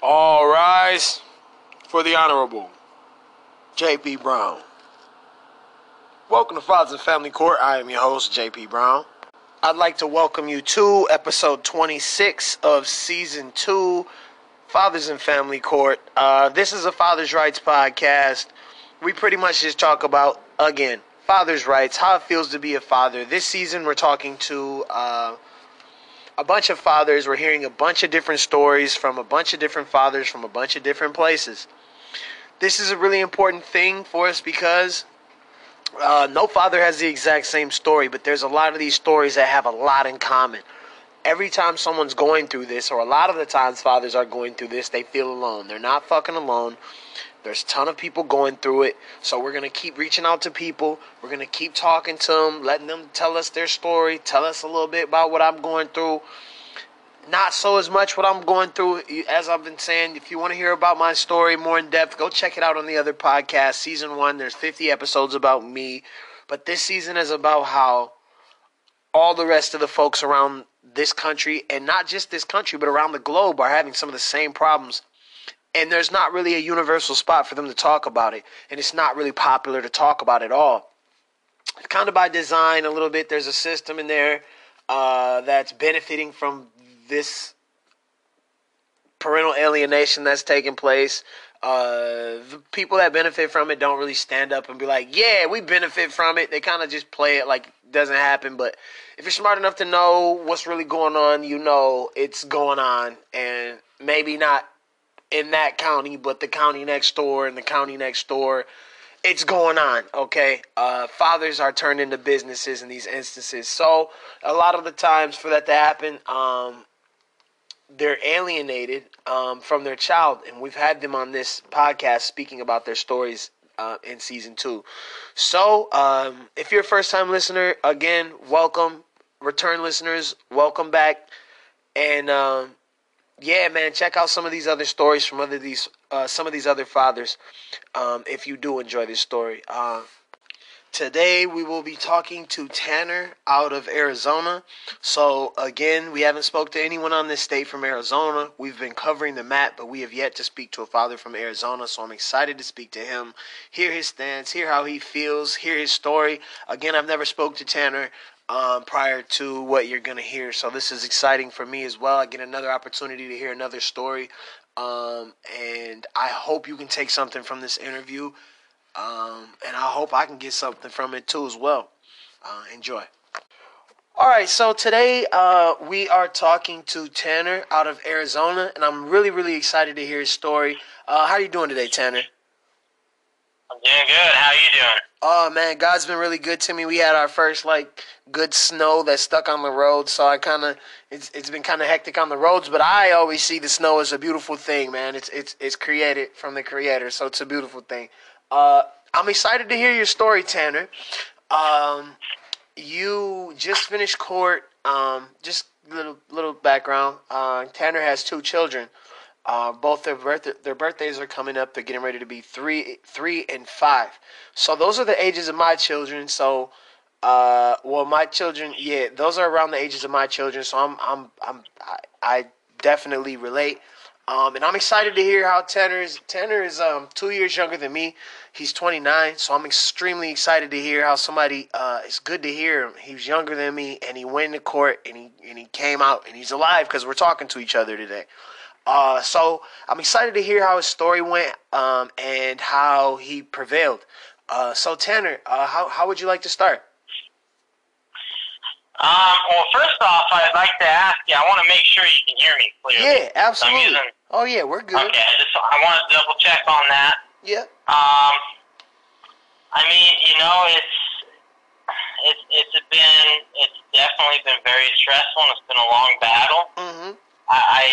All rise for the Honorable J.P. Brown. Welcome to Fathers and Family Court. I am your host, J.P. Brown. I'd like to welcome you to episode 26 of season 2, Fathers and Family Court. Uh, this is a father's rights podcast. We pretty much just talk about, again, father's rights, how it feels to be a father. This season, we're talking to. Uh, a bunch of fathers. We're hearing a bunch of different stories from a bunch of different fathers from a bunch of different places. This is a really important thing for us because uh, no father has the exact same story, but there's a lot of these stories that have a lot in common. Every time someone's going through this, or a lot of the times fathers are going through this, they feel alone. They're not fucking alone. There's a ton of people going through it. So we're going to keep reaching out to people. We're going to keep talking to them, letting them tell us their story, tell us a little bit about what I'm going through. Not so as much what I'm going through. As I've been saying, if you want to hear about my story more in depth, go check it out on the other podcast. Season one, there's 50 episodes about me. But this season is about how all the rest of the folks around this country, and not just this country, but around the globe, are having some of the same problems and there's not really a universal spot for them to talk about it and it's not really popular to talk about at all kind of by design a little bit there's a system in there uh, that's benefiting from this parental alienation that's taking place uh, the people that benefit from it don't really stand up and be like yeah we benefit from it they kind of just play it like it doesn't happen but if you're smart enough to know what's really going on you know it's going on and maybe not in that county, but the county next door and the county next door. It's going on, okay? Uh, fathers are turned into businesses in these instances. So, a lot of the times for that to happen, um, they're alienated um, from their child. And we've had them on this podcast speaking about their stories uh, in season two. So, um, if you're a first time listener, again, welcome. Return listeners, welcome back. And um, yeah, man, check out some of these other stories from other these uh, some of these other fathers. Um, if you do enjoy this story, uh, today we will be talking to Tanner out of Arizona. So again, we haven't spoke to anyone on this state from Arizona. We've been covering the map, but we have yet to speak to a father from Arizona. So I'm excited to speak to him, hear his stance, hear how he feels, hear his story. Again, I've never spoke to Tanner um, prior to what you're gonna hear. So this is exciting for me as well. I get another opportunity to hear another story, um, and I hope you can take something from this interview, um, and I hope I can get something from it too as well. Uh, enjoy. All right, so today uh, we are talking to Tanner out of Arizona, and I'm really, really excited to hear his story. Uh, how are you doing today, Tanner? I'm doing good. How are you doing? Oh man, God's been really good to me. We had our first like good snow that stuck on the road, so I kind of it's it's been kind of hectic on the roads. But I always see the snow as a beautiful thing, man. It's it's it's created from the Creator, so it's a beautiful thing. Uh, I'm excited to hear your story, Tanner. Um, you just finished court. Um, just little little background. Uh, Tanner has two children. Uh, both their birth their birthdays are coming up. They're getting ready to be three three and five. So those are the ages of my children. So, uh, well, my children, yeah, those are around the ages of my children. So I'm I'm I'm I, I definitely relate. Um, and I'm excited to hear how Tanner is. Tanner is um, two years younger than me. He's 29, so I'm extremely excited to hear how somebody. Uh, it's good to hear him. He's younger than me, and he went to court, and he and he came out, and he's alive because we're talking to each other today. Uh, so I'm excited to hear how his story went um, and how he prevailed. Uh, so Tanner, uh, how how would you like to start? Um, well, first off, I'd like to ask you. I want to make sure you can hear me clearly. Yeah, absolutely. I'm using, oh yeah, we're good. okay, I just I want to double check on that. Yeah. Um, I mean, you know, it's it's it's been it's definitely been very stressful, and it's been a long battle. Mm-hmm. I I,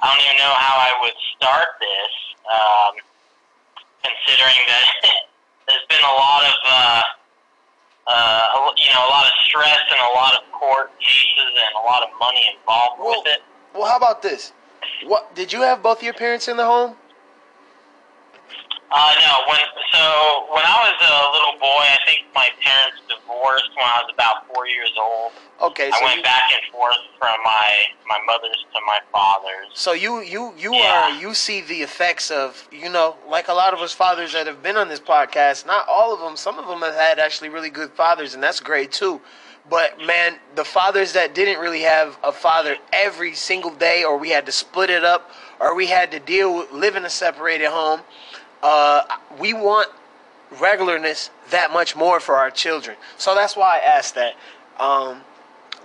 I don't even know how I would start this. Um, considering that there's been a lot of, uh, uh, you know, a lot of stress and a lot of court cases and a lot of money involved Well, with it. well, how about this? What did you have both your parents in the home? Uh, no, when so when I was a little boy, I think my parents divorced when I was about four years old. Okay, So I went you, back and forth from my my mother's to my father's. so you you you Yeah. are you see the effects of you know like a lot of us fathers that have been on this podcast. Not all of them. Some of them have had actually really good fathers, and that's great too. But man, the fathers that didn't really have a father every single day, or we had to split it up, or we had to deal with live in a separated home. Uh, we want regularness that much more for our children. So that's why I asked that. Um,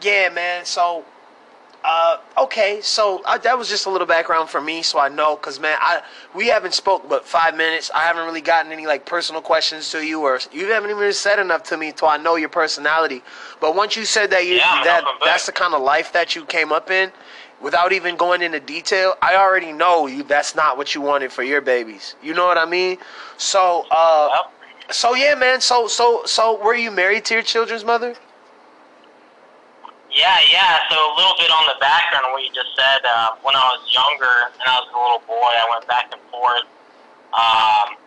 yeah, man. So, uh, okay. So uh, that was just a little background for me, so I know. Cause man, I we haven't spoke but five minutes. I haven't really gotten any like personal questions to you, or you haven't even said enough to me till I know your personality. But once you said that you Yeah, that that's the kind of life that you came up in. Without even going into detail, I already know you. That's not what you wanted for your babies. You know what I mean? So, uh, Yep. so yeah, man. So, so, so, were you married to your children's mother? Yeah, yeah. So a little bit on the background of what you just said. Uh, when I was younger and I was a little boy, I went back and forth. Um,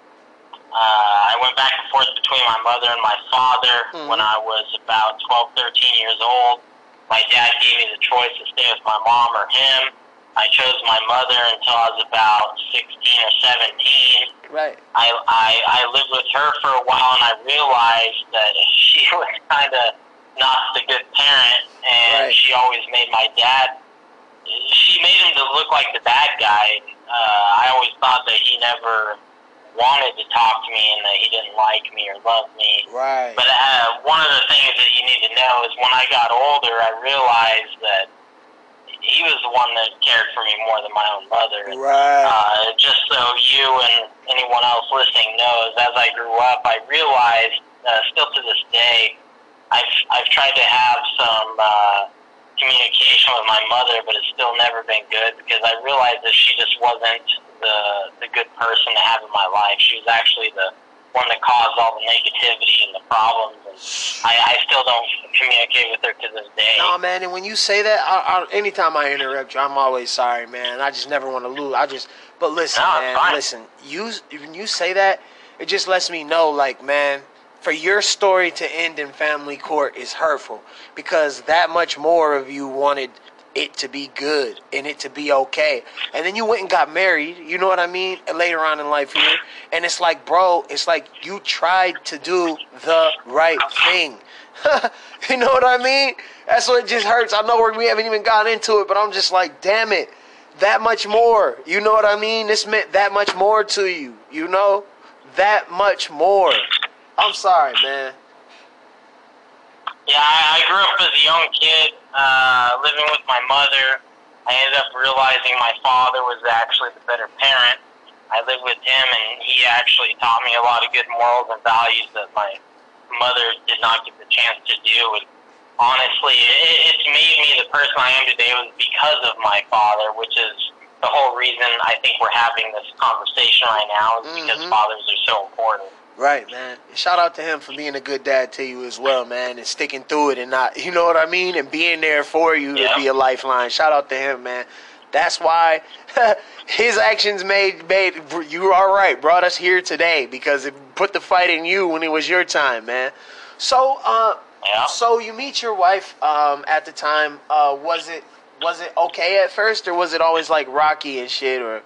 uh, I went back and forth between my mother and my father Mhm. when I was about 12, 13 years old. My dad gave me the choice to stay with my mom or him. I chose my mother until I was about 16 or 17. Right. I, I I lived with her for a while, and I realized that she was kind of not the good parent, and Right. she always made my dad. She made him to look like the bad guy. Uh, I always thought that he never wanted to talk to me, and that he didn't like me or love me. Right. But uh, one of the things that you need to know is when I got older, I realized that he was the one that cared for me more than my own mother. Right. uh, just so you and anyone else listening knows, as I grew up, I realized, uh, still to this day, I've I've tried to have some uh, communication with my mother, but it's still never been good because I realized that she just wasn't the the good person to have in my life. She was actually the one that caused all the negativity and the problems, and I, I still don't communicate with her to this day. No, man. And when you say that, I, I, anytime I interrupt you, I'm always sorry, man. I just never want to lose. I just, but listen, No, man. fine. Listen, you when you say that, it just lets me know, like, man, for your story to end in family court is hurtful because that much more of you wanted it to be good and it to be okay. And then you went and got married, you know what I mean? Later on in life here. And it's like, bro, it's like you tried to do the right thing. you know what I mean? That's what just hurts. I know we haven't even gotten into it, but I'm just like, damn it. That much more. You know what I mean? This meant that much more to you. You know? That much more. I'm sorry, man. Yeah, I, I grew up as a young kid, uh, living with my mother. I ended up realizing my father was actually the better parent. I lived with him, and he actually taught me a lot of good morals and values that my mother did not get the chance to do. And honestly, it, it's made me the person I am today was because of my father, which is the whole reason I think we're having this conversation right now is because Mhm. fathers are so important. Right, man. Shout out to him for being a good dad to you as well, man, and sticking through it and not, you know what I mean, and being there for you to be a lifeline. Shout out to him, man. That's why his actions made made you are right, brought us here today because it put the fight in you when it was your time, man. So, uh, Yeah. so you meet your wife um, at the time. Uh, was it was it okay at first, or was it always like rocky and shit, or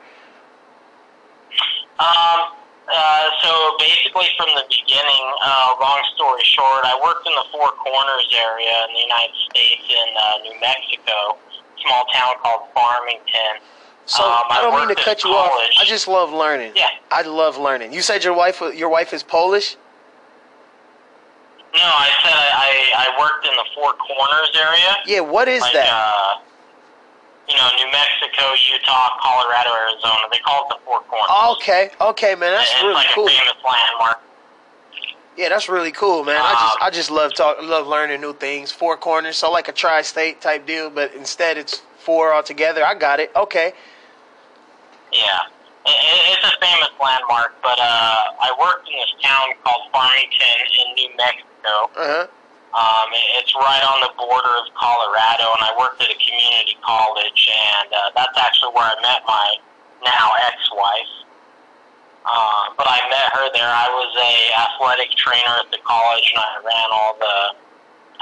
Um, uh, so basically, from the beginning, uh, long story short, I worked in the Four Corners area in the United States in uh, New Mexico, small town called Farmington. So Um, I I don't mean to cut you off. I just love learning. Yeah. I love learning. You said your wife your wife is Polish. No, I said I, I, I worked in the Four Corners area, Yeah. What is like that? uh, you know, New Mexico, Utah, Colorado, Arizona. They call it the Four Corners. Oh, okay. Okay, man. That's it's really like cool. a famous landmark. Yeah, that's really cool, man. I just Um, I just love talk love learning new things. Four corners, so like a tri-state type deal, but instead it's four altogether. I got it. Okay. Yeah. It, it's a famous landmark, but uh, I worked in this town called Farmington in New Mexico. Uh huh. Um, it's right on the border of Colorado, and I worked at a community college, and uh, that's actually where I met my now ex-wife. Um, but I met her there. I was a athletic trainer at the college, and I ran all the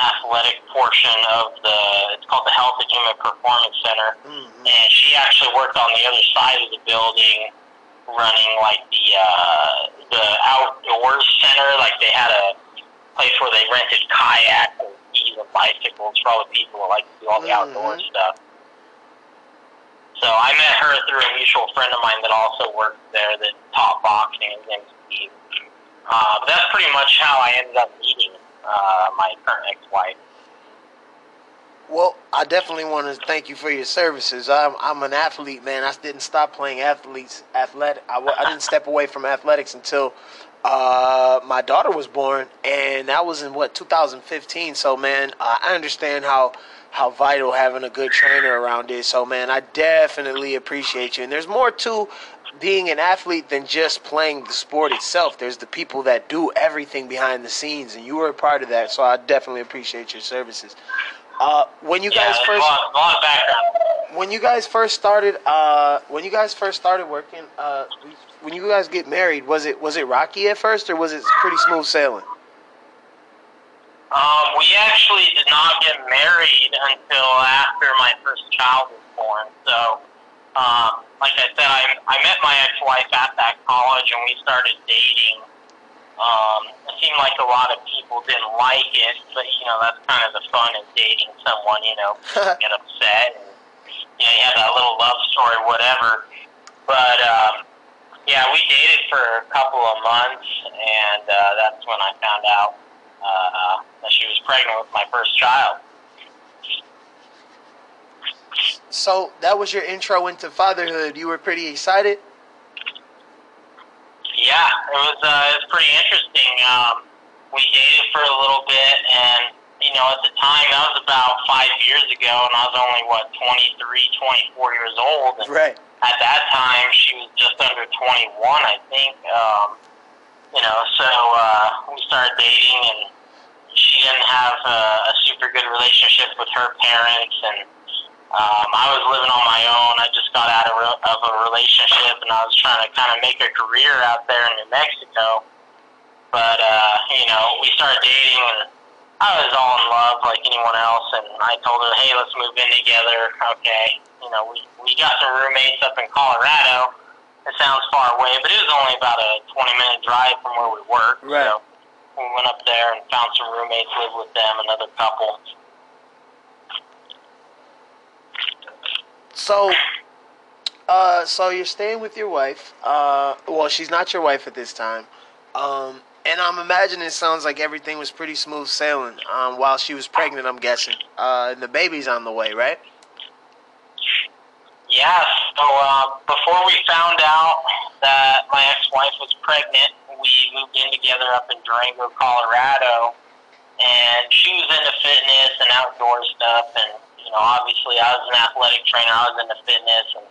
athletic portion of the. It's called the Health and Human Performance Center, hmm and she actually worked on the other side of the building, running like the uh, the outdoors center. Like they had a place where they rented kayaks and skis and bicycles for all the people who like to do all the outdoor Mhm. stuff. So I met her through a mutual friend of mine that also worked there that taught boxing. His name's Uh, but that's pretty much how I ended up meeting uh, my current ex-wife. Well, I definitely want to thank you for your services. I'm I'm an athlete, man. I didn't stop playing athletes athletic. I, I didn't step away from athletics until uh, my daughter was born, and that was in what 2015. So, man, uh, I understand how how vital having a good trainer around is. So, man, I definitely appreciate you. And there's more to being an athlete than just playing the sport itself. There's the people that do everything behind the scenes, and you were a part of that. So, I definitely appreciate your services. Uh, when you yeah, guys first a lot, a lot of background. when you guys first started uh when you guys first started working uh when you guys get married was it was it rocky at first or was it pretty smooth sailing Um, we actually did not get married until after my first child was born. So, um, like I said, I, I met my ex-wife at that college, and we started dating. Um, it seemed like a lot of people didn't like it, but you know that's kind of the fun of dating someone. You know, get upset, and you know you have that little love story, whatever. But um, yeah, we dated for a couple of months, and uh, that's when I found out uh, that she was pregnant with my first child. so that was your intro into fatherhood you were pretty excited Yeah, it was uh, it was pretty interesting. Um, we dated for a little bit, and you know, at the time that was about five years ago, and I was only what 23, 24 years old. And right at that time, she was just under 21, I think. Um, you know, so uh, we started dating, and she didn't have a, a super good relationship with her parents, and um, I was living on my own. I just got out of, re- of a relationship, and I was trying to kind of make a career out there in New Mexico. But uh, you know, we started dating, and I was all in love like anyone else. And I told her, "Hey, let's move in together." Okay, you know, we we got some roommates up in Colorado. It sounds far away, but it was only about a 20 minute drive from where we work. Right. So we went up there and found some roommates, lived with them, another couple. so uh so you're staying with your wife uh well she's not your wife at this time um and i'm imagining it sounds like everything was pretty smooth sailing um while she was pregnant i'm guessing. Uh and the baby's on the way right? Yeah, so uh, before we found out that my ex-wife was pregnant, we moved in together up in Durango, Colorado, and she was into fitness and outdoor stuff, and you know, obviously I was an athletic trainer, I was into fitness, and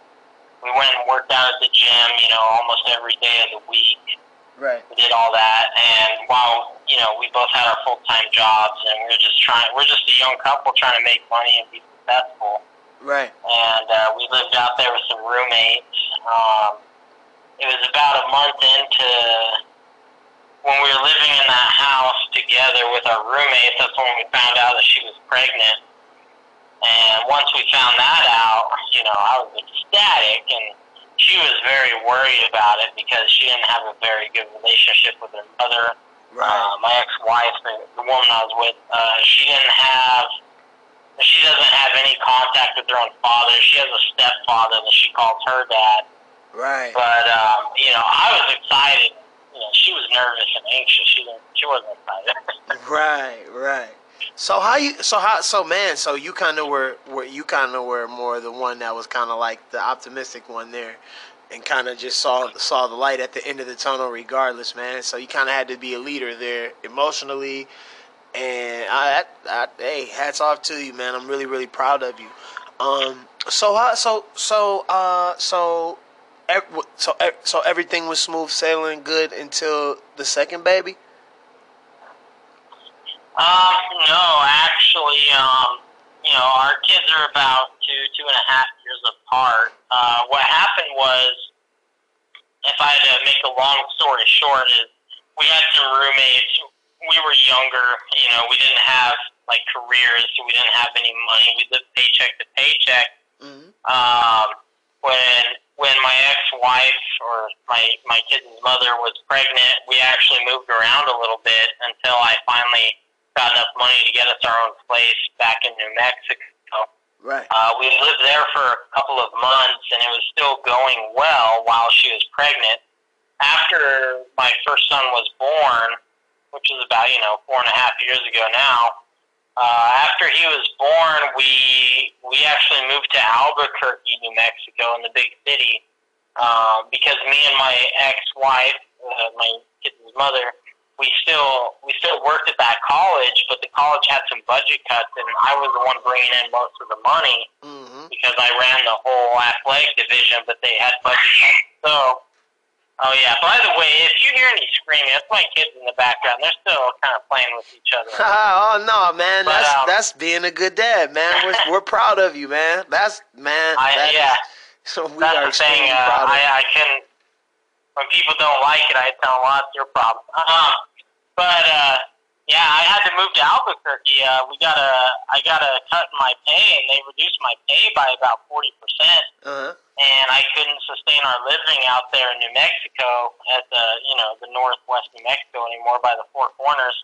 we went and worked out at the gym, you know, almost every day of the week. Right We did all that, and while you know, we both had our full-time jobs, and we were just trying, we're just a young couple trying to make money and be successful right and uh, we lived out there with some roommates. Um, it was about a month into when we were living in that house together with our roommates. That's when we found out that she was pregnant. And once we found that out, you know, I was ecstatic, and she was very worried about it because she didn't have a very good relationship with her mother. Uh, my ex-wife, the, the woman I was with, uh, she didn't have she doesn't have any contact with her own father. She has a stepfather that she calls her dad. right But um, you know, I was excited. You know, she was nervous and anxious. She didn't. She wasn't excited. Right, right. So how you? So how? So man. So you kind of were, were you kind of were more the one that was kind of like the optimistic one there, and kind of just saw saw the light at the end of the tunnel, regardless, man. So you kind of had to be a leader there emotionally, and I, I, I, hey, hats off to you, man. I'm really, really proud of you. Um. So how? So so uh. So so so everything was smooth sailing, good until the second baby. Um, no, actually, um, you know, our kids are about two, two and a half years apart. Uh, what happened was, if I had to make a long story short, is we had some roommates. We were younger, you know, we didn't have like careers, so we didn't have any money. We lived paycheck to paycheck. Mm-hmm. Um, when when my ex-wife or my my kid's mother was pregnant, we actually moved around a little bit until I finally got enough money to get us our own place back in New Mexico. Right. Uh, we lived there for a couple of months, and it was still going well while she was pregnant. After my first son was born, which was about you know four and a half years ago now, uh, after he was born, we we actually moved to Albuquerque, New Mexico, in the big city, um, because me and my ex-wife, uh, my kid's mother, we still we still worked at that college, but the college had some budget cuts, and I was the one bringing in most of the money Mm-hmm. because I ran the whole athletic division, but they had budget cuts. So, oh yeah. By the way, if you hear any screaming, that's my kids in the background. They're still kind of playing with each other. oh no, man! But, That's um, that's being a good dad, man. We're, we're proud of you, man. That's man. I, that yeah. is- so we That's are the thing. Uh, proud of you. I, I can. When people don't like it, I tell them, "Well, it's your problem." Um, but uh, yeah, I had to move to Albuquerque. Uh, we got a, I got a cut in my pay, and they reduced my pay by about forty percent. Uh-huh. And I couldn't sustain our living out there in New Mexico at the, you know, the northwest New Mexico anymore by the Four Corners.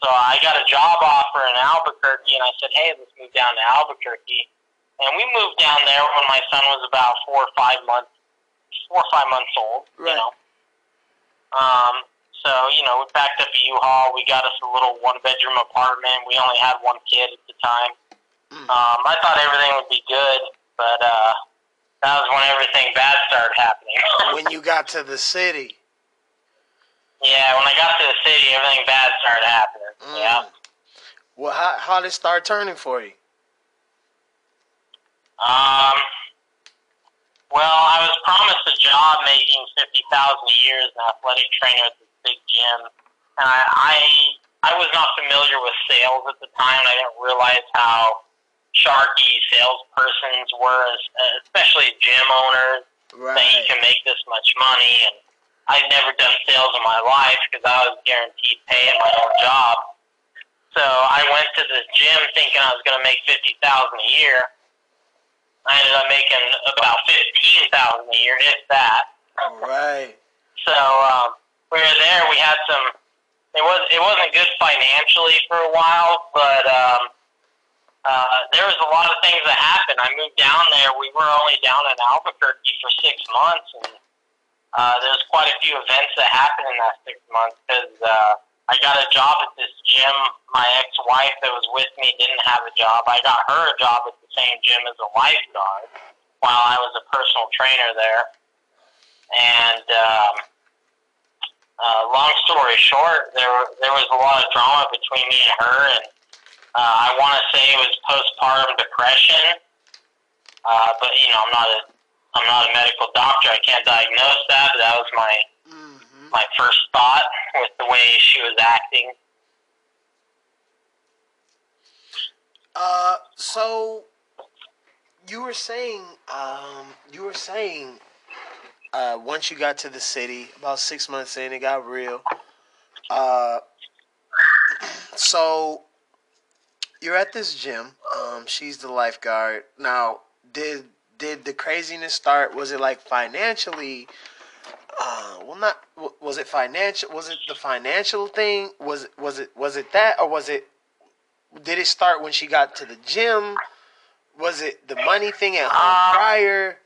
So I got a job offer in Albuquerque, and I said, "Hey, let's move down to Albuquerque." And we moved down there when my son was about four or five months, four or five months old. Right. You know. Um. So you know, we packed up a U-Haul. We got us a little one-bedroom apartment. We only had one kid at the time. Mm. Um, I thought everything would be good, but uh, that was when everything bad started happening. when you got to the city. yeah, when I got to the city, everything bad started happening. Mm. Yeah. Well, how how did it start turning for you? Um. Well, I was promised a job making fifty thousand a year as an athletic trainer at this big gym, and I, I I was not familiar with sales at the time. I didn't realize how sharky salespersons were, especially gym owners. that you can make this much money. And I'd never done sales in my life because I was guaranteed pay in my own job. So I went to this gym thinking I was going to make fifty thousand a year. I ended up making about fifteen thousand a year, if that. Right. So um, we were there. We had some. It was it wasn't good financially for a while, but um, uh, there was a lot of things that happened. I moved down there. We were only down in Albuquerque for six months, and uh, there was quite a few events that happened in that six months because uh, I got a job at this gym. My ex-wife that was with me didn't have a job. I got her a job at the same gym as a lifeguard while I was a personal trainer there, and. Um, uh, long story short, there there was a lot of drama between me and her, and uh, I want to say it was postpartum depression. Uh, but you know, I'm not a I'm not a medical doctor. I can't diagnose that. But that was my hmm my first thought with the way she was acting. Uh, so you were saying, um, you were saying, uh, once you got to the city, about six months in, it got real. Uh, so you're at this gym. Um, she's the lifeguard. Now, did did the craziness start? Was it like financially? Uh, well, not. Was it financial? Was it the financial thing? Was it was it was it that, or was it did it start when she got to the gym? Was it the money thing at home Um, prior?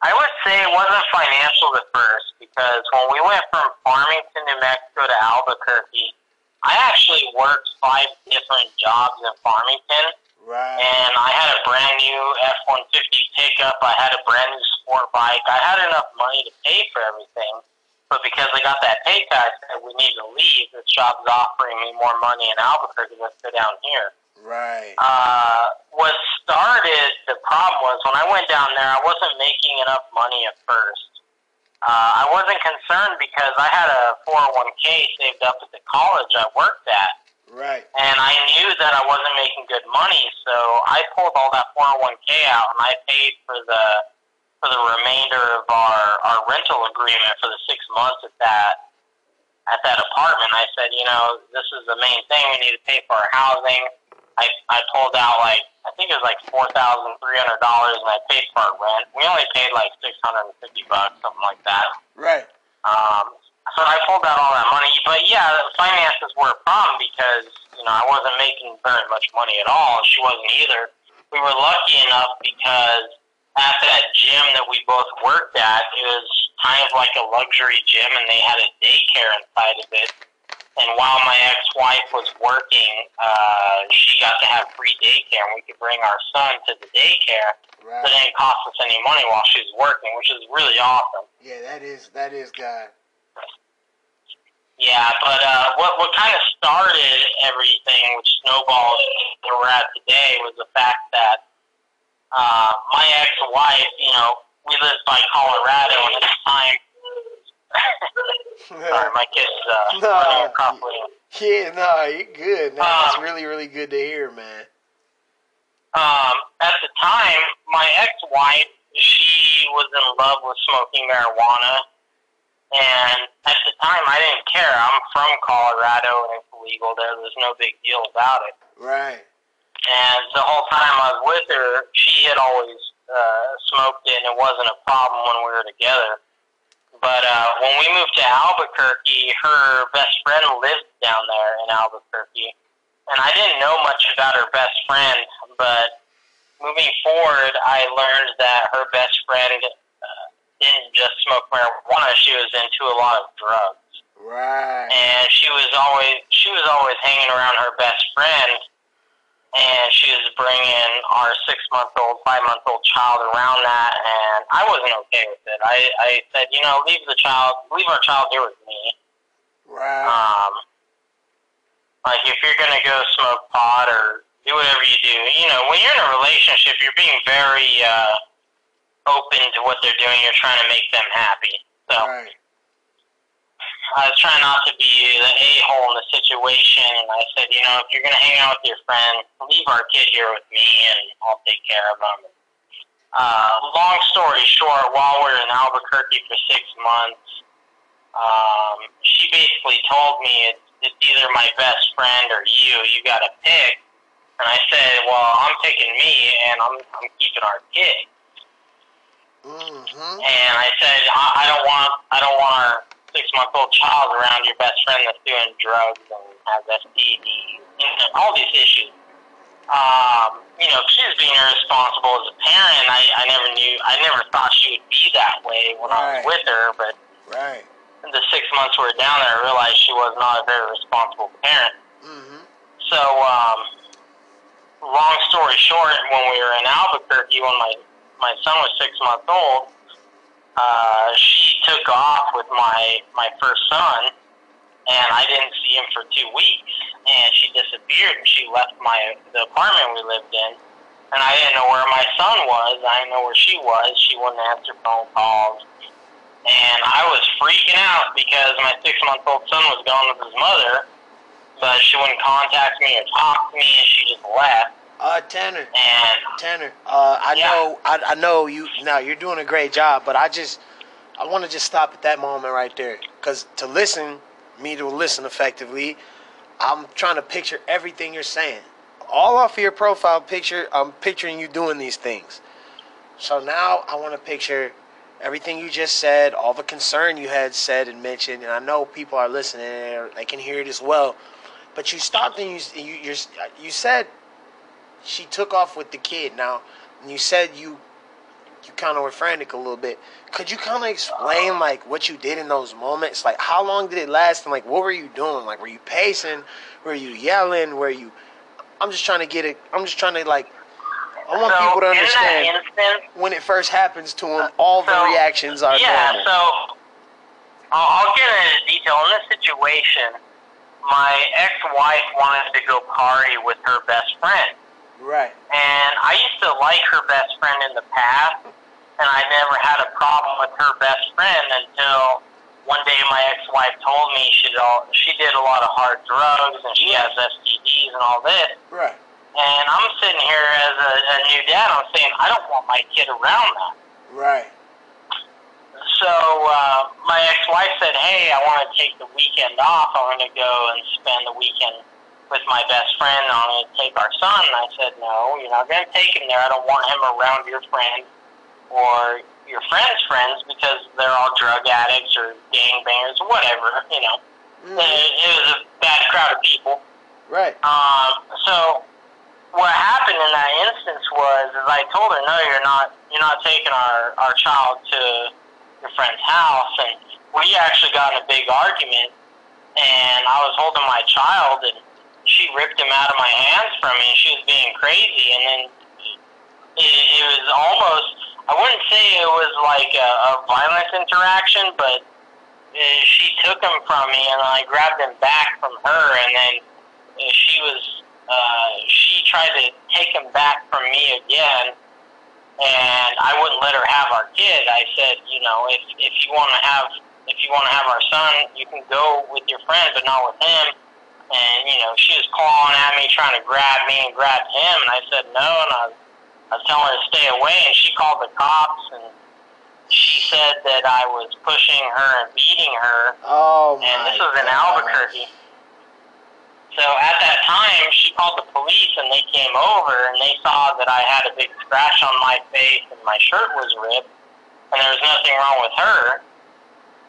I would say it wasn't financial at first because when we went from Farmington, New Mexico to Albuquerque, I actually worked five different jobs in Farmington. Right. and I had a brand new F one fifty pickup. I had a brand new sport bike. I had enough money to pay for everything, but because I got that pay cut, I said we need to leave. This job's offering me more money in Albuquerque. Let's go down here. Right. Uh, what started the problem was when I went down there, I wasn't making enough money at first. Uh, I wasn't concerned because I had a 401k saved up at the college I worked at, Right. and I knew that I wasn't making good money, so I pulled all that 401k out and I paid for the for the remainder of our our rental agreement for the six months at that at that apartment. I said, you know, this is the main thing. We need to pay for our housing. I I pulled out like I think it was like four thousand three hundred dollars, and I paid for our rent. We only paid like six hundred and fifty bucks, something like that. Right. Um, so I pulled out all that money. But yeah, finances were a problem because you know I wasn't making very much money at all. She wasn't either. We were lucky enough because at that gym that we both worked at, it was kind of like a luxury gym, and they had a daycare inside of it. And while my ex-wife was working, uh, she got to have free daycare, and we could bring our son to the daycare. So it didn't cost us any money while she was working, which is really awesome. Yeah, that is that is God. Yeah, but uh, what what kind of started everything, which snowballed where we're at today, was the fact that uh, my ex-wife, you know, we lived by Colorado, and at the time, sorry, my kid's uh, No. yeah, no, you're good. Man. That's Um, really, really good to hear, man. um, at the time, my ex-wife, she was in love with smoking marijuana, and at the time, I didn't care. I'm from Colorado, and it's legal there. There's no big deal about it. Right. And the whole time I was with her, she had always uh, smoked it, and it wasn't a problem when we were together. But uh, when we moved to Albuquerque, her best friend lived down there in Albuquerque. And I didn't know much about her best friend, but moving forward, I learned that her best friend uh, didn't just smoke marijuana; she was into a lot of drugs Right. and she was always she was always hanging around her best friend and she was bringing our six month old five month old child around that and i wasn't okay with it i i said you know leave the child leave our child here with me Right. um like if you're gonna go smoke pot or do whatever you do you know when you're in a relationship you're being very uh open to what they're doing you're trying to make them happy so Right. I was trying not to be the a hole in the situation, and I said, you know, if you're gonna hang out with your friend, leave our kid here with me, and I'll take care of him. Uh, long story short, while we were in Albuquerque for six months, um, she basically told me it's, it's either my best friend or you. You got to pick. And I said, well, I'm picking me, and I'm I'm keeping our kid. Mm-hmm. And I said, I, I don't want, I don't want our six month old child around your best friend that's doing drugs and has STDs, know, all these issues. Um, you know, she was being irresponsible as a parent. I, I never knew, I never thought she would be that way when I was with her, but Right. in the six months we were down there, I realized she was not a very responsible parent. Mm-hmm. So, um, long story short, when we were in Albuquerque, when my my son was six months old, uh, she took off with my my first son, and I didn't see him for two weeks. And she disappeared, and she left my the apartment we lived in, and I didn't know where my son was. I didn't know where she was. She wouldn't answer phone calls. And I was freaking out because my six month old son was gone with his mother, but she wouldn't contact me or talk to me, and she just left. Uh, Tanner. And Tanner. Uh, I Yeah. know. I, I know you. Now you're doing a great job, but I just, I want to just stop at that moment right there, because to listen, me to listen effectively, I'm trying to picture everything you're saying. All off of your profile picture, I'm picturing you doing these things. So now I want to picture everything you just said, all the concern you had said and mentioned, and I know people are listening they can hear it as well. But you stopped and you you you're, you said she took off with the kid. Now, you said you you kind of were frantic a little bit. Could you kind of explain like what you did in those moments? Like how long did it last and like what were you doing? Like were you pacing? Were you yelling? Were you I'm just trying to get it I'm just trying to like I want so people to understand instant, when it first happens to them, uh, all the reactions are yeah. normal. So I'll, I'll get into detail in this situation. my ex-wife wanted to go party with her best friend. Right. And I used to like her best friend in the past, and I never had a problem with her best friend until one day my ex-wife told me she did, all, she did a lot of hard drugs and she has STDs and all this. Right. And I'm sitting here as a, a new dad. I'm saying I don't want my kid around that. Right. So uh, my ex-wife said, "Hey, I want to take the weekend off. I want to go and spend the weekend with my best friend. I'm to take our son." And I said, "No, you're not going to take him there. I don't want him around your friend or your friends' friends because they're all drug addicts or gangbangers or whatever. You know, Mhm. it, it was a bad crowd of people." Right. Um, so what happened in that instance was, is I told her, no, you're not, you're not taking our our child to your friend's house, and we actually got in a big argument, and I was holding my child, and she ripped him out of my hands from me, she was being crazy, and then it, it was almost, I wouldn't say it was like a, a violent interaction, but uh, she took him from me, and I grabbed him back from her, and then uh, she was uh, she tried to take him back from me again, and I wouldn't let her have our kid. I said, you know, if if you want to have if you want to have our son, you can go with your friend, but not with him. And you know, she was clawing at me, trying to grab me and grab him, and I said no, and I was, I was telling her to stay away, and she called the cops, and she said that I was pushing her and beating her, Oh my. and this was in. Albuquerque. So at that time, she called the police, and they came over, and they saw that I had a big scratch on my face, and my shirt was ripped, and there was nothing wrong with her.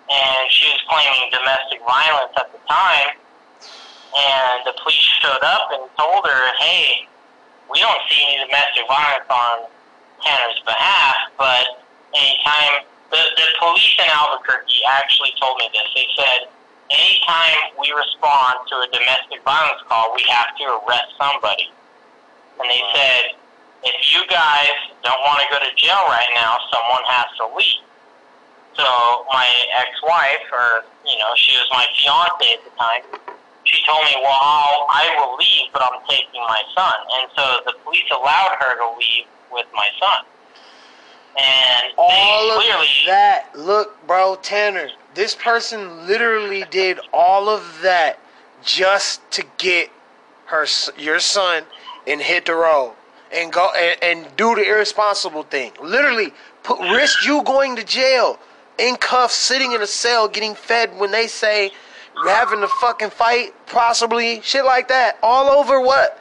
And she was claiming domestic violence at the time, and the police showed up and told her, "Hey, we don't see any domestic violence on Tanner's behalf, but anytime the the police in Albuquerque actually told me this, they said." anytime we respond to a domestic violence call, we have to arrest somebody. And they said, if you guys don't want to go to jail right now, someone has to leave. So my ex-wife, or you know, she was my fiance at the time. She told me, "Well, I'll, I will leave, but I'm taking my son." And so the police allowed her to leave with my son. And All of clearly that. Look, bro, Tanner. This person literally did all of that just to get her, your son, and hit the road and go and, and do the irresponsible thing. Literally, put risk you going to jail, in cuffs, sitting in a cell, getting fed when they say having to fucking fight, possibly shit like that. All over what?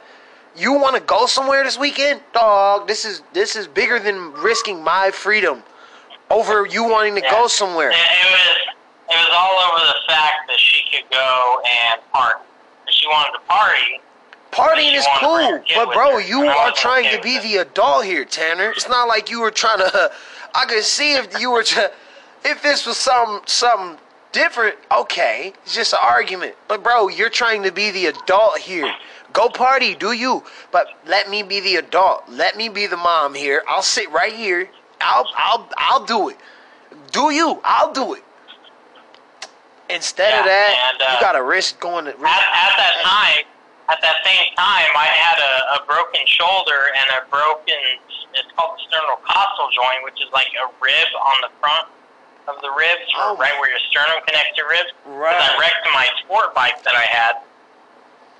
You want to go somewhere this weekend, dog? This is this is bigger than risking my freedom over you wanting to go somewhere. It, it was it was all over the fact that she could go and party. She wanted to party, Partying is cool, but bro, her. you are trying to be the adult here, Tanner. It's not like you were trying to. I could see if you were to, if this was some something different. Okay, it's just an argument. But bro, you're trying to be the adult here. Go party, do you? But let me be the adult. Let me be the mom here. I'll sit right here. I'll I'll I'll do it. Do you? I'll do it. Instead of that, and, uh, you gotta risk going to. at, at that time, at that same time, I had a, a broken shoulder and a broken. It's called the sternocostal joint, which is like a rib on the front of the ribs, Oh. right where your sternum connects to ribs. Right. I wrecked my sport bike that I had,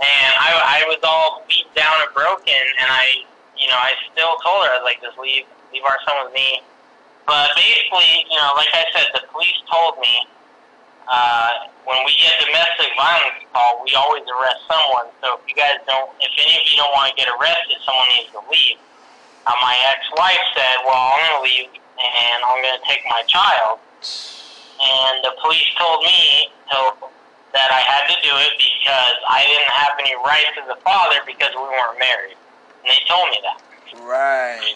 and I, I was all beat down and broken, and I, you know, I still told her I was like, just leave, leave our son with me. But basically, you know, like I said, the police told me uh, when we get domestic violence call, we always arrest someone. So if you guys don't, if any of you don't want to get arrested, someone needs to leave. Uh, my ex-wife said, "Well, I'm going to leave, and I'm going to take my child." And the police told me to, that I had to do it because I didn't have any rights as a father because we weren't married. And they told me that. Right.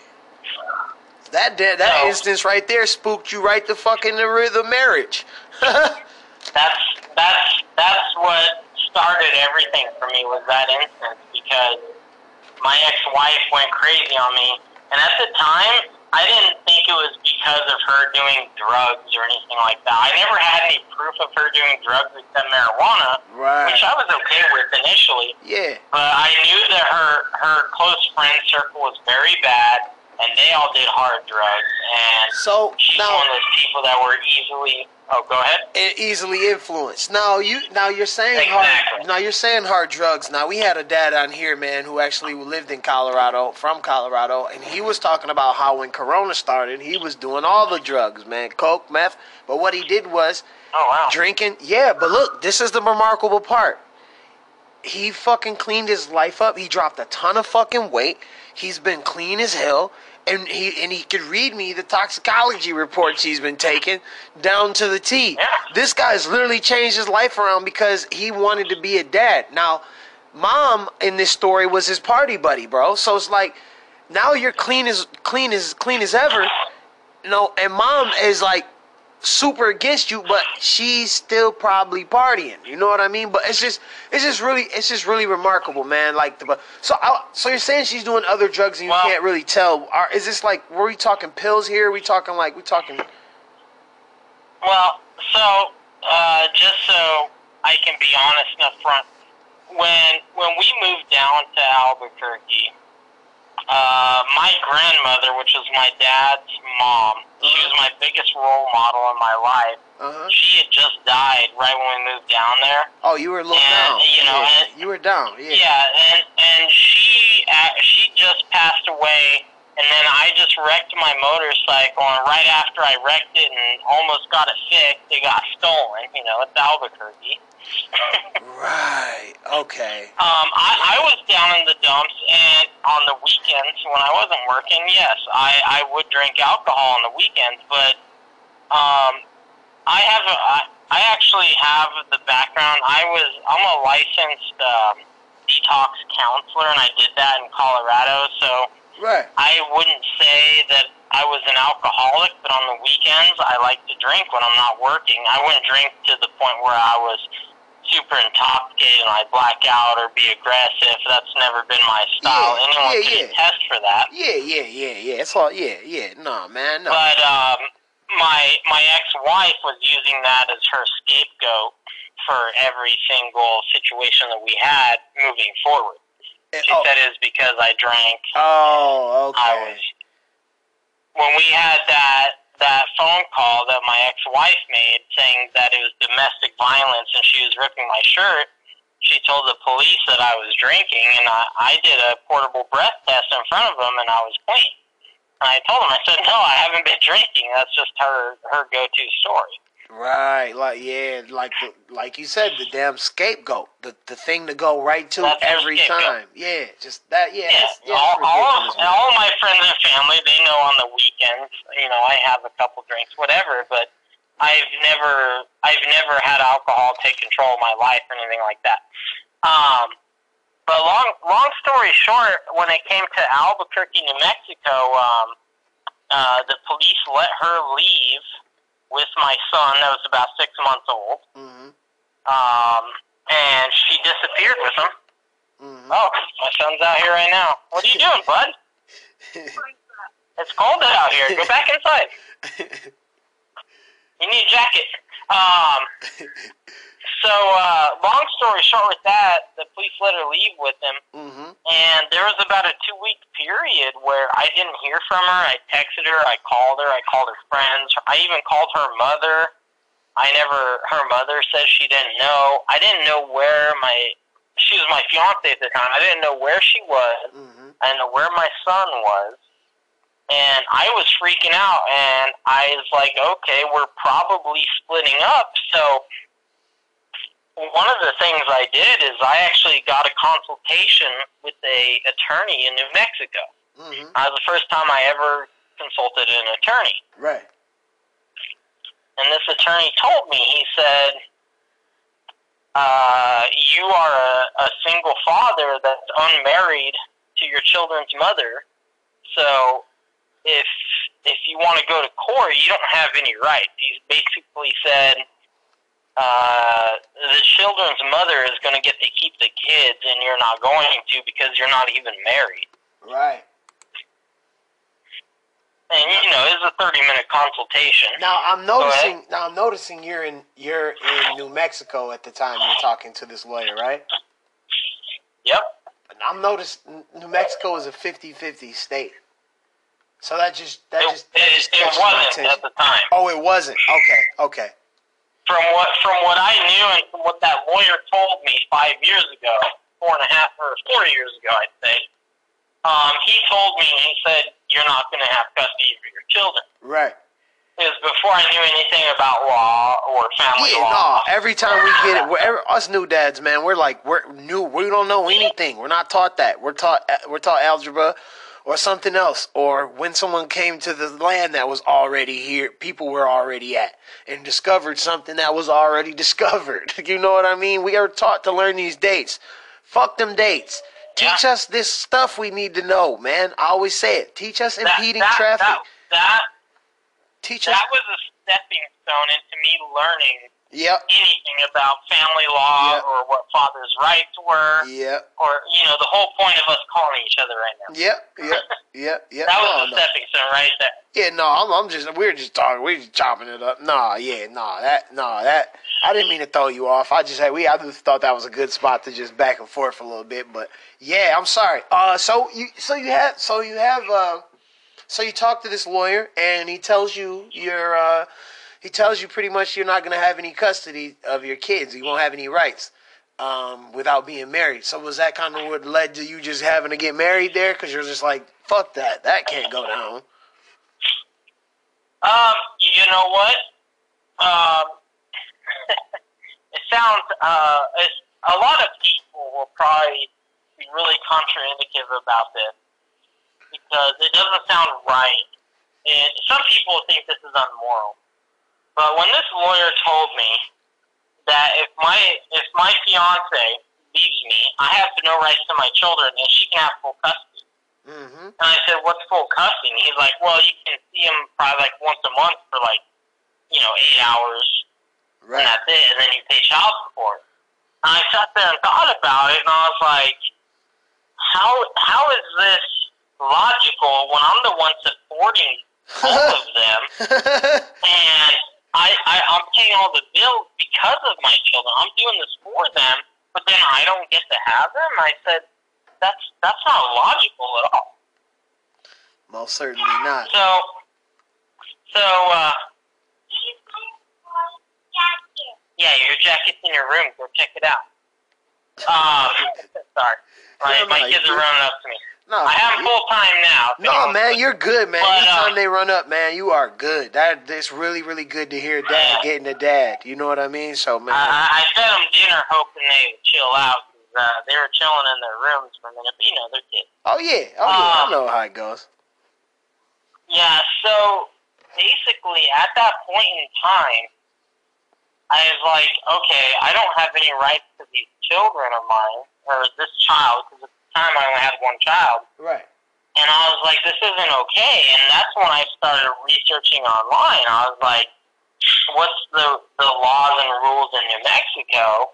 That did, that No. instance right there spooked you right the fuck in the rhythm of marriage. that's that's that's what started everything for me was that instance because my ex-wife went crazy on me, and at the time I didn't think it was because of her doing drugs or anything like that. I never had any proof of her doing drugs except marijuana, Right. which I was okay with initially. Yeah. But I knew that her her close friend circle was very bad, and they all did hard drugs. And So she's now one of those people that were easily. Oh, go ahead. easily influenced. Now you now you're saying hard now you're saying hard drugs. Now we had a dad on here, man, who actually lived in Colorado, from Colorado, and he was talking about how when Corona started, he was doing all the drugs, man, coke, meth. But what he did was Oh wow. drinking. Yeah, but look, this is the remarkable part. He fucking cleaned his life up. He dropped a ton of fucking weight. He's been clean as hell. And he and he could read me the toxicology reports he's been taking down to the T. Yeah. This guy's literally changed his life around because he wanted to be a dad. Now, mom in this story was his party buddy, bro. So it's like now you're clean as clean as clean as ever. You know, and mom is like super against you, but she's still probably partying. You know what I mean? But it's just, it's just really, it's just really remarkable, man. Like the, so, I, so you're saying she's doing other drugs and you Well- can't really tell. Are, is this like, were we talking pills here? Are we talking like, we talking? Well, so uh, just so I can be honest and upfront, when when we moved down to Albuquerque, uh, my grandmother, which is my dad's mom, she was my biggest role model in my life. Uh huh. She had just died right when we moved down there. Oh, you were a little And, down. you know, yeah. and- you were down. Yeah. Yeah, and and she uh, she just passed away, and then I just wrecked my motorcycle, and right after I wrecked it and almost got it fixed, it got stolen. You know, it's Albuquerque. Right. Okay. Um, I, I was down in the dumps, and on the weekends when I wasn't working, yes, I, I would drink alcohol on the weekends. But um, I have a, I, I actually have the background. I was I'm a licensed um, detox counselor, and I did that in Colorado. So Right. I wouldn't say that I was an alcoholic, but on the weekends I like to drink when I'm not working. I wouldn't drink to the point where I was super intoxicated and I black out or be aggressive. That's never been my style. Yeah, Anyone yeah, can yeah. attest for that. Yeah. Yeah. Yeah. Yeah. It's all. Yeah. Yeah. No, man. No. But um, my my ex-wife was using that as her scapegoat for every single situation that we had moving forward. She oh. said it was because I drank Oh. I Okay. was when we had that that phone call that my ex-wife made saying that it was domestic violence and she was ripping my shirt. She told the police that I was drinking, and I, I did a portable breath test in front of them, and I was clean. And I told them, I said, no, I haven't been drinking. That's just her her go-to story. Right, like yeah, like the, like you said, the damn scapegoat, the the thing to go right to That's every time. Yeah, just that. Yeah, Yeah, that's, yeah all, all, ridiculous, of, man. all my friends and family, they know on the weekends, you know, I have a couple drinks, whatever, but I've never, I've never had alcohol take control of my life or anything like that. Um, but long, long story short, when it came to Albuquerque, New Mexico, um, uh, the police let her leave with my son that was about six months old, Mhm, um, and she disappeared with him. mhm. Oh, my son's out here right now. What are you doing, bud? It's cold out here. Go back inside. You need a jacket. Um, so, uh, long story short with that, the police let her leave with him, mhm. and there was about a two week period where I didn't hear from her. I texted her, I called her, I called her friends, I even called her mother. I never, her mother said she didn't know. I didn't know where my, she was my fiance at the time. I didn't know where she was. Mhm. I didn't know where my son was. And I was freaking out, and I was like, okay, we're probably splitting up. So one of the things I did is I actually got a consultation with a attorney in New Mexico. Mhm. That was the first time I ever consulted an attorney. Right. And this attorney told me, he said, uh, you are a, a single father that's unmarried to your children's mother. So if if you want to go to court, you don't have any rights. He's basically said uh, the children's mother is going to get to keep the kids, and you're not going to because you're not even married. Right. And you know, it's a thirty minute consultation. Now I'm noticing. Now I'm noticing you're in you're in New Mexico at the time you're talking to this lawyer, right? Yep. And I'm noticing New Mexico is a 50-50 state. So that just that It, just that it, just it wasn't at the time. Oh, it wasn't. Okay, okay. From what from what I knew and from what that lawyer told me five years ago, four and a half or four years ago, I'd say. Um, he told me he said you're not going to have custody of your children. Right. It was before I knew anything about law or family Yeah, law. no. Every time we get it, wherever, us new dads, man, we're like we're new. We don't know anything. We're not taught that. We're taught we're taught algebra or something else. Or when someone came to the land that was already here, people were already at and discovered something that was already discovered. You know what I mean? We are taught to learn these dates. Fuck them dates. Teach Yeah. us this stuff we need to know, man. I always say it. Teach us That- impeding that, traffic. That, that, Teach us. that was a stepping stone into me learning Yep. anything about family law Yeah. or what father's rights were, Yep. or you know the whole point of us calling each other right now. Yep. Yep. Yep. Yep. That No, was a no. stepping stone right there. Yeah, no, I'm, I'm just we're just talking, we're just chopping it up. Nah, yeah, nah, that, nah, that. I didn't mean to throw you off. I just had we, I just thought that was a good spot to just back and forth a little bit. But yeah, I'm sorry. Uh, so you, so you have, so you have, uh, so you talk to this lawyer and he tells you you're, uh, he tells you pretty much you're not gonna have any custody of your kids. You won't have any rights. Um, without being married. So was that kind of what led to you just having to get married there? Because you're just like, fuck that, that can't go down. Um, you know what? Um, it sounds uh, a lot of people will probably be really contraindicative about this because it doesn't sound right. And some people think this is unmoral. But when this lawyer told me that if my if my fiance leaves me, I have no rights to my children, and she can have full custody. Mm-hmm. And I said, "What's full custody?" And he's like, "Well, you can see him probably like once a month for like, you know, eight hours, and Right. that's it. And then you pay child support." And I sat there and thought about it, and I was like, "How how is this logical when I'm the one supporting both of them, and I, I I'm paying all the bills because of my children. I'm doing this for them, but then I don't get to have them." I said, "That's that's not logical at all." Most certainly not. So, so, uh, yeah, your jacket's in your room. Go check it out. Um, sorry. My, my kids are running up to me. No, I have full time now. no, man, you're good, man. But, Anytime uh, they run up, man, you are good. That it's really, really good to hear dad getting to dad. You know what I mean? So, man, I, I fed them dinner hoping they would chill out. Uh, they were chilling in their rooms for a minute, but you know, they're kids. oh yeah, oh yeah, I um, know how it goes. Yeah, so basically at that point in time, I was like, okay, I don't have any rights to these children of mine, or this child, because time I only had one child. Right. And I was like, this isn't okay. And that's when I started researching online. I was like, what's the, the laws and rules in New Mexico?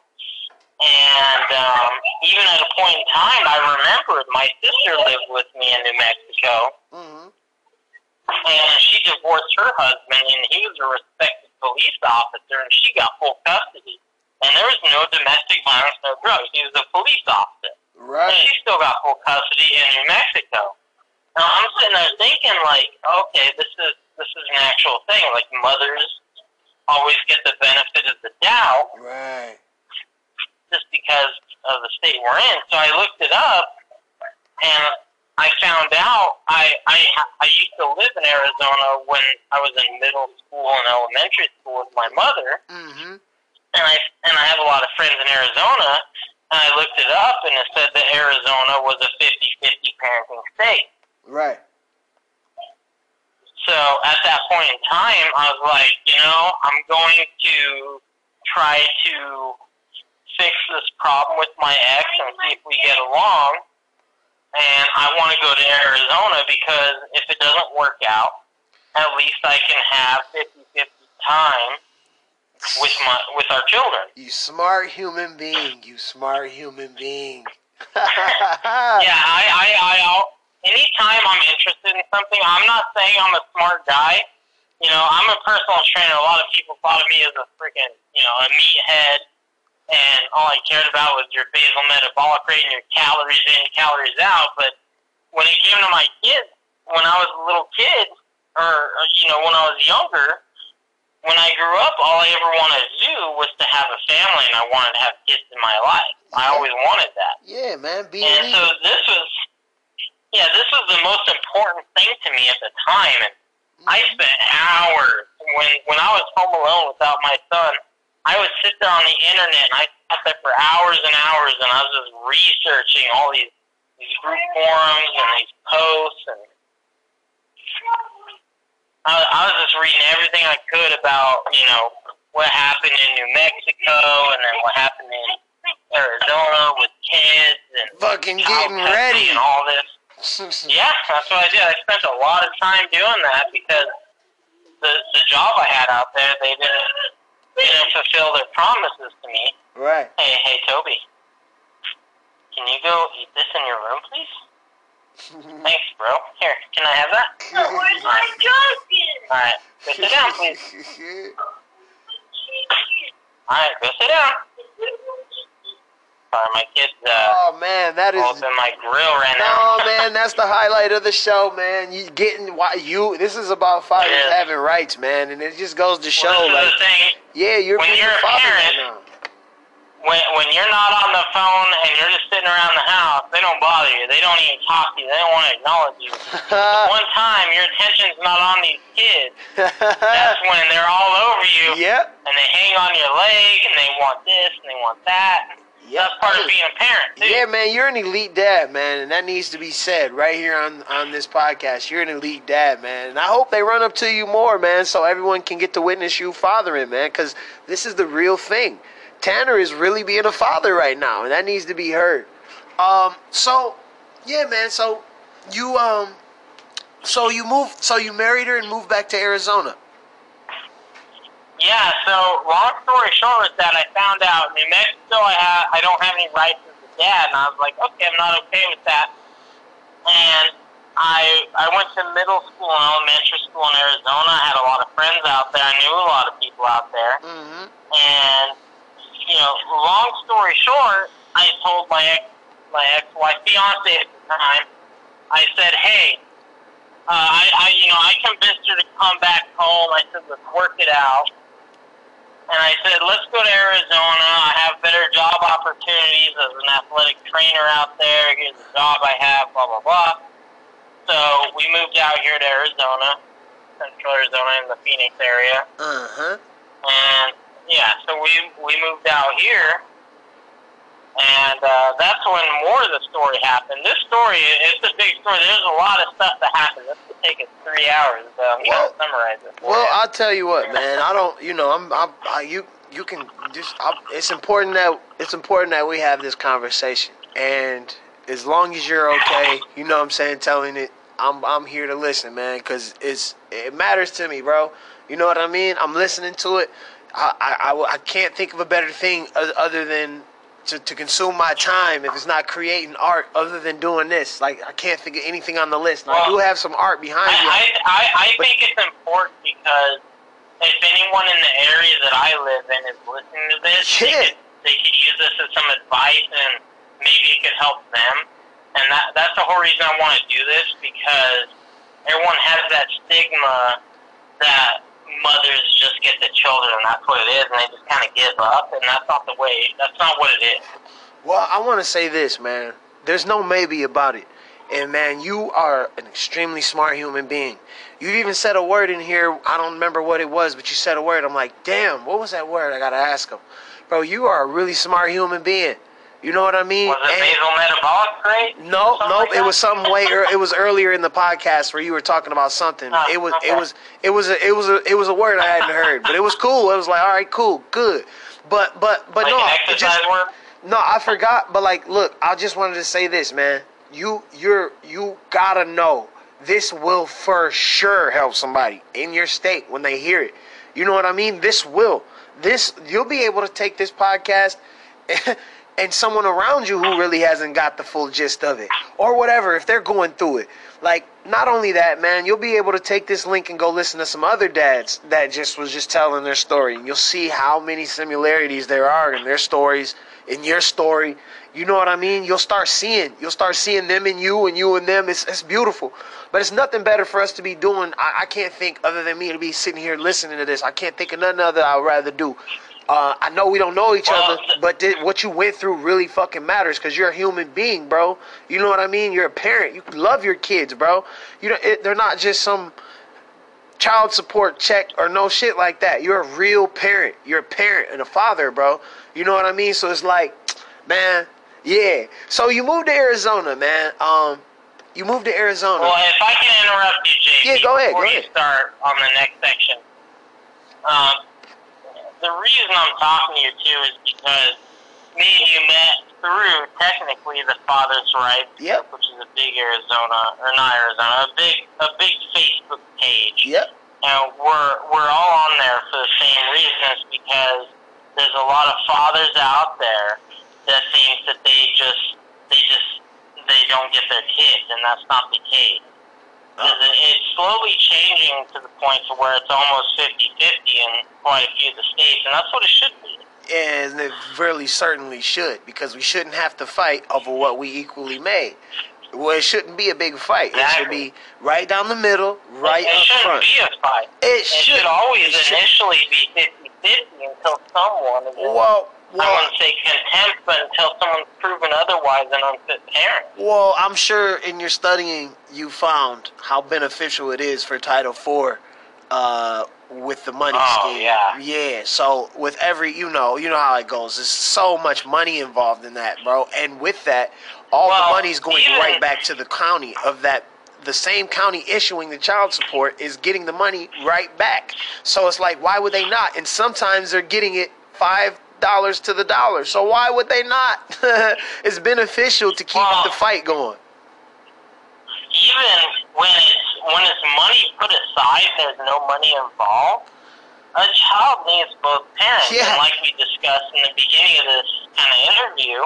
And um, even at a point in time, I remembered my sister lived with me in New Mexico Mm-hmm. and she divorced her husband, and he was a respected police officer, and she got full custody. And there was no domestic violence, no drugs. He was a police officer, Right. she still got full custody in New Mexico. Now I'm sitting there thinking, like, okay, this is this is an actual thing. Like mothers always get the benefit of the doubt Right. just because of the state we're in. So I looked it up, and I found out I I I used to live in Arizona when I was in middle school and elementary school with my mother, Mm-hmm. and I and I have a lot of friends in Arizona. And I looked it up, and it said that Arizona was a 50-50 parenting state. Right. So at that point in time, I was like, you know, I'm going to try to fix this problem with my ex and see if we get along. And I want to go to Arizona because if it doesn't work out, at least I can have 50-50 time with my with our children. You smart human being. You smart human being. Yeah, I I I al- anytime I'm interested in something, I'm not saying I'm a smart guy. You know, I'm a personal trainer. A lot of people thought of me as a freaking, you know, a meathead, and all I cared about was your basal metabolic rate and your calories in, calories out. But when it came to my kids, when I was a little kid, or you know, when I was younger, when I grew up, all I ever wanted to do was to have a family, and I wanted to have kids in my life. I always wanted that. Yeah, man. Be And so this was, yeah, this was the most important thing to me at the time. And I mm-hmm. spent hours when when I was home alone without my son. I would sit there on the internet and I sat there for hours and hours, and I was just researching all these these group forums and these posts, and I, I was just reading everything I could about you know what happened in New Mexico, and then what happened in Arizona with kids and fucking getting ready. and all this. Yeah, that's what I did. I spent a lot of time doing that because the the job I had out there, they didn't they didn't fulfill their promises to me. right. Hey, hey, Toby, can you go eat this in your room, please? Thanks, bro. Here, can I have that? No, where's my jacket? All right, go sit down, please. All right, go sit down. Sorry, my kids uh, oh man, that is. all up in my grill right No now. man, that's the highlight of the show, man. You getting why you? This is about fathers Yeah. having rights, man, and it just goes to show, well, like, the thing. yeah, you're when being you're a a father right now. When when you're not on the phone and you're just sitting around the house, they don't bother you. They don't even talk to you. They don't want to acknowledge you. One time, your attention's not on these kids. That's when they're all over you yep. and they hang on your leg and they want this and they want that. Yep. That's part of being a parent too. Yeah, man, you're an elite dad, man, and that needs to be said right here on on this podcast. You're an elite dad, man, and I hope they run up to you more, man, so everyone can get to witness you fathering, man, because this is the real thing. Tanner is really being a father right now, and that needs to be heard. Um, so yeah, man, so you um, so you moved, so you married her and moved back to Arizona. Yeah, so long story short is that I found out New Mexico I have I don't have any rights as a dad and I was like, okay, I'm not okay with that. And I I went to middle school and elementary school in Arizona. I had a lot of friends out there. I knew a lot of people out there. Mm-hmm. And you know, long story short, I told my ex my ex wife fiance at the time, I said, Hey, uh, I, I you know, I convinced her to come back home. I said, Let's work it out. And I said, let's go to Arizona. I have better job opportunities as an athletic trainer out there. Here's the job I have, blah, blah, blah. So we moved out here to Arizona, central Arizona in the Phoenix area. Uh huh. And yeah, so we we moved out here, and uh, that's when more of the story happened. This story, it's a big story. There's a lot of stuff that happened. This could take us three hours. So I'm Well- gonna summarize it. Well, you. I'll tell you what, man. I don't, you know, I'm, I'm I, you, you can just. I, it's important that it's important that we have this conversation, and as long as you're okay, you know, what I'm saying, telling it, I'm, I'm here to listen, man, because it's, it matters to me, bro. You know what I mean? I'm listening to it. I, I, I, I can't think of a better thing other than to, to consume my time if it's not creating art other than doing this. Like I can't think of anything on the list. And I do have some art behind I, you. I, I, I think it's important because if anyone in the area that I live in is listening to this, they Shit. could, they could use this as some advice and maybe it could help them. And that, that's the whole reason I want to do this because everyone has that stigma that mothers just get the children and that's what it is and they just kind of give up and that's not the way, that's not what it is. Well, I want to say this, man. There's no maybe about it. And man, you are an extremely smart human being. You even said a word in here. I don't remember what it was, but you said a word. I'm like, damn, what was that word? I gotta ask him, bro. You are a really smart human being. You know what I mean? Was it And- basal metabolic rate? no, nope. like it was some way. It was earlier in the podcast where you were talking about something. Oh, It was. It okay. was. It was. A, it was. A, it was a word I hadn't heard, but it was cool. It was like, all right, cool, good. But but but like no, it just word? no, I forgot. But like, look, I just wanted to say this, man. You you're you gotta know this will for sure help somebody in your state when they hear it. You know what I mean? This will. This you'll be able to take this podcast. and someone around you who really hasn't got the full gist of it or whatever if they're going through it. Like not only that man you'll be able to take this link and go listen to some other dads that just was just telling their story. And you'll see how many similarities there are in their stories in your story. You know what i mean? You'll start seeing you'll start seeing them and you and you and them. It's, it's beautiful. But it's nothing better for us to be doing. I, I can't think other than me to be sitting here listening to this. I can't think of nothing other i'd rather do uh, I know we don't know each Well, other, but did, what you went through really fucking matters because you're a human being, bro. You know what I mean? You're a parent. You love your kids, bro. You know it, they're not just some child support check or no shit like that. You're a real parent. You're a parent and a father, bro. You know what I mean? So it's like, man, yeah. So you moved to Arizona, man. Um, you moved to Arizona. Well, if I can interrupt you, JP, Yeah, go ahead, before go you start on the next section. Um, the reason I'm talking to you too is because me and you met through technically the Father's Right, Yep. which is a big Arizona or not Arizona, a big a big Facebook page. Yep. And we're we're all on there for the same reasons because there's a lot of fathers out there that think that they just they just they don't get their kids, and that's not the case. 'Cause It's slowly changing to the point to where it's almost 50-50 in quite a few of the states, and that's what it should be. And it really certainly should, because we shouldn't have to fight over what we equally made. Well, it shouldn't be a big fight. It should be right down the middle, right it up shouldn't be a fight. It It should. should always it should- initially be 50-50 until someone is in, Well, I wouldn't say contempt, but until someone's proven otherwise an unfit parent. well. I'm sure in your studying you found how beneficial it is for Title IV uh, with the money Oh, scheme. yeah. Yeah. So with every, you know, you know how it goes. There's so much money involved in that, bro. And with that, all Well, the money's going even- right back to the county of that. The same county issuing the child support is getting the money right back. So it's like, why would they not? And sometimes they're getting it five dollars to the dollar. So why would they not? it's beneficial to keep Well- the fight going. even when it's when it's money put aside, there's no money involved. A child needs both parents, Yeah. and like we discussed in the beginning of this kind of interview,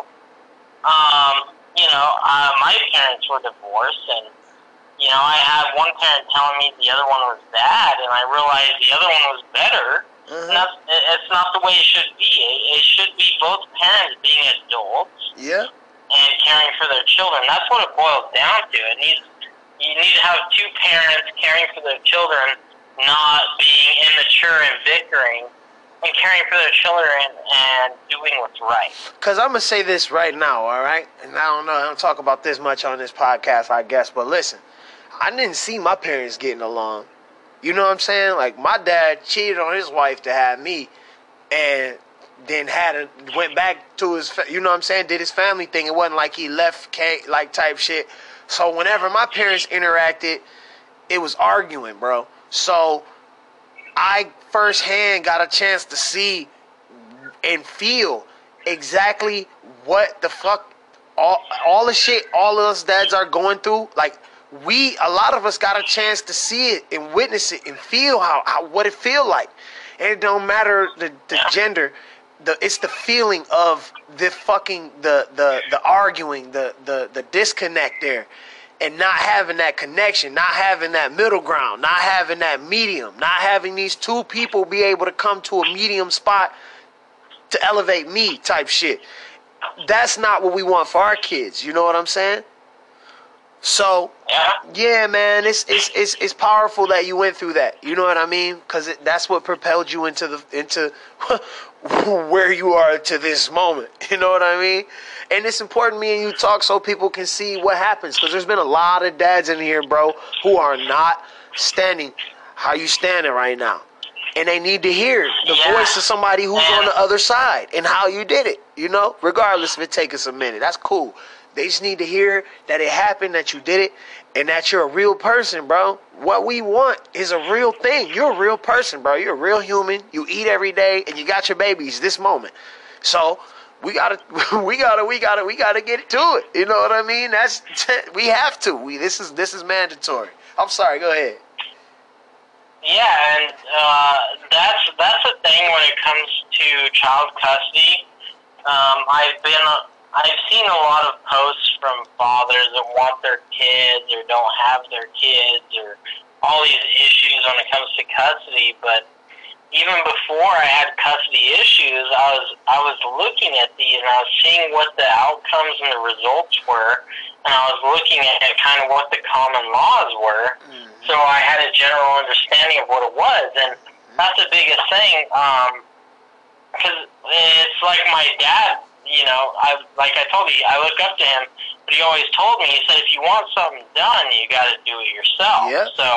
um, you know, uh, my parents were divorced, and you know, I had one parent telling me the other one was bad, and I realized the other one was better. Mm-hmm. And that's, it's not the way it should be. It, it should be both parents being adults Yeah. and caring for their children. That's what it boils down to. It needs you need to have two parents caring for their children, not being immature and bickering, and caring for their children and doing what's right. Cause I'm gonna say this right now, all right? And I don't know, I don't talk about this much on this podcast, I guess. But listen, I didn't see my parents getting along. You know what I'm saying? Like my dad cheated on his wife to have me, and then had a went back to his, you know what I'm saying? Did his family thing. It wasn't like he left, like type shit. So whenever my parents interacted, it was arguing, bro. So I firsthand got a chance to see and feel exactly what the fuck all all the shit all of us dads are going through. Like we, a lot of us got a chance to see it and witness it and feel how, how what it feel like. And it don't matter the, the gender. The, it's the feeling of the fucking the the the arguing the the the disconnect there and not having that connection, not having that middle ground, not having that medium, not having these two people be able to come to a medium spot to elevate me type shit. That's not what we want for our kids. You know what I'm saying? So Yeah. yeah, man, it's it's it's it's powerful that you went through that. You know what I mean? Because that's what propelled you into the into where you are to this moment. You know what I mean? And it's important me and you talk so people can see what happens. Because there's been a lot of dads in here, bro, who are not standing how you standing right now. And they need to hear the Yeah. voice of somebody who's Yeah. on the other side and how you did it. You know, regardless if it takes us a minute, that's cool. They just need to hear that it happened, that you did it, and that you're a real person, bro. What we want is a real thing. You're a real person, bro. You're a real human. You eat every day, and you got your babies this moment. So we gotta, we gotta, we gotta, we gotta get to it. You know what I mean? That's we have to. We this is this is mandatory. I'm sorry. Go ahead. Yeah, and uh, that's that's the thing when it comes to child custody. Um, I've been, I've seen a lot of posts from fathers that want their kids or don't have their kids or all these issues when it comes to custody. But even before I had custody issues, I was I was looking at these and I was seeing what the outcomes and the results were, and I was looking at kind of what the common laws were. Mm-hmm. So I had a general understanding of what it was, and that's the biggest thing. Um, because it's like my dad. You know, I like I told you, I look up to him, but he always told me. He said, if you want something done, you got to do it yourself. Yep. So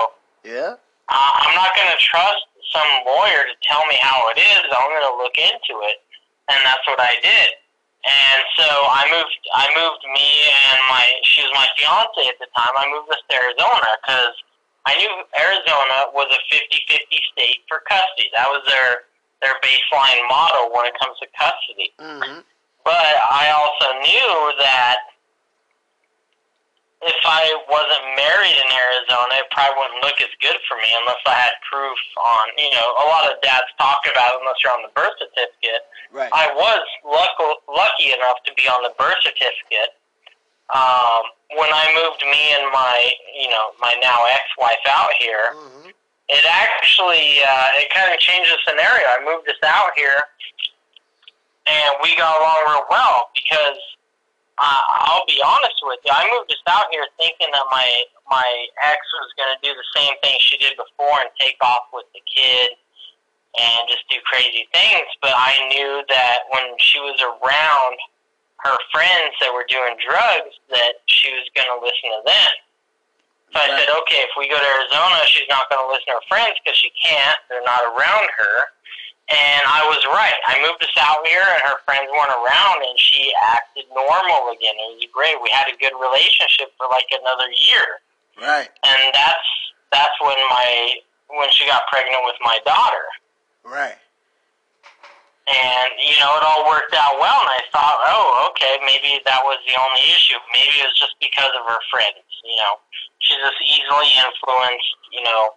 Yeah. uh, I'm not going to trust some lawyer to tell me how it is. I'm going to look into it, and that's what I did. And so I moved. I moved me and my. She was my fiance at the time. I moved us to Arizona because I knew Arizona was a 50-50 state for custody. That was their their baseline model when it comes to custody. Mm-hmm. But I also knew that if I wasn't married in Arizona, it probably wouldn't look as good for me unless I had proof on, you know, a lot of dads talk about it unless you're on the birth certificate. Right. I was lucky, lucky enough to be on the birth certificate. Um, when I moved me and my, you know, my now ex-wife out here, mm-hmm. it actually uh, it kind of changed the scenario. I moved us out here, and we got along real well because uh, I'll be honest with you. I moved us out here thinking that my my ex was going to do the same thing she did before and take off with the kid and just do crazy things. But I knew that when she was around her friends that were doing drugs, that she was going to listen to them. So I said, okay, if we go to Arizona, she's not going to listen to her friends because she can't. They're not around her. And I was right. I moved us out here, and her friends weren't around, and she acted normal again. It was great. We had a good relationship for like another year, Right. and that's that's when my when she got pregnant with my daughter. Right. And, you know, it all worked out well, and I thought, oh, okay, maybe that was the only issue. Maybe it was just because of her friends, you know. She's just easily influenced, you know.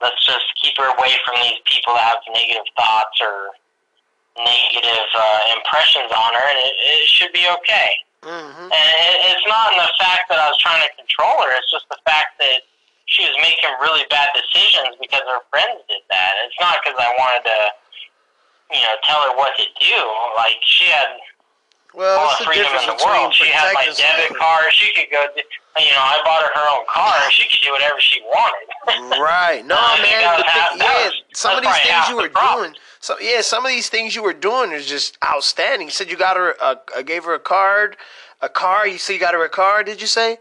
Let's just keep her away from these people that have negative thoughts or negative uh, impressions on her, and it, it should be okay. Mm-hmm. And it, it's not in the fact that I was trying to control her. It's just the fact that she was making really bad decisions because her friends did that. It's not because I wanted to, you know, tell her what to do. Like she had Well, all the freedom in the world. She had my debit card. She could go. You know, I bought her her own car. She could do whatever she wanted. Right. No, man. the thing- yeah, some of these things you were doing. So yeah, some of these things you were doing is just outstanding. You said you got her, a, gave her a card, a car. You said you got her a car. Did you say?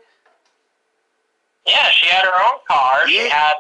yeah, she had her own car. She had.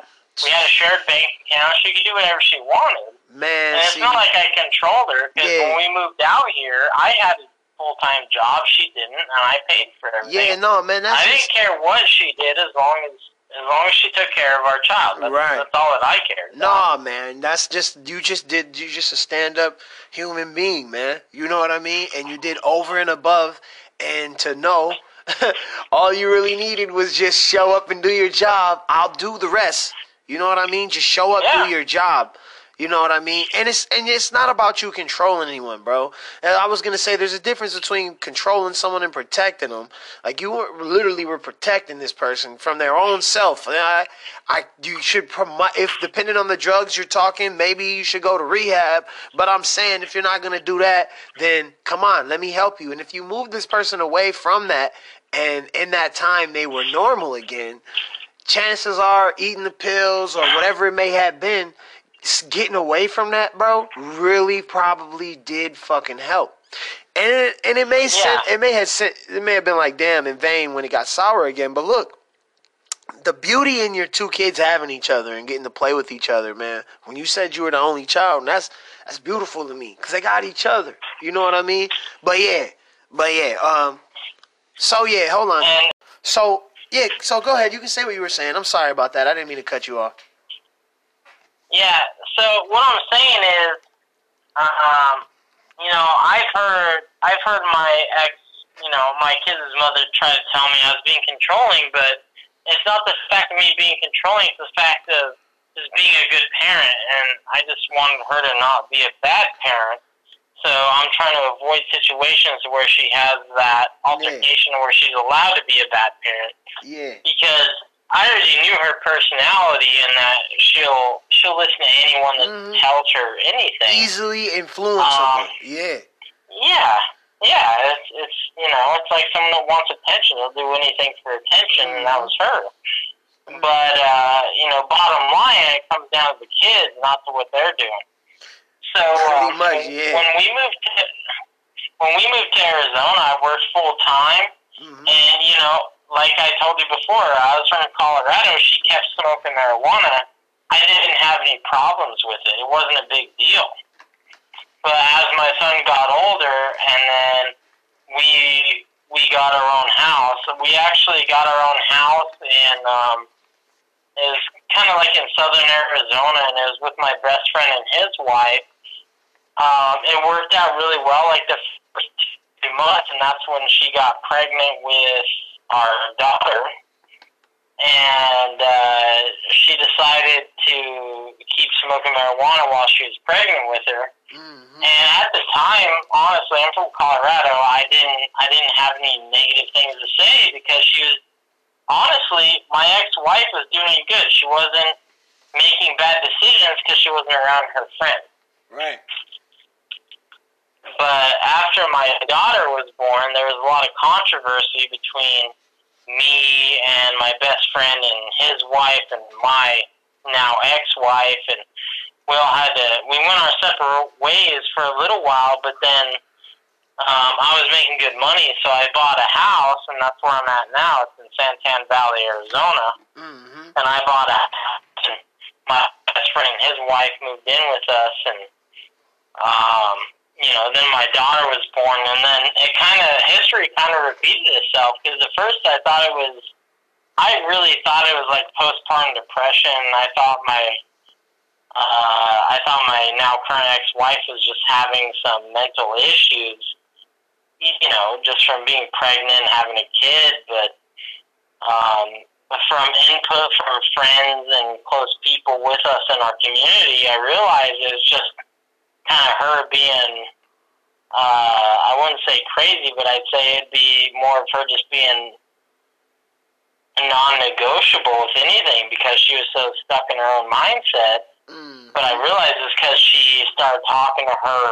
We had a shared bank account. She could do whatever she wanted. Man, And it's not like I controlled her because Yeah. when we moved out here, I had a full time job. She didn't, and I paid for everything. yeah, no, man. That's I just, didn't care what she did as long as as long as she took care of our child. That's, Right. that's all that I cared. about. No, man, that's just you. Just did you just a stand up human being, man. You know what I mean? And you did over and above, and to know, all you really needed was just show up and do your job. I'll do the rest. You know what I mean? Just show up, Yeah. do your job. You know what I mean? And it's and it's not about you controlling anyone, bro. And I was gonna say there's a difference between controlling someone and protecting them. Like you were literally were protecting this person from their own self. I, I you should promote if depending on the drugs you're talking, maybe you should go to rehab. But I'm saying if you're not gonna do that, then come on, let me help you. And if you move this person away from that, and in that time they were normal again, chances are eating the pills or whatever it may have been, getting away from that, bro, really probably did fucking help. And it, and it may Yeah. it may have sen- it may have been like damn in vain when it got sour again. But look, the beauty in your two kids having each other and getting to play with each other, man. When you said you were the only child, and that's that's beautiful to me because they got each other. You know what I mean? But yeah, but yeah. Um. So yeah, hold on. So yeah, so go ahead. You can say what you were saying. I'm sorry about that. I didn't mean to cut you off. Yeah, so what I'm saying is, um, you know, I've heard I've heard my ex, you know, my kid's mother try to tell me I was being controlling, but it's not the fact of me being controlling; it's the fact of just being a good parent, and I just wanted her to not be a bad parent. So I'm trying to avoid situations where she has that altercation where she's allowed to be a bad parent Yeah. because I already knew her personality and that she'll she'll listen to anyone that Mhm. tells her anything. Easily influenceable. Um, yeah. Yeah, yeah. It's it's you know it's like someone that wants attention. They'll do anything for attention, and that was her. But uh, you know, bottom line, it comes down to the kids, not to what they're doing. So Pretty uh, much, when- yeah. when we moved to when we moved to Arizona, I worked full time, hmm and you know, like I told you before, I was from Colorado. She kept smoking marijuana. I didn't have any problems with it. It wasn't a big deal. But as my son got older, and then we we got our own house. We actually got our own house in um, it was kind of like in southern Arizona, and it was with my best friend and his wife. Um, it worked out really well, like the first two months, and that's when she got pregnant with our daughter. And uh, she decided to keep smoking marijuana while she was pregnant with her. hmm And at the time, honestly, I'm from Colorado. I didn't I didn't have any negative things to say because she was honestly my ex-wife was doing good. She wasn't making bad decisions because she wasn't around her friends. Right. But after my daughter was born, there was a lot of controversy between me and my best friend and his wife and my now ex-wife, and we all had to. We went our separate ways for a little while, but then um, I was making good money, so I bought a house, and that's where I'm at now. It's in San Tan Valley, Arizona hmm and I bought a house. And my best friend and his wife moved in with us, and um, you know, then my daughter was born, and then it kind of history kind of repeated itself because at first I thought it was, I really thought it was like postpartum depression. I thought my, uh, I thought my now current ex-wife was just having some mental issues, you know, just from being pregnant, having a kid, but um, from input from friends and close people with us in our community, I realized it was just kind of her being, uh, I wouldn't say crazy, but I'd say it'd be more of her just being non-negotiable with anything because she was so stuck in her own mindset. hmm But I realized it's because she started talking to her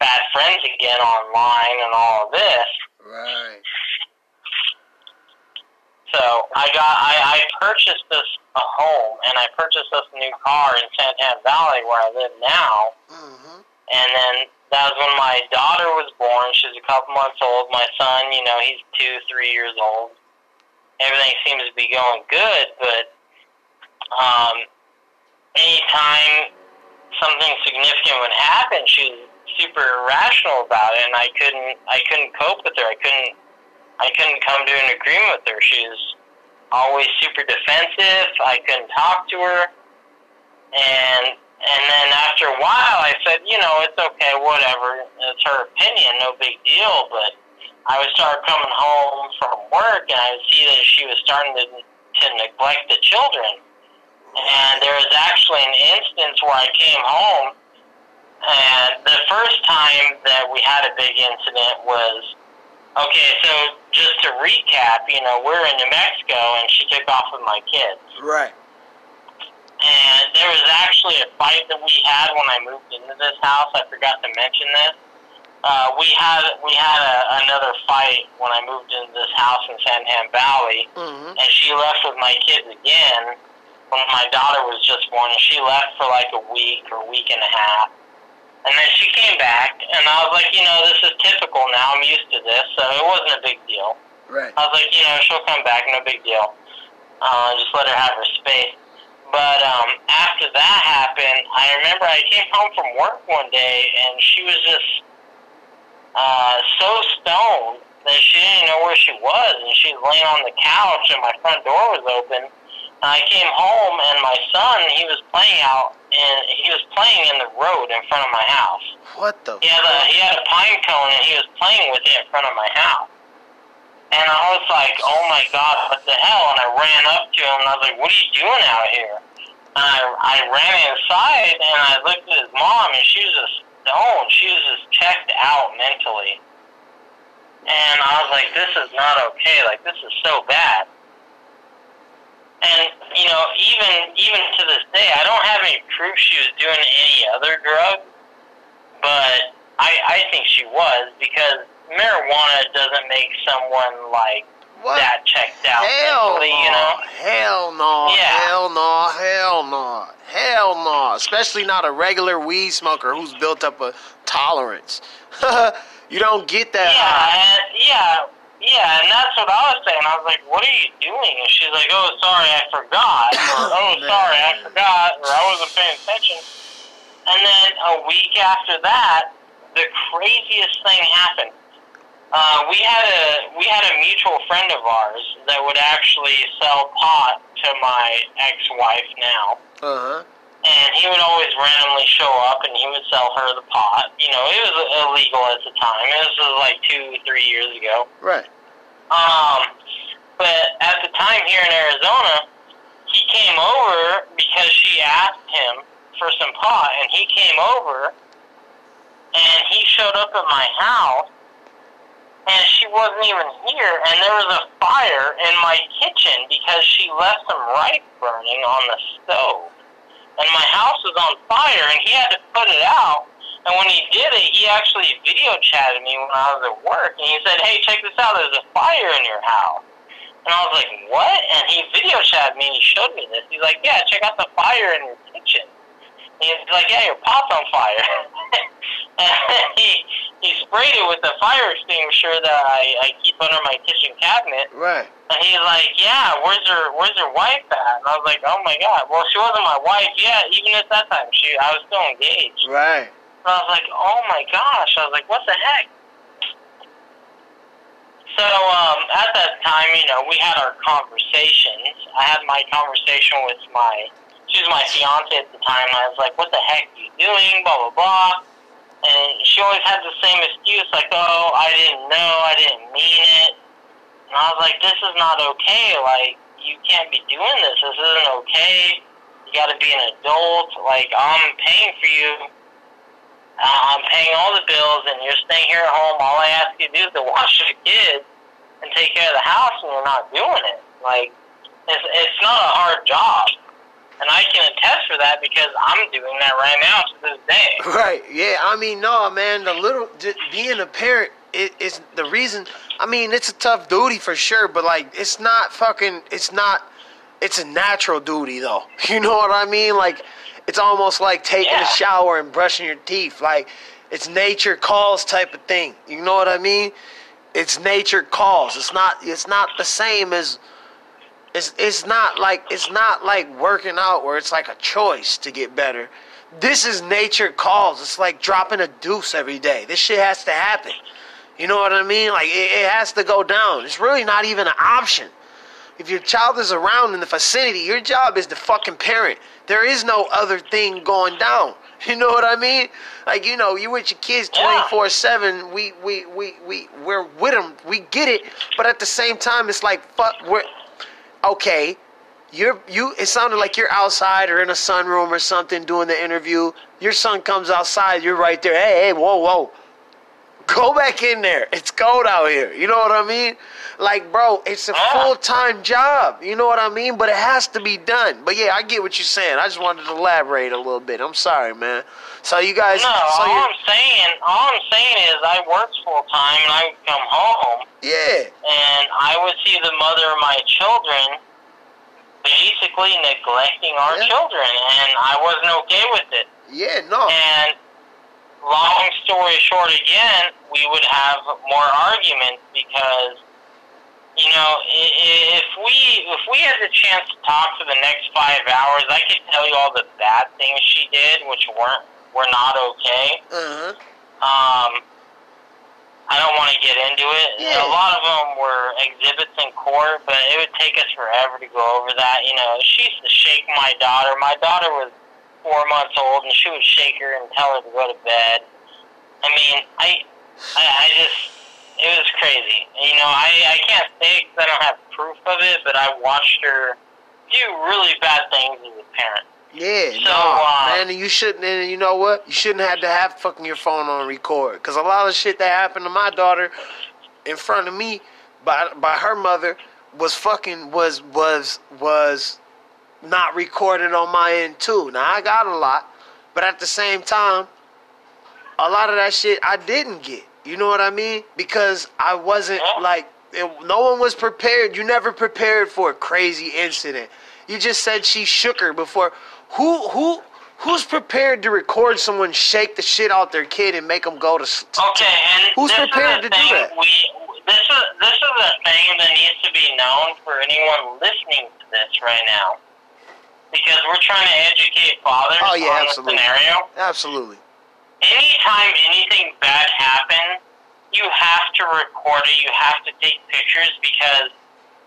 bad friends again online and all of this. Right. So I got I, I purchased this a home and I purchased this new car in San Tan Valley where I live now. hmm And then that was when my daughter was born. She's a couple months old. My son, you know, he's two, three years old. Everything seems to be going good, but um, anytime something significant would happen, she was super irrational about it, and I couldn't I couldn't cope with her. I couldn't I couldn't come to an agreement with her. She was always super defensive. I couldn't talk to her, and and then after a while, I said, you know, it's okay, whatever. It's her opinion, no big deal. But I would start coming home from work, and I would see that she was starting to to neglect the children. And there was actually an instance where I came home, and the first time that we had a big incident was okay. So just to recap, you know, we're in New Mexico, and she took off with my kids. Right. And there was actually a fight that we had when I moved into this house. I forgot to mention this. Uh, we had we had a, another fight when I moved into this house in San Tan Valley, hmm and she left with my kids again when my daughter was just born. And she left for like a week or a week and a half, and then she came back, and I was like, you know, this is typical now. I'm used to this, so it wasn't a big deal. Right. I was like, you know, she'll come back, no big deal. Uh, just let her have her space. But um, after that happened, I remember I came home from work one day, and she was just uh, so stoned that she didn't know where she was, and she was laying on the couch, and my front door was open. And I came home, and my son, he was playing out, and he was playing in the road in front of my house. What the? He had a he had a pine cone and he was playing with it in front of my house. And I was like, "Oh my God, what the hell?" And I ran up to him and I was like, "What are you doing out here?" And I I ran inside and I looked at his mom and she was just stoned. She was just checked out mentally. And I was like, this is not okay. Like, this is so bad. And, you know, even even to this day, I don't have any proof she was doing any other drug, but I, I think she was because marijuana doesn't make someone, like, What? that checked out Hell no. you know? Hell no. Yeah. Hell no. Hell no. Hell no. Especially not a regular weed smoker who's built up a tolerance. you don't get that. Yeah, high. yeah, yeah, and that's what I was saying. I was like, "What are you doing?" And she's like, "Oh, sorry, I forgot." Or, "Oh, sorry, I forgot," or "I wasn't paying attention." And then a week after that, the craziest thing happened. Uh, we had a we had a mutual friend of ours that would actually sell pot to my ex-wife now Uh-huh. And he would always randomly show up and he would sell her the pot. You know, it was illegal at the time. This was like two, three years ago. Right. Um, but at the time here in Arizona, he came over because she asked him for some pot, and he came over and he showed up at my house. And she wasn't even here, and there was a fire in my kitchen because she left some rice burning on the stove and my house was on fire, and he had to put it out. And when he did it, he actually video chatted me when I was at work, and he said, "Hey, check this out. There's a fire in your house." And I was like, "What?" And he video chatted me, and he showed me this. He's like, "Yeah, check out the fire in your kitchen." He's like, "Yeah, your pot's on fire." and he he sprayed it with the fire extinguisher that I, I keep under my kitchen cabinet. Right. And he's like, yeah, where's her where's her wife at? And I was like, oh my god. Well, she wasn't my wife yet. Even at that time, she I was still engaged. Right. And I was like, oh my gosh. I was like, what the heck? So um, at that time, you know, we had our conversations. I had my conversation with my she was my fiance at the time. I was like, what the heck are you doing? Blah blah blah. And she always had the same excuse, like, oh, I didn't know, I didn't mean it. And I was like, this is not okay. Like, you can't be doing this. This isn't okay. You got to be an adult. Like, I'm paying for you. Uh, I'm paying all the bills, and you're staying here at home. All I ask you to do is to watch the kids and take care of the house, and you're not doing it. Like, it's, it's not a hard job. And I can attest for that because I'm doing that right now to this day. Right. Yeah. I mean, no, man. The little just being a parent it, it's the reason. I mean, it's a tough duty for sure, but like, it's not fucking. It's not. It's a natural duty, though. You know what I mean? Like, it's almost like taking Yeah. a shower and brushing your teeth. Like, it's nature calls type of thing. You know what I mean? It's nature calls. It's not. It's not the same as. It's it's not like it's not like working out where it's like a choice to get better. This is nature calls. It's like dropping a deuce every day. This shit has to happen. You know what I mean? Like it, it has to go down. It's really not even an option. If your child is around in the vicinity, your job is to fucking parent. There is no other thing going down. You know what I mean? Like you know, you with your kids twenty four seven. We we we we we're with them. We get it, but at the same time, it's like fuck. We're okay. You're you. It sounded like you're outside or in a sunroom or something doing the interview. Your son comes outside. You're right there. Hey hey whoa whoa. Go back in there. It's cold out here. You know what I mean? Like, bro, it's a Ah. full time job. You know what I mean? But it has to be done. But yeah, I get what you're saying. I just wanted to elaborate a little bit. I'm sorry, man. So you guys, No, so all I'm saying, all I'm saying is I worked full time and I would come home yeah, and I would see the mother of my children basically neglecting our Yeah. children, and I wasn't okay with it. yeah, no, And long story short, again, we would have more arguments because, you know, if we if we had the chance to talk for the next five hours, I could tell you all the bad things she did, which weren't were not okay. uh huh, Um, I don't want to get into it. Yeah. A lot of them were exhibits in court, but it would take us forever to go over that. You know, she used to shake my daughter. My daughter was four months old, and she would shake her and tell her to go to bed. I mean, I, I, I just, it was crazy. You know, I, I can't say because I don't have proof of it, but I watched her do really bad things as a parent. Yeah, So, no, uh, man, and you shouldn't. And you know what? You shouldn't have to have fucking your phone on record. Cause a lot of shit that happened to my daughter in front of me by by her mother was fucking was was was not recorded on my end too. Now I got a lot, but at the same time, a lot of that shit I didn't get. You know what I mean? Because I wasn't like it, no one was prepared. You never prepared for a crazy incident. You just said she shook her before. Who who who's prepared to record someone shake the shit out their kid and make them go to? s- Okay, and Who's prepared to do that? We this is this is a thing that needs to be known for anyone listening to this right now, because we're trying to educate fathers Oh, yeah, on absolutely. the scenario. Absolutely. Anytime anything bad happens, you have to record it. You have to take pictures because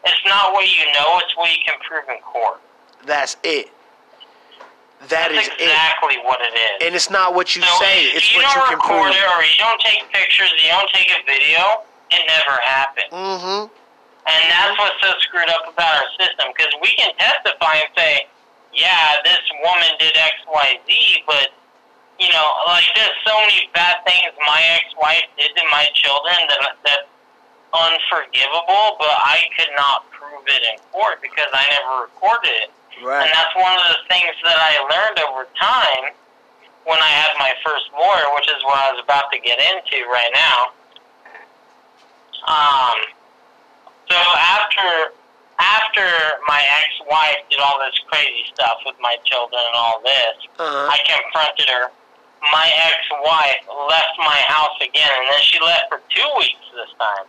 it's not what you know; it's what you can prove in court. That's it. That That's is it. exactly what it is. And it's not what you So say, it's you what don't you can record it or you don't take pictures, you don't take a video, it never happened. Mm-hmm. And that's what's so screwed up about our system because we can testify and say, yeah, this woman did X, Y, Z, but you know, like there's so many bad things my ex-wife did to my children that that's unforgivable, but I could not prove it in court because I never recorded it. Right. And that's one of the things that I learned over time when I had my first lawyer, which is what I was about to get into right now. Um, so after after my ex-wife did all this crazy stuff with my children and all this, Uh-huh. I confronted her. My ex-wife left my house again, and then she left for two weeks this time.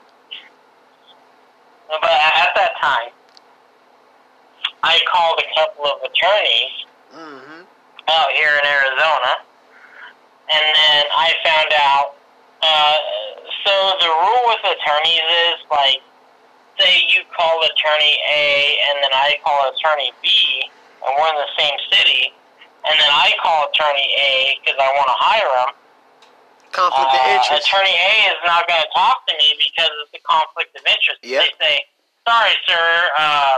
But at that time, I called a couple of attorneys Mm-hmm. out here in Arizona, and then I found out. Uh, so the rule with attorneys is like, say you call attorney A, and then I call attorney B, and we're in the same city, and then I call attorney A because I want to hire him. Conflict of Uh, interest. attorney A is not going to talk to me because it's a conflict of interest. Yep. They say, "Sorry, sir, uh,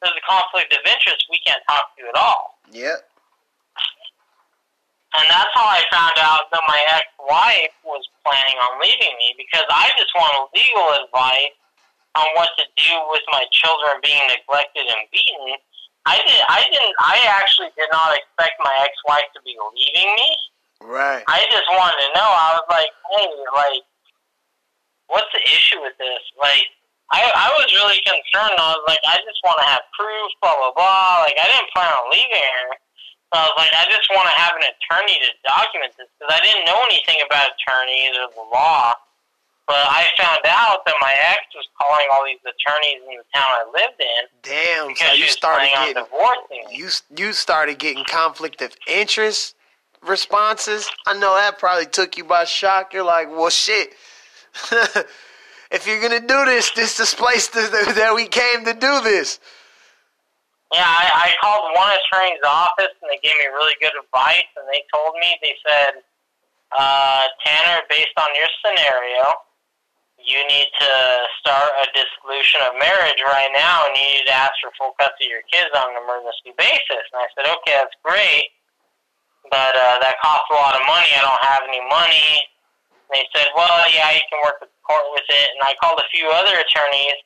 there's a conflict of interest. We can't talk to you at all." Yep. And that's how I found out that my ex-wife was planning on leaving me because I just wanted legal advice on what to do with my children being neglected and beaten. I did. I didn't. I actually did not expect my ex-wife to be leaving me. Right. I just wanted to know. I was like, hey, like, what's the issue with this? Like, I I was really concerned. I was like, I just want to have proof, blah blah blah. Like, I didn't plan on leaving her. So I was like, I just want to have an attorney to document this because I didn't know anything about attorneys or the law. But I found out that my ex was calling all these attorneys in the town I lived in Damn. So you started getting divorcing you you started getting conflict of interest responses. I know that probably took you by shock. You're like, well, shit. if you're gonna do this, this is the place that, that we came to do this. Yeah, I, I called one attorney's office and they gave me really good advice. And they told me, they said, uh, Tanner, based on your scenario, you need to start a dissolution of marriage right now, and you need to ask for full custody of your kids on an emergency basis. And I said, okay, that's great, but uh, that costs a lot of money. I don't have any money. And they said, well, yeah, you can work with the court with it. And I called a few other attorneys,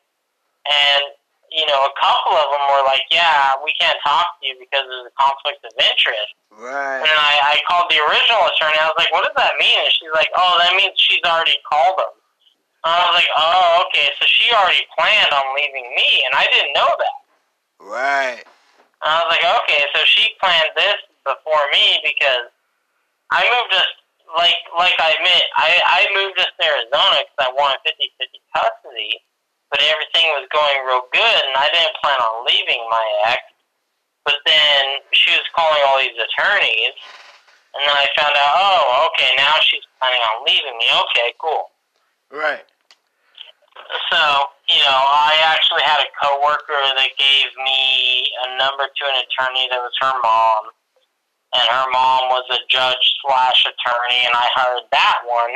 and you know, a couple of them were like, yeah, we can't talk to you because there's a conflict of interest. Right. And I, I called the original attorney. I was like, what does that mean? And she's like, oh, that means she's already called them. And I was like, oh, okay, so she already planned on leaving me, and I didn't know that. Right. And I was like, okay, so she planned this before me because I moved us, like like I admit, I, I moved us to Arizona because I wanted 50-50 custody, but everything was going real good, and I didn't plan on leaving my ex. But then she was calling all these attorneys, and then I found out, oh, okay, now she's planning on leaving me. Okay, cool. Right. So, you know, I actually had a coworker that gave me a number to an attorney that was her mom, and her mom was a judge slash attorney, and I hired that one,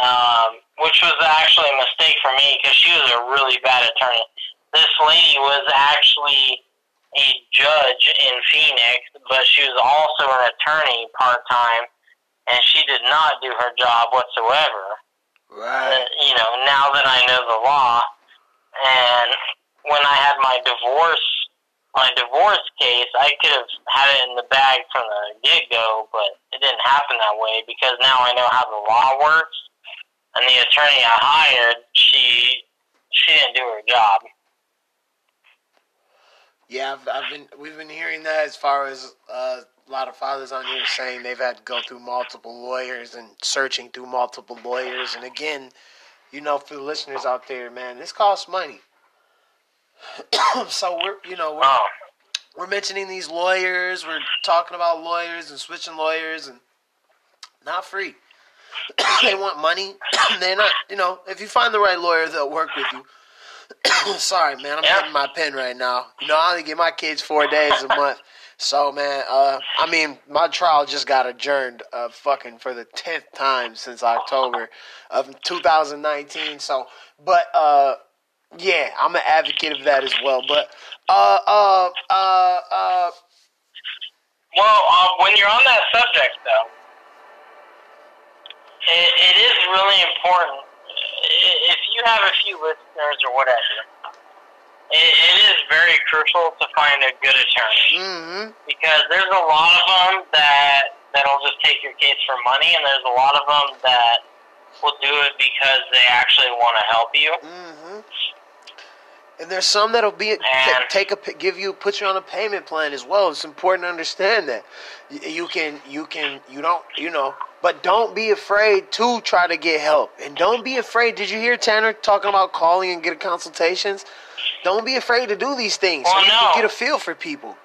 um, which was actually a mistake for me because she was a really bad attorney. This lady was actually a judge in Phoenix, but she was also an attorney part time, and she did not do her job whatsoever. Right. Uh, you know, now that I know the law, and when I had my divorce, my divorce case, I could have had it in the bag from the get go, but it didn't happen that way because now I know how the law works, and the attorney I hired, she she didn't do her job. Yeah, I've, I've been we've been hearing that as far as uh, a lot of fathers on here saying they've had to go through multiple lawyers and searching through multiple lawyers. And again, you know, for the listeners out there, man, this costs money. so we're you know we're Oh, we're mentioning these lawyers. We're talking about lawyers and switching lawyers and not free. they want money. They're not, you know, if you find the right lawyer, they'll work with you. Sorry, man, I'm Yeah. hitting my pen right now. You know, I only give my kids four days a month. So, man, uh, I mean, my trial just got adjourned, uh, fucking for the tenth time since October of 2019. So, but, uh, yeah, I'm an advocate of that as well. But, uh, uh, uh, uh, well, uh, when you're on that subject, though, it, it is really important. If you have a few listeners or whatever, it, it is very crucial to find a good attorney. mm-hmm. because there's a lot of them that that'll just take your case for money, and there's a lot of them that will do it because they actually want to help you. Mm-hmm. And there's some that'll be And- take a give you put you on a payment plan as well. It's important to understand that you can you can you don't you know, but don't be afraid to try to get help. And don't be afraid. Did you hear Tanner talking about calling and getting consultations? Don't be afraid to do these things so Well, you no. can get a feel for people.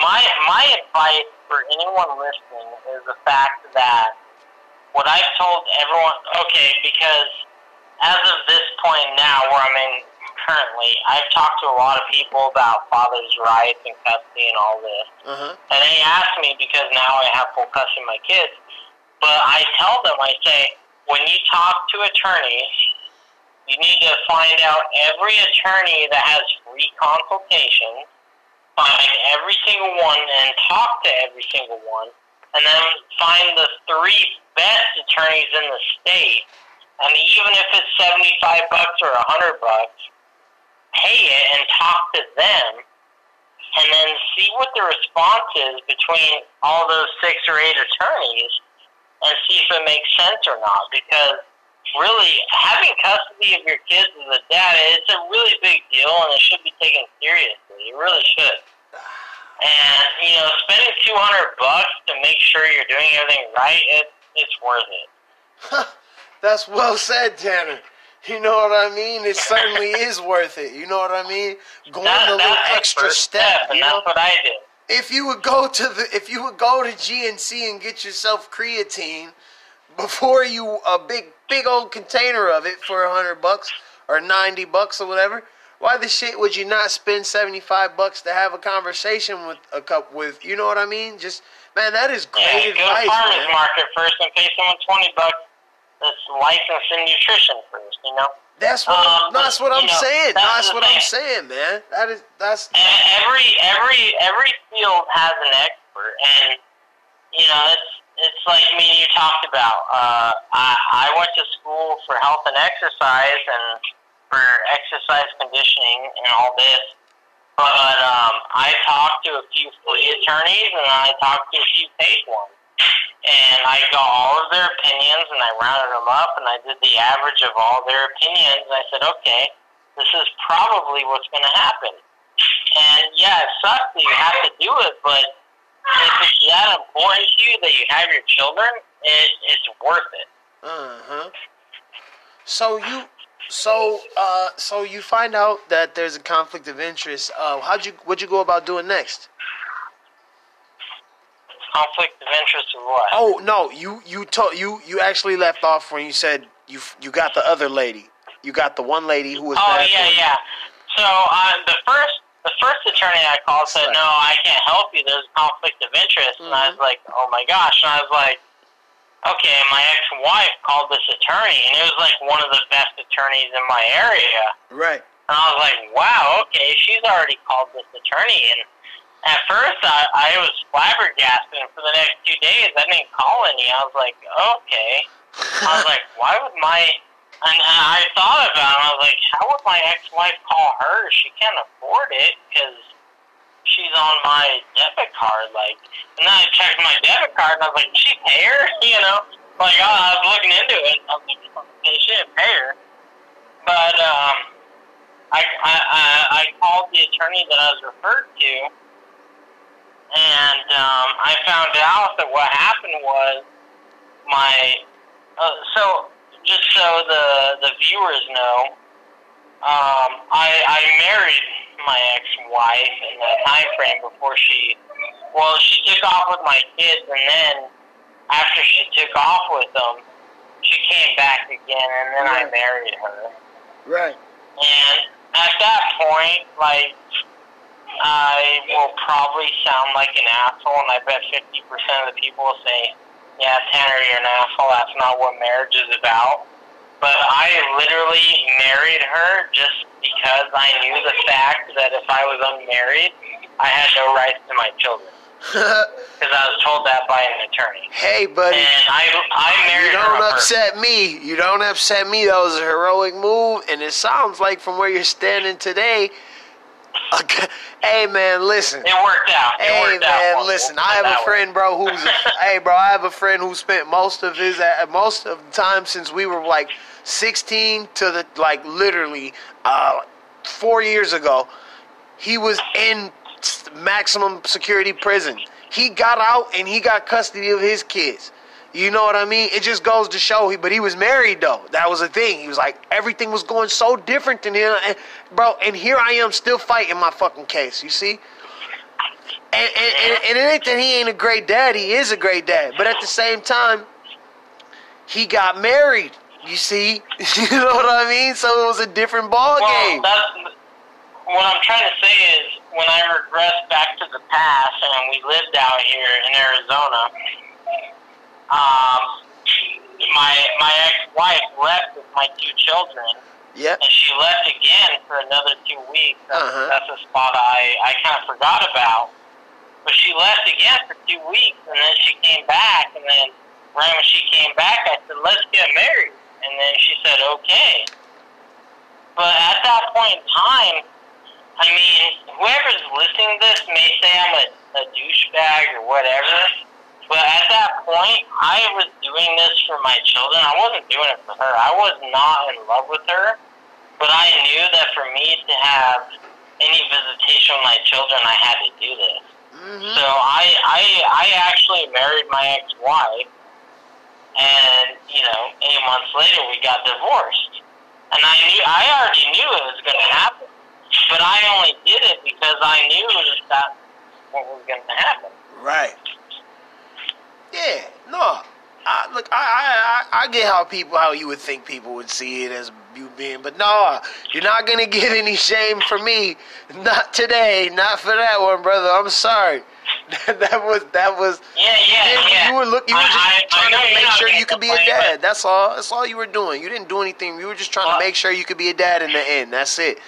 My my advice for anyone listening is the fact that what I've told everyone, okay, because as of this point now, where I'm in currently, I've talked to a lot of people about fathers' rights and custody and all this. Uh huh. And they ask me because now I have full custody of my kids. But I tell them, I say, when you talk to attorneys, you need to find out every attorney that has free consultation, find every single one and talk to every single one, and then find the three best attorneys in the state. And even if it's 75 bucks or a 100 bucks, pay it and talk to them and then see what the response is between all those six or eight attorneys and see if it makes sense or not. Because really, having custody of your kids as a dad, it's a really big deal and it should be taken seriously. It really should. And, you know, spending 200 bucks to make sure you're doing everything right, it, it's worth it. That's well said, Tanner. You know what I mean? It certainly is worth it. You know what I mean? Going That, the little extra first step. you know? that's what I did. if you would go to the if you would go to GNC and get yourself creatine before you a big big old container of it for a hundred bucks or ninety bucks or whatever, why the shit would you not spend seventy five bucks to have a conversation with a cup with you know what I mean? Just man, that is great Yeah, go to farmer's man. market first and pay someone 20 bucks that's licensed in nutrition first, you know? That's what Um, that's what I'm know, saying. that's That's what I'm saying, man. That is that's And every every every field has an expert, and you know it's it's like me and you talked about. Uh, I I went to school for health and exercise and for exercise conditioning and all this, but um, I talked to a few free attorneys and I talked to a few paid ones. And I got all of their opinions and I rounded them up and I did the average of all their opinions. And I said, okay, this is probably what's going to happen. And yeah, it sucks that you have to do it, but if it's that important to you that you have your children, it, it's worth it. Huh. So you, so uh, so you find out that there's a conflict of interest. Uh, how'd you what'd you go about doing next? Conflict of interest with what? Oh no, you you told you you actually left off when you said you you got the other lady. You got the one lady who was. Oh yeah, you. yeah. So uh, the first the first attorney I called said, Right. "No, I can't help you. There's a conflict of interest." And I was like, "Oh my gosh!" And I was like, "Okay." My ex-wife called this attorney, and it was like one of the best attorneys in my area. Right. And I was like, wow, okay, she's already called this attorney. And at first, I, I was flabbergasted. And for the next two days, I didn't call any. I was like, okay. I was like, why would my. And I thought about it. I was like, how would my ex-wife call her? She can't afford it because she's on my debit card. Like, and then I checked my debit card, and I was like, she pay her? You know, like I was looking into it. I was like, okay, she didn't pay her. But um, I, I I I called the attorney that I was referred to, and um, I found out that what happened was my. Uh, so just so the the viewers know, um, I I married my ex-wife in the time frame before she. Well, she took off with my kids, and then after she took off with them, she came back again, and then I married her. Right. And at that point, like, I will probably sound like an asshole, and I bet 50% of the people will say, yeah, Tanner, you're an asshole. That's not what marriage is about. But I literally married her just because I knew the fact that if I was unmarried, I had no rights to my children. Because I was told that by an attorney. hey, buddy. And I, I married You don't upset me. You don't upset me. That was a heroic move, and it sounds like from where you're standing today. Okay. Hey man, listen. It worked out. It Hey worked man, We'll- listen. I have a friend, bro, who's a, hey, bro. I have a friend who spent most of his uh, most of the time since we were like 16 to the like literally uh, four years ago. He was in maximum security prison. He got out and he got custody of his kids. You know what I mean? It just goes to show. He, but he was married though. That was the thing. He was like everything was going so different than him, and, bro. And here I am still fighting my fucking case. You see? And, and, and, and it ain't that he ain't a great dad. He is a great dad. But at the same time, he got married. You see? you know what I mean? So it was a different ball Well, game. that's what I'm trying to say is when I regress back to the past and we lived out here in Arizona, um, my my ex-wife left with my two children, Yep. and she left again for another two weeks. That's, Uh-huh. that's a spot I I kind of forgot about. But she left again for two weeks, and then she came back, and then right when she came back, I said, "Let's get married," and then she said, "Okay." But at that point in time, I mean, whoever's listening to this may say I'm a, a douchebag or whatever. But at that point, I was doing this for my children. I wasn't doing it for her. I was not in love with her. But I knew that for me to have any visitation with my children, I had to do this. hmm So I, I, I actually married my ex-wife, and you know, eight months later we got divorced. And I knew, I already knew it was going to happen, but I only did it because I knew that that's what was going to happen. Right. Yeah. No. I, look, I, I, I, I get how people, how you would think people would see it as you being, but no, you're not gonna get any shame from me. Not today. Not for that one, brother. I'm sorry. that was, that was. Yeah, yeah, Yeah, yeah. You were look. You were just I- I trying know to make sure you could be a dad. That's all. That's all you were doing. You didn't do anything. You were just trying to make sure you could be a dad in the end. That's it.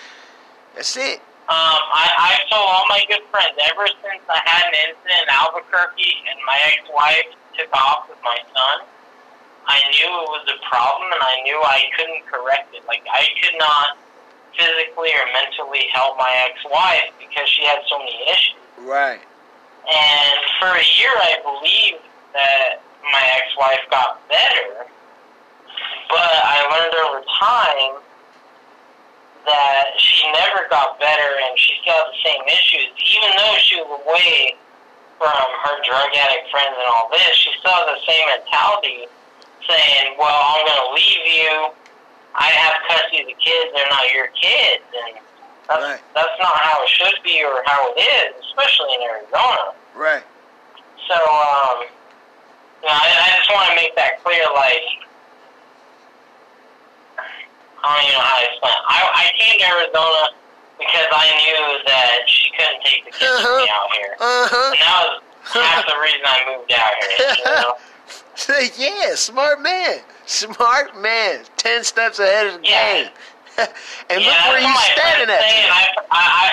That's it. Um, I, I told all my good friends ever since I had an incident in Albuquerque and my ex-wife took off with my son. I knew it was a problem, and I knew I couldn't correct it. Like I could not physically or mentally help my ex-wife because she had so many issues. Right. And for a year, I believed that my ex-wife got better, but I learned over time that she never got better and she still had the same issues. Even though she was away from her drug addict friends and all this, she still has the same mentality saying, well, I'm going to leave you. I have custody of the kids. They're not your kids. And that's, Right. that's not how it should be or how it is, especially in Arizona. Right. So, um, you know, I, I just want to make that clear. Like, I don't even know how to explain. I I came to Arizona because I knew that she couldn't take the kids with me out here, Uh huh. and that was half the reason I moved out here. You know? yeah, smart man. Smart man. Ten steps ahead of the Yeah. game. and yeah, look where you what my standing at. say, and today. I, I, I,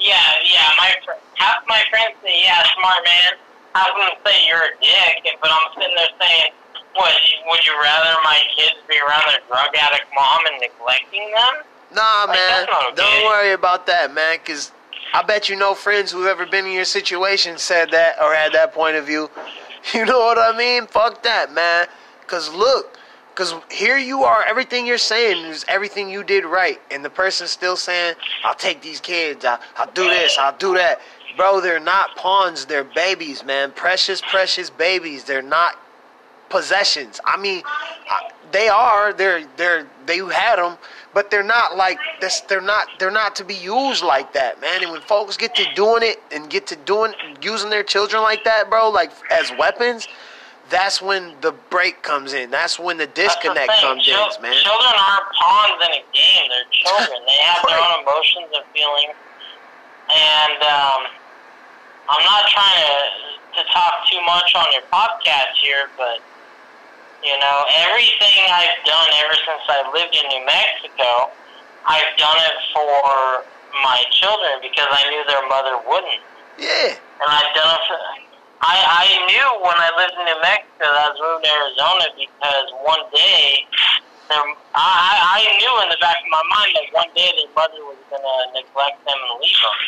yeah, yeah. My half my friends say, "Yeah, smart man." Half of them say you're a dick, but I'm sitting there saying, "What? Would you rather my kids be around their drug addict mom and neglecting them?" Nah, Like, man. okay. Don't worry about that, man. Cause I bet you no friends who've ever been in your situation said that or had that point of view. You know what I mean? Fuck that, man. Cause look, cause here you are. Everything you're saying is everything you did right, and the person's still saying, "I'll take these kids. I'll, I'll do this. I'll do that." Bro, they're not pawns. They're babies, man. Precious, precious babies. They're not possessions. I mean, I- they are. They're they're they had them, but they're not like this. They're not they're not to be used like that, man. And when folks get to doing it and get to doing using their children like that, bro, like as weapons, that's when the break comes in. That's when the That's the disconnect comes Chil- in, man. Children aren't pawns in a game. They're children. they have their own emotions and feelings. And um, I'm not trying to to talk too much on your podcast here, but you know, everything I've done ever since I lived in New Mexico, I've done it for my children because I knew their mother wouldn't Yeah, and I've done it for. I I knew when I lived in New Mexico that I was moving to Arizona because one day, their, I I I knew in the back of my mind that one day their mother was gonna neglect them and leave them,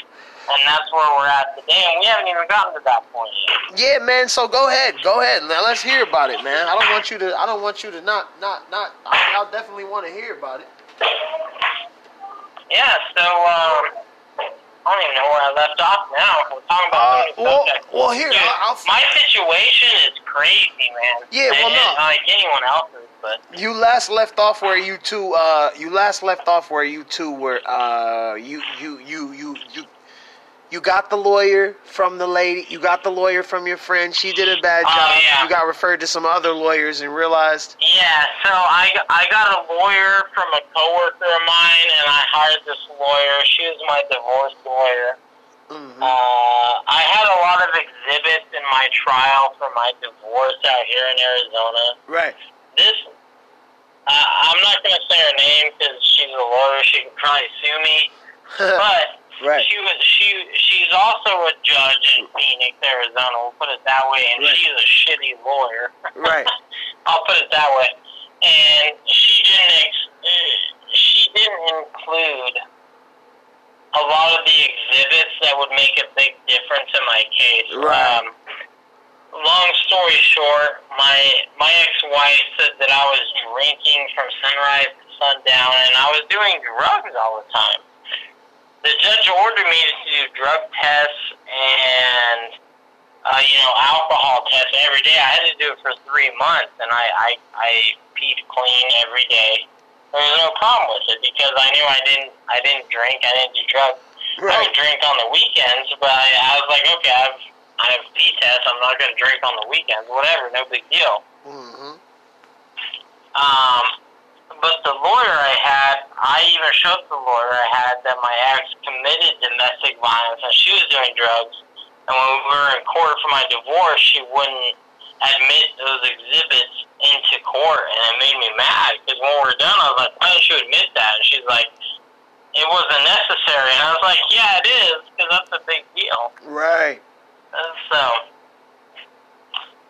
and that's where we're at today, and we haven't even gotten to that point yet. yeah, man. So go ahead, go ahead. Now let's hear about it, man. I don't want you to. I don't want you to not not not. I, I'll definitely want to hear about it. Yeah, so um, I don't even know where I left off now. We're talking about Uh, so well, subjects. well, here Dude, I'll, my situation is crazy, man. Yeah, well, no. like anyone else's, but. You last left off where you two. Uh, you last left off where you two were. Uh, you you you you you. You got the lawyer from the lady. You got the lawyer from your friend. She did a bad Oh, job. yeah. You got referred to some other lawyers and realized. Yeah, so I, I got a lawyer from a coworker of mine, and I hired this lawyer. She was my divorce lawyer. Mm-hmm. Uh, I had a lot of exhibits in my trial for my divorce out here in Arizona. Right. This, uh, I'm not going to say her name because she's a lawyer. She can probably sue me. But right. she was she she's also a judge in Phoenix, Arizona. We'll put it that way, and Right. she's a shitty lawyer. Right. I'll put it that way. And she didn't ex- she didn't include a lot of the exhibits that would make a big difference in my case. Right. Um, long story short, my my ex-wife said that I was drinking from sunrise to sundown, and I was doing drugs all the time. The judge ordered me to do drug tests and uh, you know, alcohol tests every day. I had to do it for three months, and I, I, I peed clean every day. There was no problem with it because I knew I didn't, I didn't drink, I didn't do drugs. I Right. would drink on the weekends, but I, I was like, okay, I have, I have pee test. I'm not going to drink on the weekends. Whatever, no big deal. hmm Um, but the lawyer I had, I even showed the lawyer I had that my ex committed domestic violence and she was doing drugs. And when we were in court for my divorce, she wouldn't admit those exhibits into court, and it made me mad because when we were done, I was like, "Why don't you admit that?" And she's like, "It wasn't necessary." And I was like, "Yeah, it is because that's a big deal." Right. And so.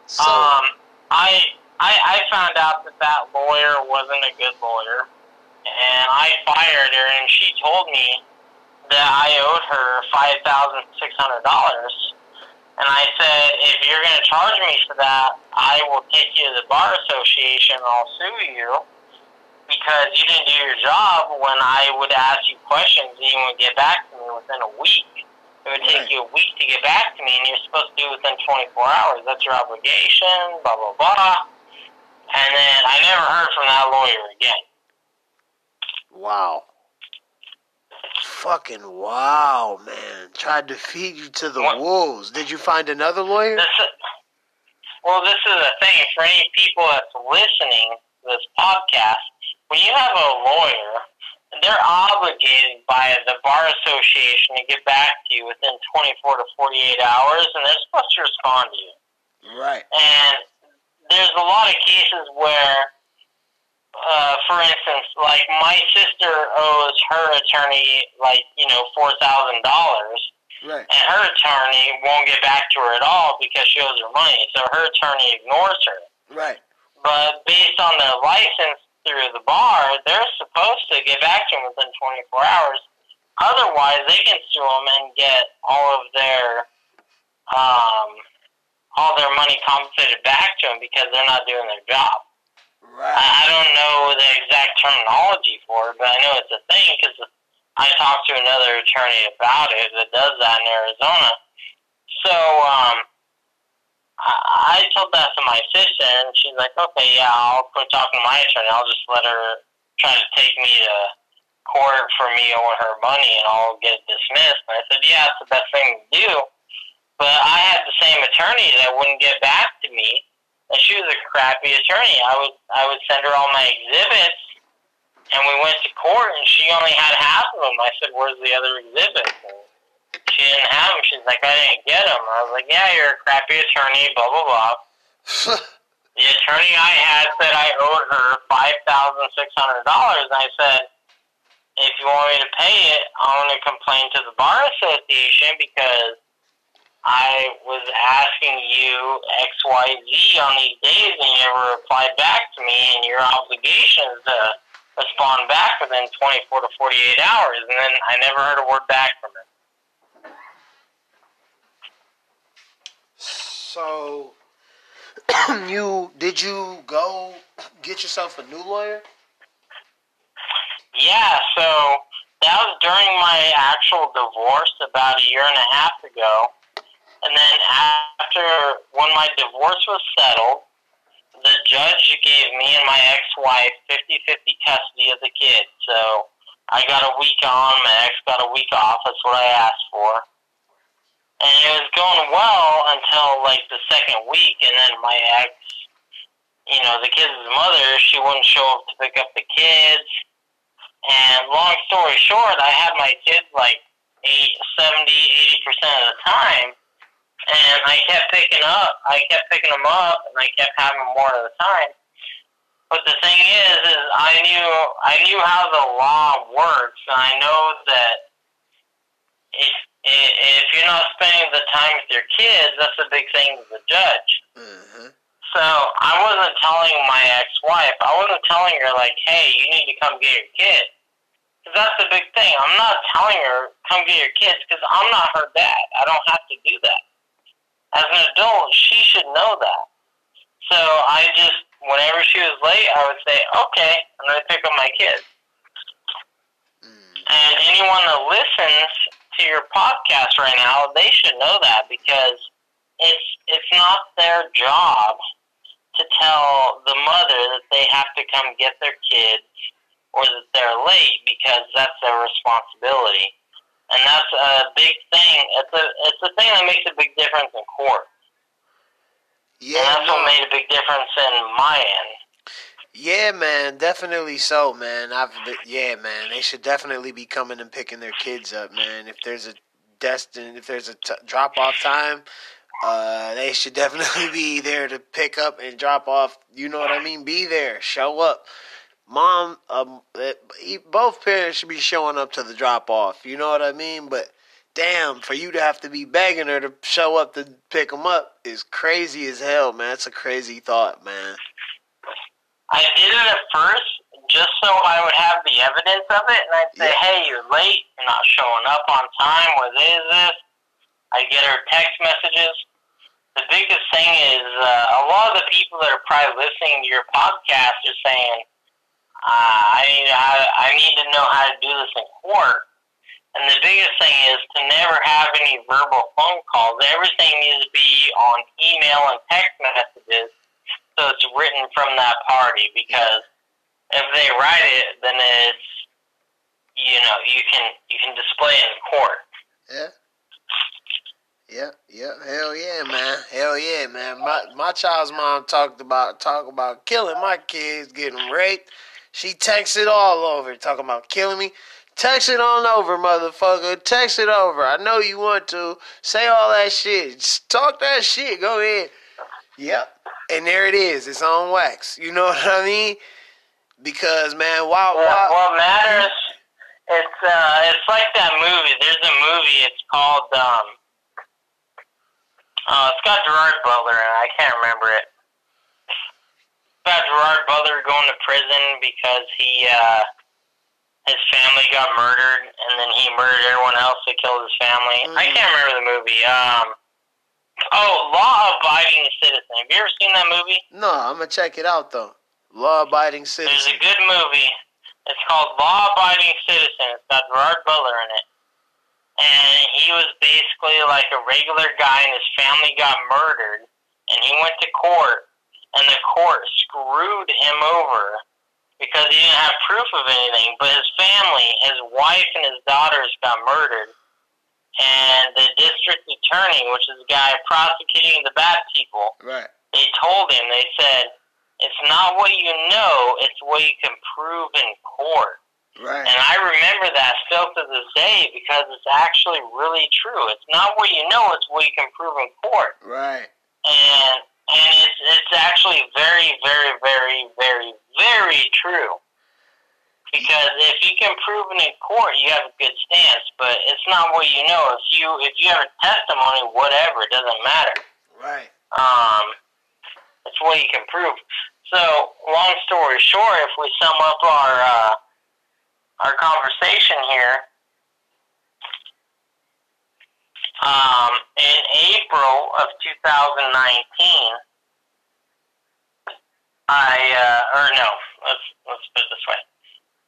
So. Um, I, I I found out that that lawyer wasn't a good lawyer, and I fired her. And she told me that I owed her five thousand six hundred dollars. And I said, if you're going to charge me for that, I will take you to the bar association and I'll sue you because you didn't do your job when I would ask you questions and you would get back to me within a week. It would take Right. you a week to get back to me, and you're supposed to do it within 24 hours. That's your obligation, blah, blah, blah. And then I never heard from that lawyer again. wow. Fucking wow, man. Tried to feed you to the What? wolves. Did you find another lawyer? This is, well, this is the thing for any people that's listening to this podcast. When you have a lawyer, they're obligated by the bar association to get back to you within 24 to 48 hours, and they're supposed to respond to you. Right. And there's a lot of cases where uh, for instance, like my sister owes her attorney like you know four thousand dollars, Right. and her attorney won't get back to her at all because she owes her money. So her attorney ignores her. Right. But based on their license through the bar, they're supposed to get back to them within 24 hours. Otherwise, they can sue them and get all of their um, all their money compensated back to them because they're not doing their job. Right. I, I don't know the exact terminology for it, but I know it's a thing because I talked to another attorney about it that does that in Arizona. So um, I, I told that to my sister, and she's like, "Okay, yeah, I'll quit talking to my attorney. I'll just let her try to take me to court for me owing her money, and I'll get it dismissed." And I said, "Yeah, it's the best thing to do." But I had the same attorney that wouldn't get back to me, and she was a crappy attorney. I would I would send her all my exhibits, and we went to court, and she only had half of them. I said, "Where's the other exhibits?" And she didn't have them. She's like, "I didn't get them." I was like, "Yeah, you're a crappy attorney." Blah blah blah. The attorney I had said I owed her five thousand six hundred dollars, and I said, "If you want me to pay it, I'm going to complain to the bar association because." I was asking you X, Y, Z on these days, and you never replied back to me, and your obligation is to respond back within 24 to 48 hours. And then I never heard a word back from her. So, you did you go get yourself a new lawyer? Yeah, so that was during my actual divorce about a year and a half ago. And then after, when my divorce was settled, the judge gave me and my ex-wife 50-50 custody of the kids. So I got a week on, my ex got a week off. That's what I asked for. And it was going well until like the second week, and then my ex, you know, the kids' mother, she wouldn't show up to pick up the kids. And long story short, I had my kids like eight, 70, 80% of the time. And I kept picking up, I kept picking them up, and I kept having more of the time. But the thing is, is I knew, I knew how the law works, and I know that if, if you're not spending the time with your kids, that's a big thing to the judge. Mm-hmm. So I wasn't telling my ex-wife. I wasn't telling her like, "Hey, you need to come get your kids." Because that's the big thing. I'm not telling her come get your kids because I'm not her dad. I don't have to do that. As an adult, she should know that. So I just, whenever she was late, I would say, "Okay, I'm gonna pick up my kids." Mm. And anyone that listens to your podcast right now, they should know that because it's it's not their job to tell the mother that they have to come get their kids or that they're late because that's their responsibility. And that's a big thing. It's a it's a thing that makes a big difference in court. Yeah, and that's no. what made a big difference in my end. Yeah, man, definitely so, man. I've been, yeah, man. They should definitely be coming and picking their kids up, man. If there's a destined, if there's a t- drop off time, uh, they should definitely be there to pick up and drop off. You know what I mean? Be there, show up. Mom, um, eh, both parents should be showing up to the drop off. You know what I mean? But damn, for you to have to be begging her to show up to pick them up is crazy as hell, man. It's a crazy thought, man. I did it at first just so I would have the evidence of it, and I'd say, Yeah. "Hey, you're late. You're not showing up on time. What is this?" I get her text messages. The biggest thing is uh, a lot of the people that are probably listening to your podcast are saying, uh, "I need how, I need to know how to do this in court." And the biggest thing is to never have any verbal phone calls. Everything needs to be on email and text messages so it's written from that party because if they write it, then it's you know you can you can display it in court. Yeah. Yeah, yeah, hell yeah, man, hell yeah, man. My my child's mom talked about talk about killing my kids, getting raped. She texts it all over, talking about killing me. Text it on over, motherfucker. Text it over. I know you want to say all that shit. Just talk that shit. Go ahead. Yep. And there it is. It's on wax. You know what I mean? Because man, why? What, why what matters? It's uh, it's like that movie. There's a movie. It's called um. Uh, it's got Gerard Butler in it. I can't remember it. Got Gerard Butler going to prison because he uh, his family got murdered, and then he murdered everyone else that killed his family. I Mhm. can't remember the movie. Um. Oh, Law Abiding Citizen. Have you ever seen that movie? no, I'm gonna check it out though. Law-abiding Citizen There's a good movie. It's called Law Abiding Citizen. It's got Gerard Butler in it. And he was basically like a regular guy, and his family got murdered. And he went to court, and the court screwed him over because he didn't have proof of anything. But his family, his wife, and his daughters got murdered. And the district attorney, which is the guy prosecuting the bad people, Right. they told him, they said, it's not what you know, it's what you can prove in court. Right. And I remember that still to this day because it's actually really true. It's not what you know, it's what you can prove in court. Right. And and it's it's actually very, very, very, very, very true. Because if you can prove it in court, you have a good stance. But it's not what you know. If you if you have a testimony, whatever, it doesn't matter. Right. Um, it's what you can prove. So, long story short, if we sum up our uh, our conversation here, um, in April of 2019, I uh, or no, let's let's put it this way.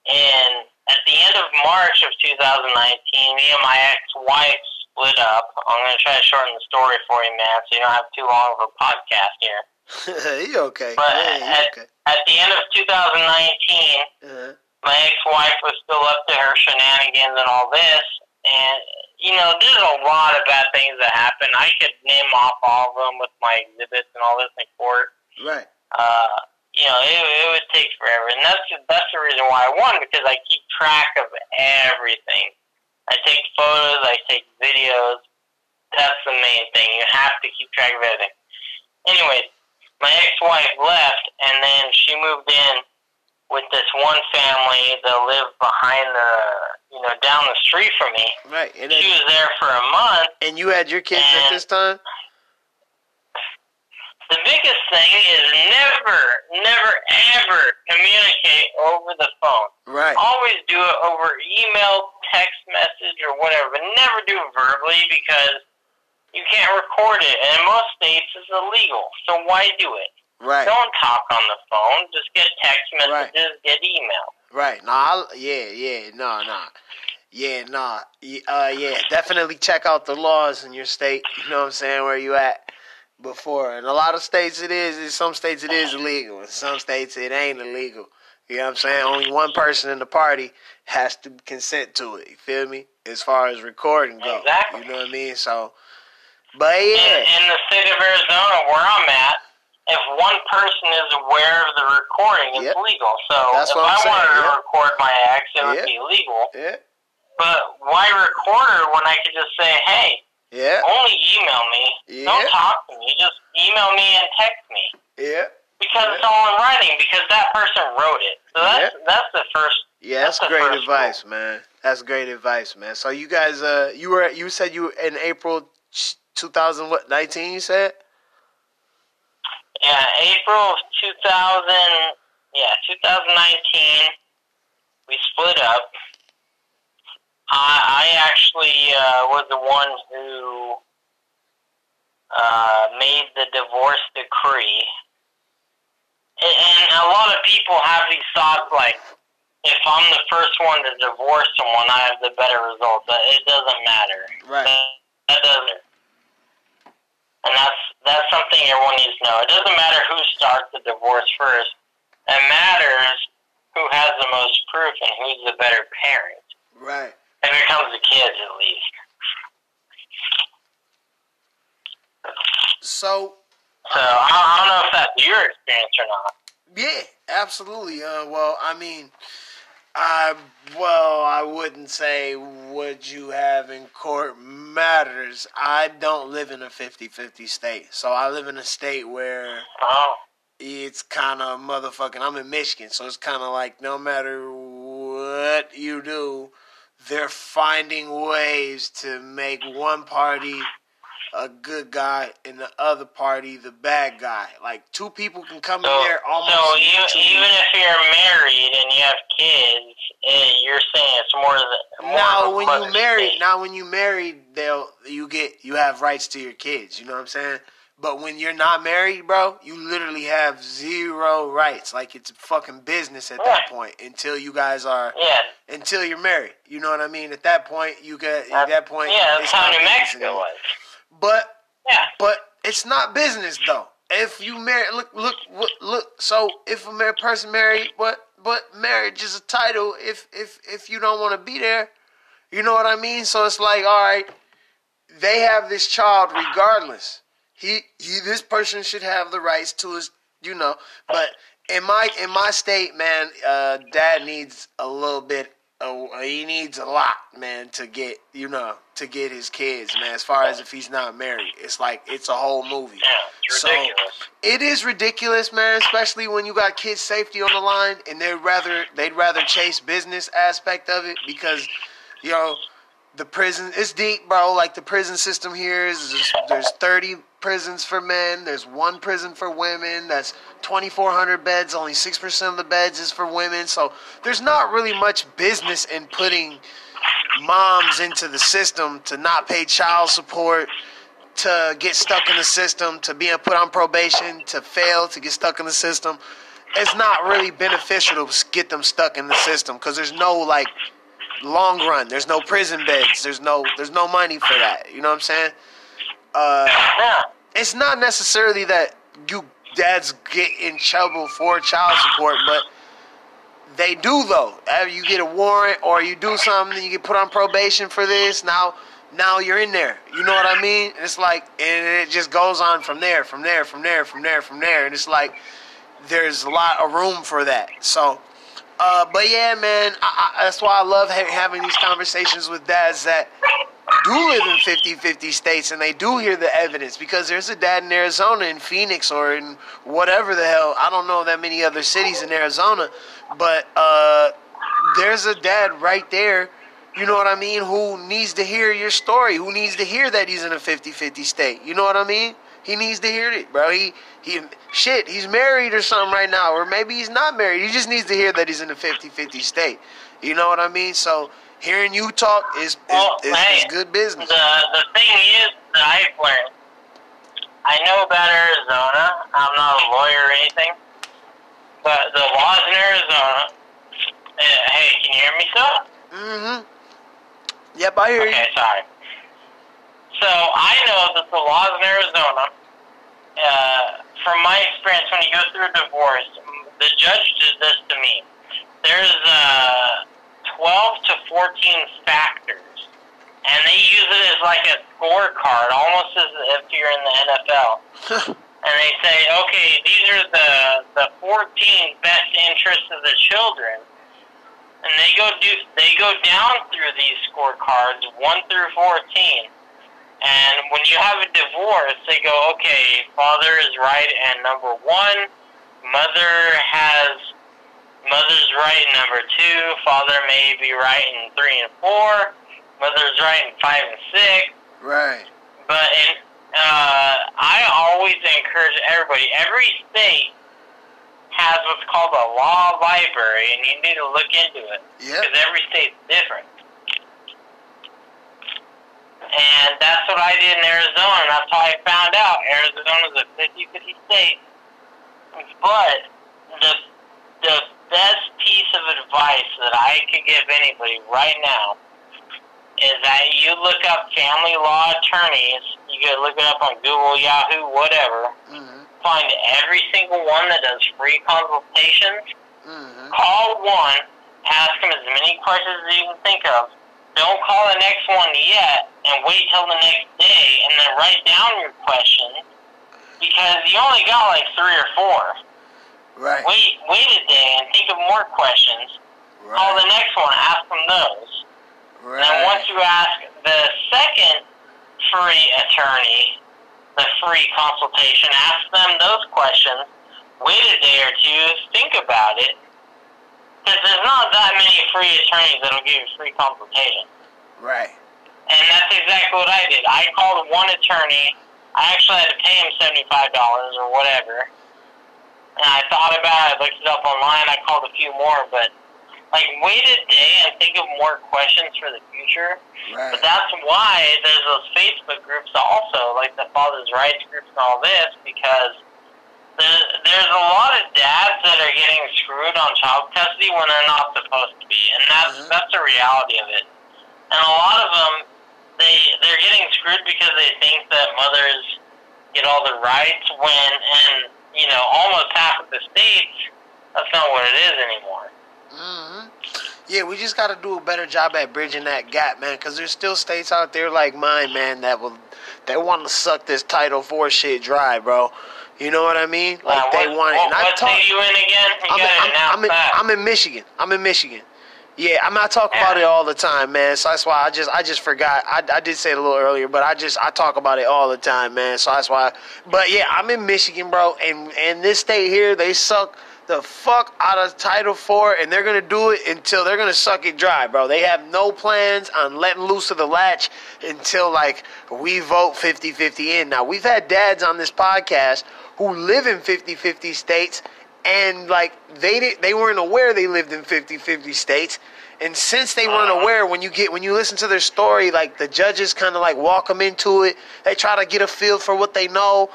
In at the end of March of 2019, me and my ex-wife split up. I'm going to try to shorten the story for you, man, so you don't have too long of a podcast here. you okay? But yeah, at, okay? at the end of 2019, Uh-huh. my ex-wife was still up to her shenanigans and all this, and you know, there's a lot of bad things that happen. I could name off all of them with my exhibits and all this in court. Right. Uh, you know, it, it would take forever, and that's that's the reason why I won because I keep track of everything. I take photos, I take videos. That's the main thing. You have to keep track of everything. Anyways, my ex-wife left, and then she moved in with this one family that lived behind the, you know, down the street from me. Right. And She was there for a month. and you had your kids at this time. The biggest thing is never, never, ever communicate over the phone. Right. Always do it over email, text message, or whatever. But never do it verbally because you can't record it, and in most states it's illegal. So why do it? Right. Don't talk on the phone. Just get text Right. messages, get email. Right. No, I, yeah, yeah, no, no. Yeah, no. Uh, yeah, definitely check out the laws in your state. You know what I'm saying? Where you at before. In a lot of states it is. In some states it is illegal. In some states it ain't illegal. You know what I'm saying? Only one person in the party has to consent to it. You feel me? As far as recording goes, Exactly. You know what I mean? So, but In, yeah. in the state of Arizona, where I'm at, if one person is aware of the recording, it's Yep. legal. So That's if I'm saying, wanted to yeah. record my ex, it would be legal. Yeah. But why record her when I could just say, hey, Yeah. only email me. Yeah. Don't talk to me. Just email me and text me. Yeah. Because Yeah. it's all in writing, because that person wrote it. So that's, that's the first. Yeah, that's, That's great advice, man. That's great advice, man. So you guys, uh, you were you said you were in April two thousand what nineteen? You said Yeah, April of 2000, yeah, 2019, we split up. I, I actually uh, was the one who uh, made the divorce decree. And, and a lot of people have these thoughts like, if I'm the first one to divorce someone, I have the better result. But it doesn't matter. right. That, that doesn't. And that's that's something everyone needs to know. It doesn't matter who starts the divorce first. It matters who has the most proof and who's the better parent. Right. If it comes to kids, at least. So So I, I don't know if that's your experience or not. yeah, absolutely. Uh, well, I mean, I well, I wouldn't say what you have in court matters. I don't live in a 50-50 state, so I live in a state where Oh, it's kind of motherfucking. I'm in Michigan, so it's kind of like no matter what you do, they're finding ways to make one party a good guy and the other party the bad guy. Like two people can come So, in there almost. so you, even if you're married and you have kids, eh, you're saying it's more than more now when you married, now when you married, they'll you get you have rights to your kids. You know what I'm saying? But when you're not married, bro, you literally have zero rights. Like it's fucking business at that point until you guys are yeah, until you're married. You know what I mean? At that point, you get at that- point. yeah, that's how New Mexico was. But Yeah, but it's not business though. If you marry, look, look, look, look. So if a married person married, but but marriage is a title. If if if you don't want to be there, you know what I mean. So it's like, all right, they have this child regardless. He he, this person should have the rights to his, you know. But in my in my state, man, uh, dad needs a little bit. Uh, he needs a lot, man, to get you know to get his kids, man. As far as if he's not married, it's like it's a whole movie. yeah, So- ridiculous. It is ridiculous, man. Especially when you got kids' safety on the line, and they'd rather they'd rather chase business aspect of it because, you know, the prison it's deep, bro. Like the prison system here is there's, there's thirty prisons for men, there's one prison for women. That's twenty four hundred beds. Only six percent of the beds is for women. So there's not really much business in putting moms into the system to not pay child support to get stuck in the system, to being put on probation, to fail, to get stuck in the system. It's not really beneficial to get them stuck in the system because there's no like long run. There's no prison beds. There's no there's no money for that. You know what I'm saying? Uh, Yeah, it's not necessarily that you dads get in trouble for child support, but they do though. You get a warrant or you do something, you get put on probation for this. Now, now you're in there. You know what I mean? It's like, and it just goes on from there, from there, from there, from there, from there, and it's like there's a lot of room for that. So. Uh, but yeah, man, I, I, that's why I love ha- having these conversations with dads that do live in 50-50 states and they do hear the evidence because there's a dad in Arizona in Phoenix or in whatever the hell. I don't know that many other cities in Arizona but uh, there's a dad right there you know what I mean who needs to hear your story who needs to hear that he's in a 50-50 state you know what I mean he needs to hear it bro he he shit he's married or something right now or maybe he's not married he just needs to hear that he's in a 50-50 state you know what I mean so hearing you talk is is, Well, is, hey, is good business the the thing is that I've learned. I know about Arizona. I'm not a lawyer or anything, but the laws in Arizona. Uh, hey, can you hear me, still? Mm-hmm. Yep, I hear Okay, sorry. So I know that the laws in Arizona, uh, from my experience, when you go through a divorce, the judge did this to me. There's uh, 12 to 14 factors, and they use it as like a scorecard, almost as if you're in the NFL. And they say, okay, these are the the 14 best interests of the children, and they go do they go down through these scorecards one through 14. And when you have a divorce, they go, okay, father is right in number one, mother has mother's right in number two, father may be right in three and four, mother's right in five and six. right. But in, uh, I always encourage everybody. Every state has what's called a law library, and you need to look into it Yep. because every state's different. And that's what I did in Arizona. and That's how I found out Arizona's a 50-50 state. But the the best piece of advice that I could give anybody right now is that you look up family law attorneys. You can look it up on Google, Yahoo, whatever. Mm-hmm. Find every single one that does free consultations. Mm-hmm. Call one. Ask them as many questions as you can think of. Don't call the next one yet, and wait till the next day, and then write down your questions because you only got like three or four. Right. Wait, wait a day and think of more questions. Right. Call the next one. Ask them those. Right. And then once you ask the second free attorney the free consultation, ask them those questions. wait a day or two, think about it. Because there's not that many free attorneys that'll give you free consultation. Right. And that's exactly what I did. I called one attorney. I actually had to pay him $75 or whatever. And I thought about it, I looked it up online, I called a few more, but like wait a day and think of more questions for the future. Right. But that's why there's those Facebook groups also, like the Father's Rights groups and all this, because there's a lot of dads that are getting screwed on child custody when they're not supposed to be, and that's Mhm. that's the reality of it. And a lot of them, they they're getting screwed because they think that mothers get all the rights when, and you know, almost half of the states, that's not what it is anymore. hmm Yeah, we just got to do a better job at bridging that gap, man. Because there's still states out there like mine, man, that will they want to suck this Title Four shit dry, bro. You know what I mean? Like Uh, they want it. What, And I what talk. you in again? I'm, in, I'm, I'm, in. I'm in Michigan. I'm in Michigan. Yeah, I'm not talking about it all the time, man. So that's why I just I just forgot. I, I did say it a little earlier, but I just I talk about it all the time, man. So that's why. But yeah, I'm in Michigan, bro, and and this state here they suck the fuck out of Title Four, and they're gonna do it until they're gonna suck it dry, bro. They have no plans on letting loose of the latch until like we vote 50-50 in. Now we've had dads on this podcast who live in 50-50 states and like they didn't, they weren't aware they lived in 50-50 states. And since they weren't uh-huh. aware when you get when you listen to their story like the judges kind of like walk them into it. They try to get a feel for what they know.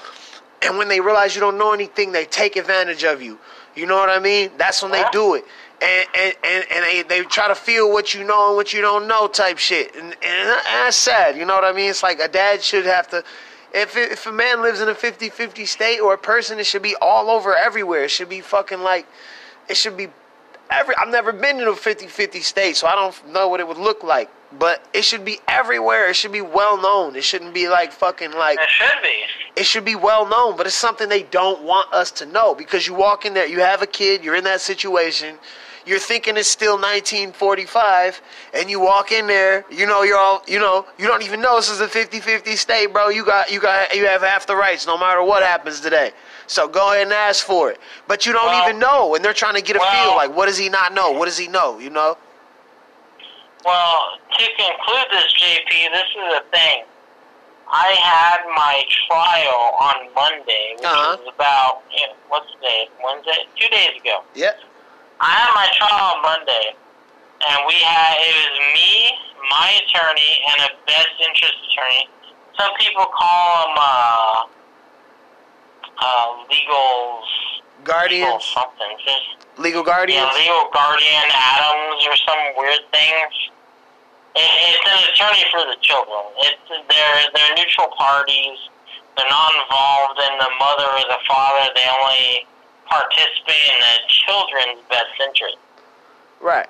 And when they realize you don't know anything they take advantage of you you know what i mean that's when they uh-huh. do it and and, and, and they, they try to feel what you know and what you don't know type shit and, and that's sad you know what i mean it's like a dad should have to if, if a man lives in a 50-50 state or a person, it should be all over everywhere. It should be fucking like, it should be every. I've never been in a 50-50 state, so I don't know what it would look like. But it should be everywhere. It should be well known. It shouldn't be like fucking like. it should be. It should be well known, but it's something they don't want us to know because you walk in there, you have a kid, you're in that situation, you're thinking it's still 1945, and you walk in there, you know you're all, you know, you don't even know this is a 50-50 state, bro. You got, you got, you have half the rights no matter what happens today. So go ahead and ask for it, but you don't Well- even know, and they're trying to get a feel like, what does he not know? What does he know? You know? Well, to conclude this, JP, this is the thing. I had my trial on Monday, which Uh-huh. was about you know, what's the day? Wednesday, two days ago. Yeah. I had my trial on Monday, and we had it was me, my attorney, and a best interest attorney. Some people call them uh, uh, legal Guardians, something. Just legal guardians. yeah, legal guardian Adams or some weird things. It, it's an attorney for the children. It's they're they're neutral parties. They're not involved in the mother or the father. They only participate in the children's best interest. Right.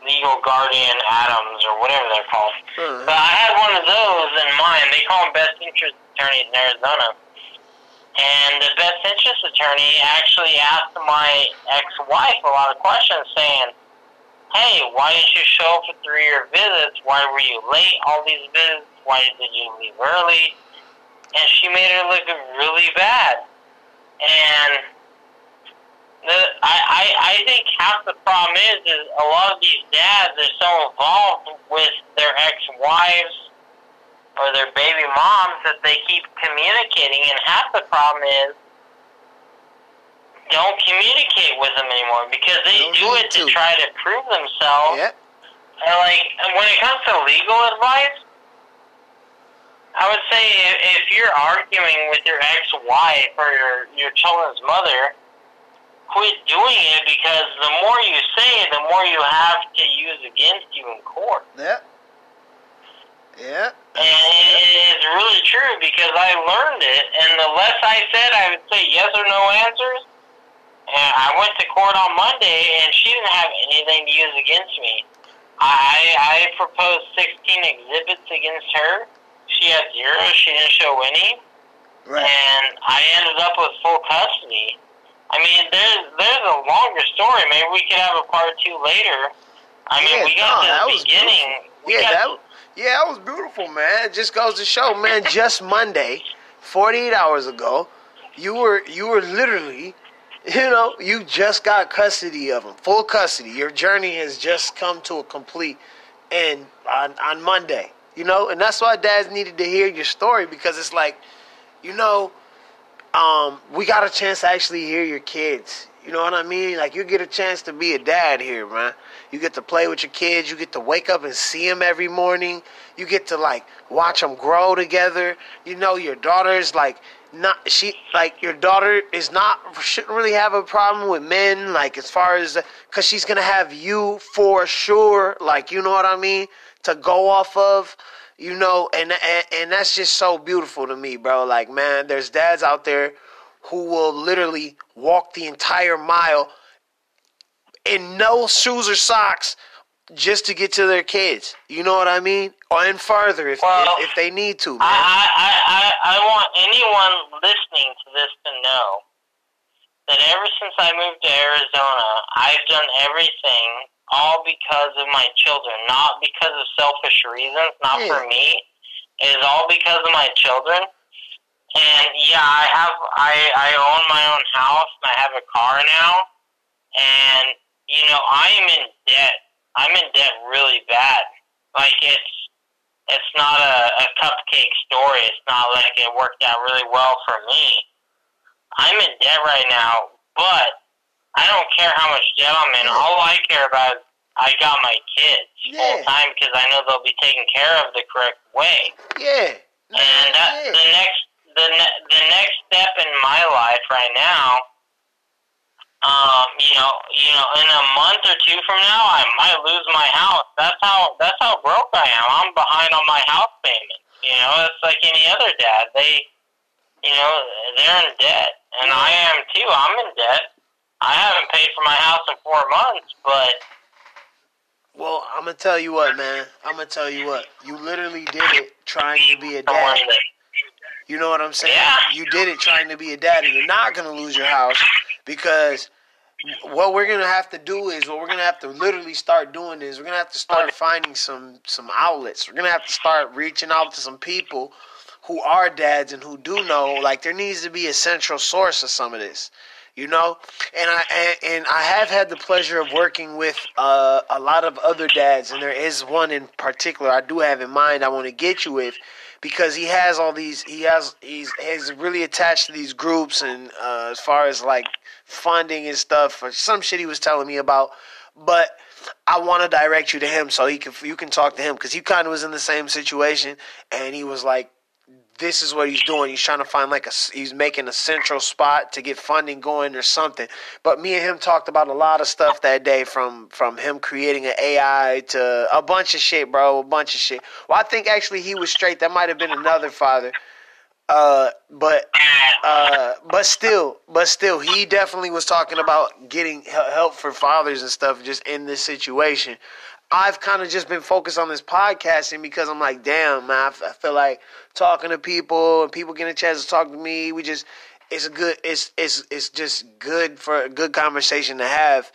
Legal guardian Adams or whatever they're called. Uh-huh. But I had one of those in mind. They call them best interest attorneys in Arizona. And the best interest attorney actually asked my ex-wife a lot of questions saying, hey, why didn't you show up for three of your visits? Why were you late all these visits? Why did you leave early? And she made her look really bad. And the, I, I, I think half the problem is, is a lot of these dads are so involved with their ex-wives or their baby moms that they keep communicating, and half the problem is don't communicate with them anymore because they Don't do it to, to. try to prove themselves. Yeah. And like when it comes to legal advice, I would say if, if you're arguing with your ex-wife or your your children's mother, quit doing it because the more you say it, the more you have to use against you in court. Yeah. Yeah. And it's really true because I learned it, and the less I said, I would say yes or no answers. And I went to court on Monday, and she didn't have anything to use against me. I I proposed 16 exhibits against her. She had zero. She didn't show any, Right. and I ended up with full custody. I mean, there's there's a longer story. Maybe we could have a part two later. I mean, Yeah, we got no, to the beginning. Yeah, that yeah, that was beautiful, man. It just goes to show, man. Just Monday, forty-eight hours ago, you were you were literally, you know, you just got custody of him, full custody. Your journey has just come to a complete end on on Monday. You know, and that's why dads needed to hear your story because it's like, you know, um, we got a chance to actually hear your kids. You know what I mean? Like you get a chance to be a dad here, man. You get to play with your kids. You get to wake up and see them every morning. You get to like watch them grow together. You know your daughter's like not she like your daughter is not shouldn't really have a problem with men like as far as because she's gonna have you for sure. Like you know what I mean to go off of you know, and, and and that's just so beautiful to me, bro. Like, man, there's dads out there who will literally walk the entire mile in no shoes or socks just to get to their kids. You know what I mean? Or and further if Well, if, if they need to, man. I, I, I, I want anyone listening to this to know that ever since I moved to Arizona, I've done everything all because of my children, not because of selfish reasons, not Yeah. for me. It is all because of my children. And yeah, I have I I own my own house and I have a car now. And you know, I am in debt. I'm in debt really bad. Like it's it's not a, a cupcake story. It's not like it worked out really well for me. I'm in debt right now, but I don't care how much debt I'm in. All I care about is I got my kids Yeah. full time because I know they'll be taken care of the correct way. yeah. And that, yeah. the next the ne- the next step in my life right now, um, you know, you know, in a month or two from now, I might lose my house. That's how that's how broke I am. I'm behind on my house payment. You know, it's like any other dad. They, you know, they're in debt, and I am too. I'm in debt. I haven't paid for my house in four months, but Well, I'm gonna tell you what, man. I'm gonna tell you what. You literally did it trying to be a dad. You know what I'm saying? Yeah. You did it trying to be a dad, and you're not gonna lose your house because what we're gonna have to do is what we're gonna have to literally start doing is we're gonna have to start finding some some outlets. We're gonna have to start reaching out to some people who are dads and who do know. Like there needs to be a central source of some of this. You know, and I and, and I have had the pleasure of working with uh, a lot of other dads, and there is one in particular I do have in mind. I want to get you with because he has all these. He has he's he's really attached to these groups, and uh, as far as like funding and stuff, or some shit he was telling me about. But I want to direct you to him so he can you can talk to him because he kind of was in the same situation, and he was like, this is what he's doing. He's trying to find like a he's making a central spot to get funding going or something. But me and him talked about a lot of stuff that day from from him creating an AI to a bunch of shit, bro, a bunch of shit. Well, I think actually he was straight. That might have been another father. Uh, but uh, but still, but still, he definitely was talking about getting help for fathers and stuff just in this situation. I've kind of just been focused on this podcasting because I'm like, damn, man, I f- I feel like talking to people and people getting a chance to talk to me. We just, it's a good, it's it's it's just good for a good conversation to have.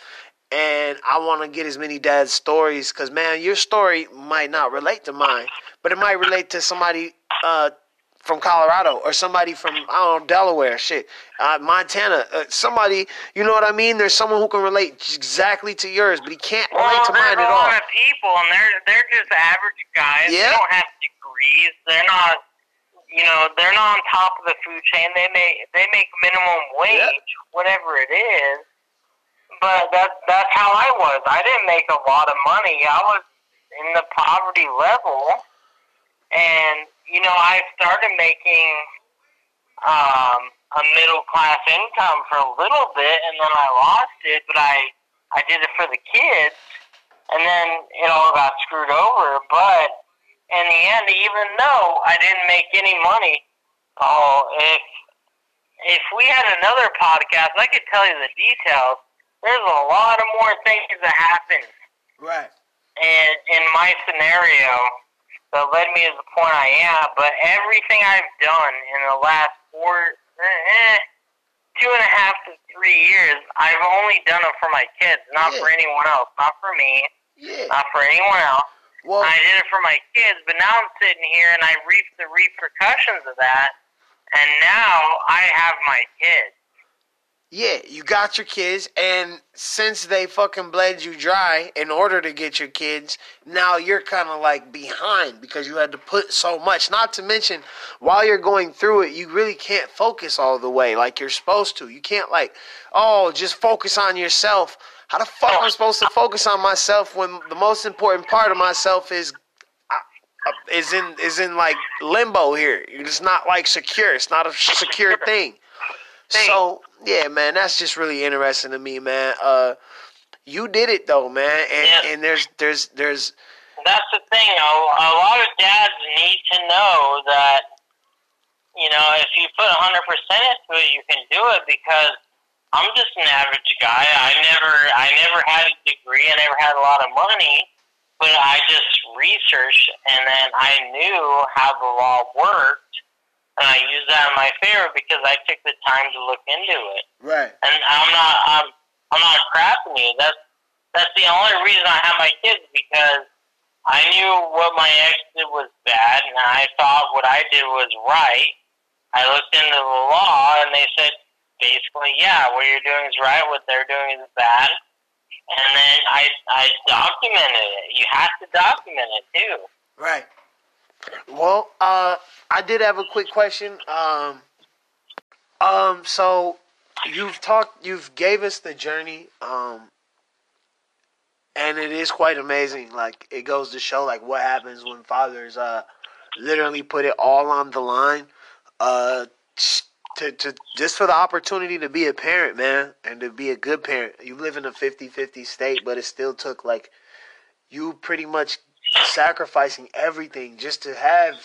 And I want to get as many dad's stories because, man, your story might not relate to mine, but it might relate to somebody uh, from Colorado or somebody from I don't know Delaware, shit, uh, Montana, uh, somebody. You know what I mean? There's someone who can relate exactly to yours, but he can't relate Well, to there's mine a at lot all. of people, and they're they're just average guys. Yeah. They don't have degrees. They're not, you know, they're not on top of the food chain. They make they make minimum wage, Yeah. whatever it is. But that that's how I was. I didn't make a lot of money. I was in the poverty level, and you know, I started making um, a middle class income for a little bit, and then I lost it. But I I did it for the kids, and then it all got screwed over. But in the end, even though I didn't make any money, oh, if if we had another podcast, I could tell you the details. There's a lot of more things that happened Right. in in my scenario that led me to the point I am. But everything I've done in the last four, eh, two and a half to three years, I've only done it for my kids, not Yeah. for anyone else, not for me, Yeah. not for anyone else. Well, I did it for my kids, but now I'm sitting here and I reap the repercussions of that. and now I have my kids. Yeah, you got your kids, and since they fucking bled you dry in order to get your kids, now you're kind of like behind because you had to put so much. Not to mention, while you're going through it, you really can't focus all the way like you're supposed to. You can't, like, oh, just focus on yourself. How the fuck am I supposed to focus on myself when the most important part of myself is uh, is in is in like limbo here. It's not like secure. It's not a secure thing. So yeah, man, that's just really interesting to me, man. Uh, you did it though, man, and Yeah. and there's there's there's That's the thing. A, a lot of dads need to know that, you know, if you put 100% into it, you can do it because I'm just an average guy. I never, I never had a degree. I never had a lot of money, but I just researched and then I knew how the law worked, and I used that in my favor because I took the time to look into it. right. And I'm not, I'm, I'm not crapping you. That's that's the only reason I have my kids because I knew what my ex did was bad, and I thought what I did was right. I looked into the law, and they said basically, yeah, what you're doing is right, what they're doing is bad. And then I I documented it. You have to document it too. Right. Well, uh, I did have a quick question. Um, um, so you've talked, you've gave us the journey, um, and it is quite amazing. Like it goes to show, like what happens when fathers, uh, literally put it all on the line, uh, to, to just for the opportunity to be a parent, man, and to be a good parent. You live in a 50-50 state, but it still took like you pretty much sacrificing everything just to have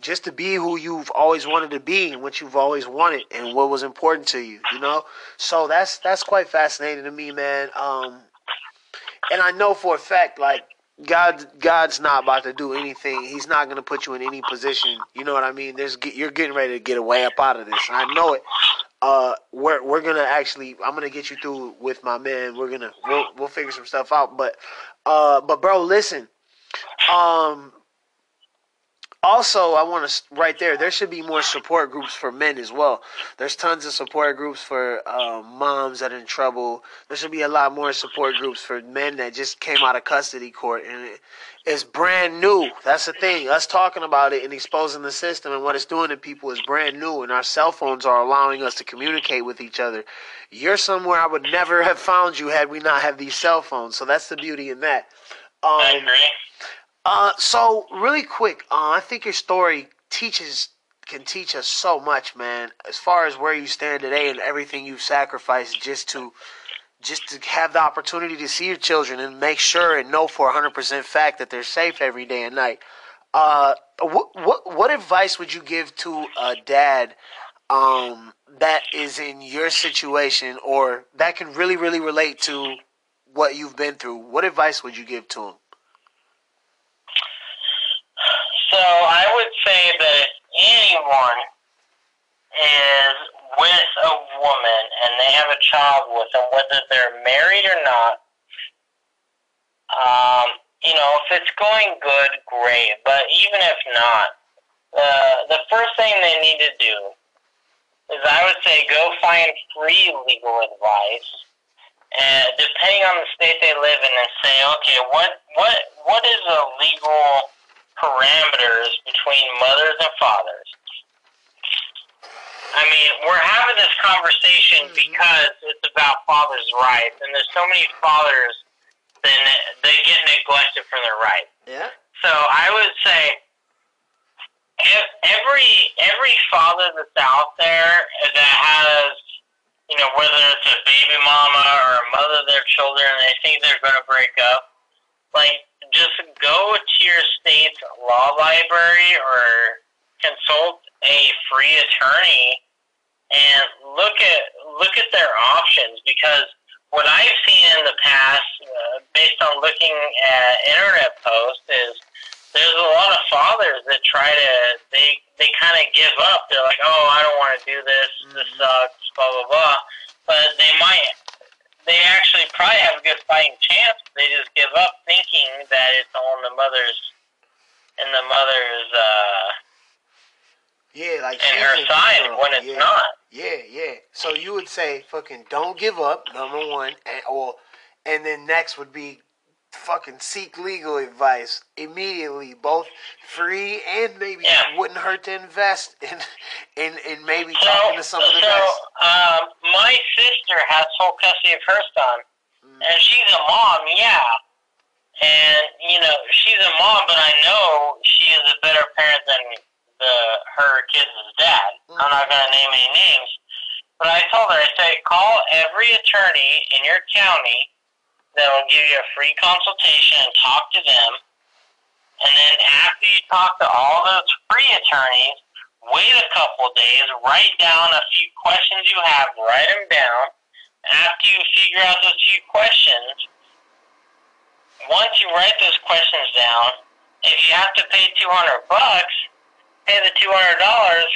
just to be who you've always wanted to be and what you've always wanted and what was important to you you know? So that's that's quite fascinating to me man. Um and i know for a fact like god god's not about to do anything. He's not going to put you in any position. You know what i mean? There's you're getting ready to get away up out of this. I know it. Uh we're we're gonna actually i'm gonna get you through with my man. We're gonna we'll, we'll figure some stuff out. But uh but bro listen um also, I want to right there. There should be more support groups for men as well. There's tons of support groups for uh, moms that are in trouble. There should be a lot more support groups for men that just came out of custody court, and it, it's brand new. That's the thing. Us talking about it and exposing the system and what it's doing to people is brand new, and our cell phones are allowing us to communicate with each other. You're somewhere I would never have found you had we not have these cell phones. So that's the beauty in that. I Um, agree. Uh, so really quick, uh, I think your story teaches can teach us so much, man. As far as where you stand today and everything you've sacrificed just to just to have the opportunity to see your children and make sure and know for 100% fact that they're safe every day and night. Uh, what what what advice would you give to a dad um, that is in your situation or that can really really relate to what you've been through? What advice would you give to him? So I would say that if anyone is with a woman and they have a child with them, whether they're married or not, um, you know, if it's going good, great. But even if not, uh, the first thing they need to do is I would say go find free legal advice. And depending on the state they live in, and say, okay, what what what is the legal parameters between mothers and fathers. I mean, we're having this conversation mm-hmm. because it's about fathers' rights, and there's so many fathers then they get neglected for their rights. Yeah. So I would say every every father that's out there that has, you know, whether it's a baby mama or a mother of their children, and they think they're going to break up, like go to your state's law library or consult a free attorney and look at look at their options because what I've seen in the past, uh, based on looking at internet posts, is there's a lot of fathers that try to they they kind of give up. They're like, oh, I don't want to do this. This sucks. Blah blah blah. But they might they actually probably have a good fighting chance. They just give up thinking that it's in the mother's in the mother's uh, Yeah, like and her side when it's yeah. not. Yeah, yeah. So you would say fucking don't give up, number one, and or and then next would be fucking seek legal advice immediately, both free and maybe Yeah. wouldn't hurt to invest in in, in maybe So, talking to some of the so best. um, my sister has full custody of her son, and she's a mom, yeah. And you know, she's a mom, but I know she is a better parent than the her kid's dad. I'm not gonna name any names, but I told her, I said, call every attorney in your county that will give you a free consultation and talk to them. And then after you talk to all those free attorneys, wait a couple days, write down a few questions you have, write them down. After you figure out those few questions, once you write those questions down, if you have to pay 200 bucks, pay the $200,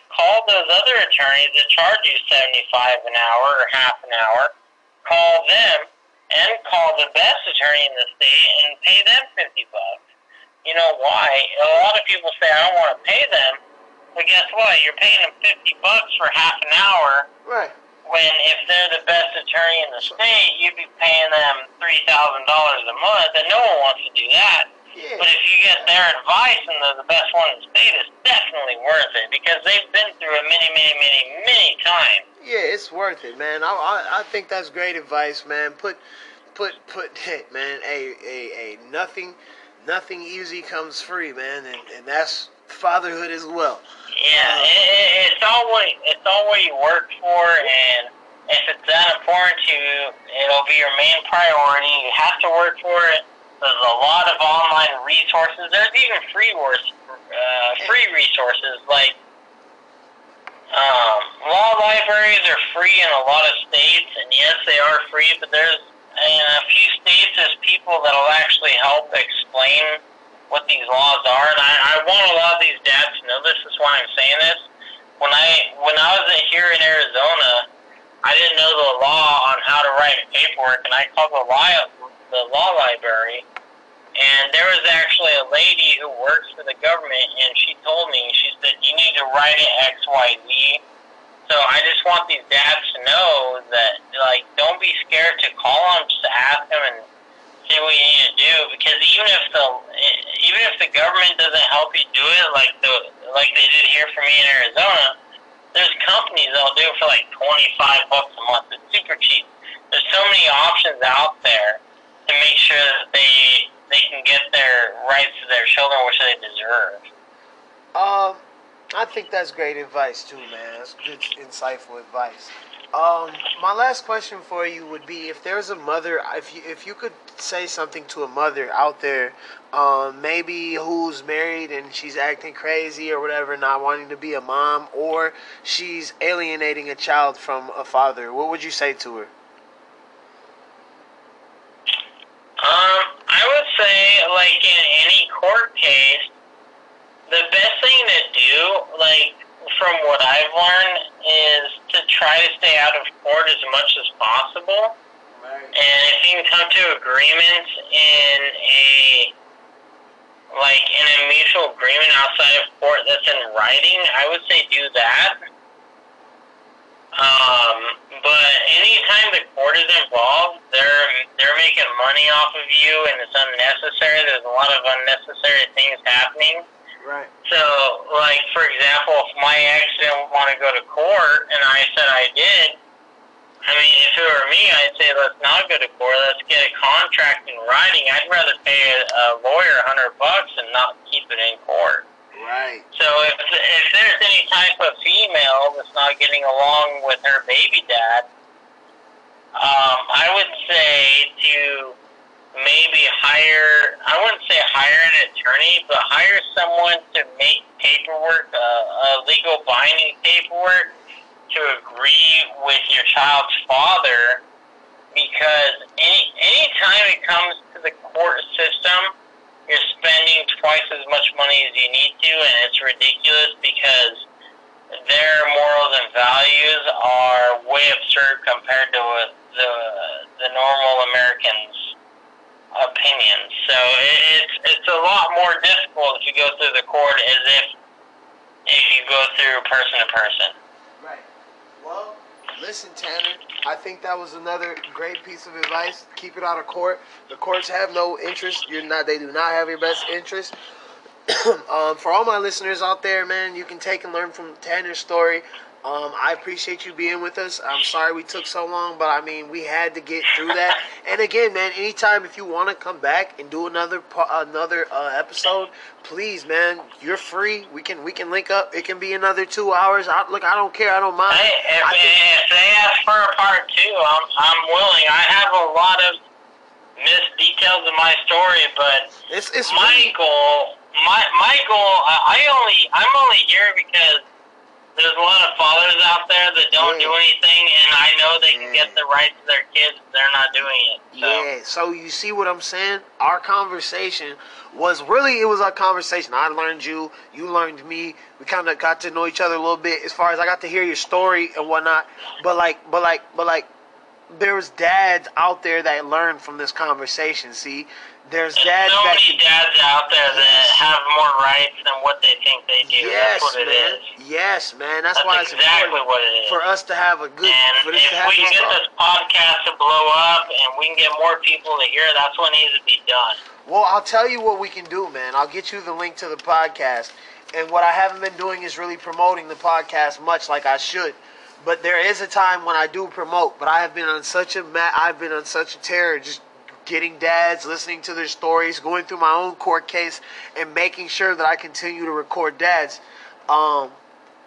call those other attorneys that charge you 75 an hour or half an hour, call them and call the best attorney in the state and pay them 50 bucks. You know why? A lot of people say, I don't want to pay them. But guess what? You're paying them 50 bucks for half an hour Right. when if they're the best attorney in the state, you'd be paying them $3,000 a month, and no one wants to do that. Yeah. But if you get their advice and they're the best one in the state, it's definitely worth it because they've been through it many, many, many, many times. Yeah, it's worth it, man. I, I I think that's great advice, man. Put put put hey, man, a a a nothing nothing easy comes free, man, and, and that's fatherhood as well. Yeah, uh, it, it, it's all what it's all what you work for, and if it's that important to you, it'll be your main priority. You have to work for it. There's a lot of online resources. There's even free wars, uh, free resources like um, law libraries are free in a lot of states, and yes, they are free. But there's in a few states there's people that'll actually help explain what these laws are, and I, I want a lot of these dads to know this. Is why I'm saying this. When I when I was here in Arizona, I didn't know the law on how to write paperwork, and I called the law the law library, and there was actually a lady who works for the government, and she told me she said you need to write it X Y Z. So I just want these dads to know that like don't be scared to call them, just ask them and see what you need to do because even if the even if the government doesn't help you do it like the like they did here for me in Arizona, there's companies that'll do it for like twenty five bucks a month. It's super cheap. There's so many options out there to make sure that they they can get their rights to their children, which they deserve. Um, I think that's great advice too, man. That's good, insightful advice. Um, my last question for you would be: if there's a mother, if you if you could say something to a mother out there, um, maybe who's married and she's acting crazy or whatever, not wanting to be a mom, or she's alienating a child from a father, what would you say to her? Um, I would say, like in any court case, the best thing to do, like from what I've learned, is to try to stay out of court as much as possible. Right. And if you can come to agreements in a like in a mutual agreement outside of court that's in writing, I would say do that. Um, but anytime the court is involved, they're they're making money off of you, and it's unnecessary. There's a lot of unnecessary things happening. Right. So, like for example, if my ex didn't want to go to court, and I said I did, I mean, if it were me, I'd say let's not go to court. Let's get a contract in writing. I'd rather pay a, a lawyer a hundred bucks and not keep it in court. Right. So if if there's any type of female that's not getting along with her baby dad, um, I would say to maybe hire. I wouldn't say hire an attorney, but hire someone to make paperwork, uh, uh, legal binding paperwork, to agree with your child's father. Because any anytime it comes to the court system, you're spending twice as much money as you need to, and it's ridiculous because their morals and values are way absurd compared to the the normal Americans' opinions. So it's it's a lot more difficult if you go through the court as if if you go through person to person. Right. Well, listen, Tanner. I think that was another great piece of advice. Keep it out of court. The courts have no interest. You're not. They do not have your best interest. um, for all my listeners out there, man, you can take and learn from Tanner's story. Um, I appreciate you being with us. I'm sorry we took so long, but I mean we had to get through that. and again, man, anytime if you want to come back and do another another uh, episode, please, man, you're free. We can we can link up. It can be another two hours. I, look, I don't care. I don't mind. Hey, if, I think- if they ask for a part two, I'm I'm willing. I have a lot of missed details of my story, but it's it's my really- goal, my my goal, I, I only I'm only here because there's a lot of fathers out there that don't Yeah. do anything, and I know they can get the rights of their kids. They're not doing it. So. Yeah, so you see what I'm saying? Our conversation was really it was a conversation. I learned you, you learned me. We kind of got to know each other a little bit as far as I got to hear your story and whatnot. But like, but like, but like, there's dads out there that learn from this conversation. See, there's dads so many dads out there that have more rights than what they think they do. yes, That's what man, is. yes, man. That's, That's why it's exactly important what it is. for us to have a good, for this if to have we this can get this podcast to blow up and we can get more people to hear, that's what needs to be done. Well, I'll tell you what we can do, man. I'll get you the link to the podcast. And what I haven't been doing is really promoting the podcast much like I should. But there is a time when I do promote. But I have been on such a ma- I've been on such a tear just getting dads, listening to their stories, going through my own court case, and making sure that I continue to record dads. Um,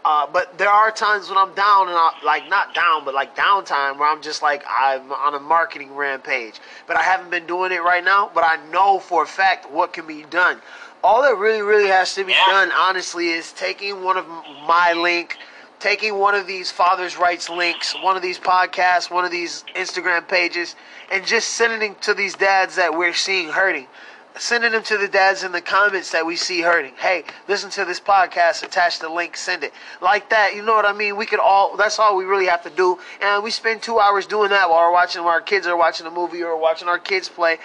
uh, but there are times when I'm down and I, like not down, but like downtime where I'm just like I'm on a marketing rampage. But I haven't been doing it right now. But I know for a fact what can be done. All that really, really has to be done, honestly, is taking one of my link, taking one of these fathers' rights links, one of these podcasts, one of these Instagram pages, and just sending to these dads that we're seeing hurting sending them to the dads in the comments that we see hurting. Hey, listen to this podcast, attach the link, send it. Like that, you know what I mean? We could all, that's all we really have to do. And we spend two hours doing that while we're watching, while our kids are watching a movie or watching our kids play.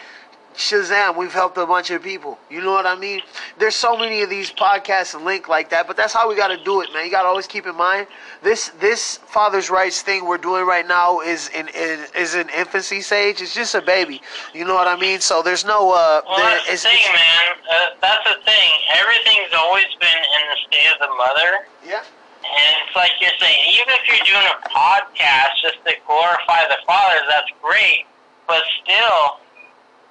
Shazam, we've helped a bunch of people. You know what I mean? There's so many of these podcasts and link like that, but that's how we got to do it, man. You got to always keep in mind this this father's rights thing we're doing right now is in, in is in infancy stage. It's just a baby. You know what I mean? So there's no uh, Well, there- that's the thing, it's- man. Uh, that's the thing. Everything's always been in the state of the mother. Yeah. And it's like you're saying, even if you're doing a podcast just to glorify the fathers, that's great. But still,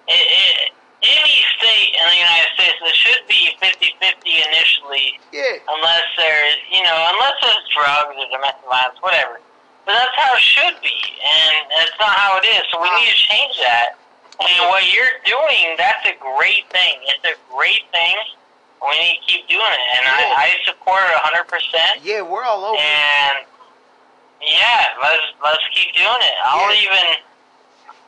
it, it, any state in the United States, there should be 50-50 initially, Yeah. unless there's, you know, unless there's drugs or domestic violence, whatever. But that's how it should be, and that's not how it is. So we need to change that. And what you're doing, that's a great thing. It's a great thing. We need to keep doing it, and Yeah. I, I support it 100%. Yeah, we're all over. it. And yeah, let's let's keep doing it. I'll Yeah. even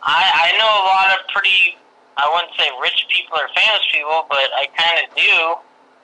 I I know a lot of pretty I wouldn't say rich people or famous people, but I kind of do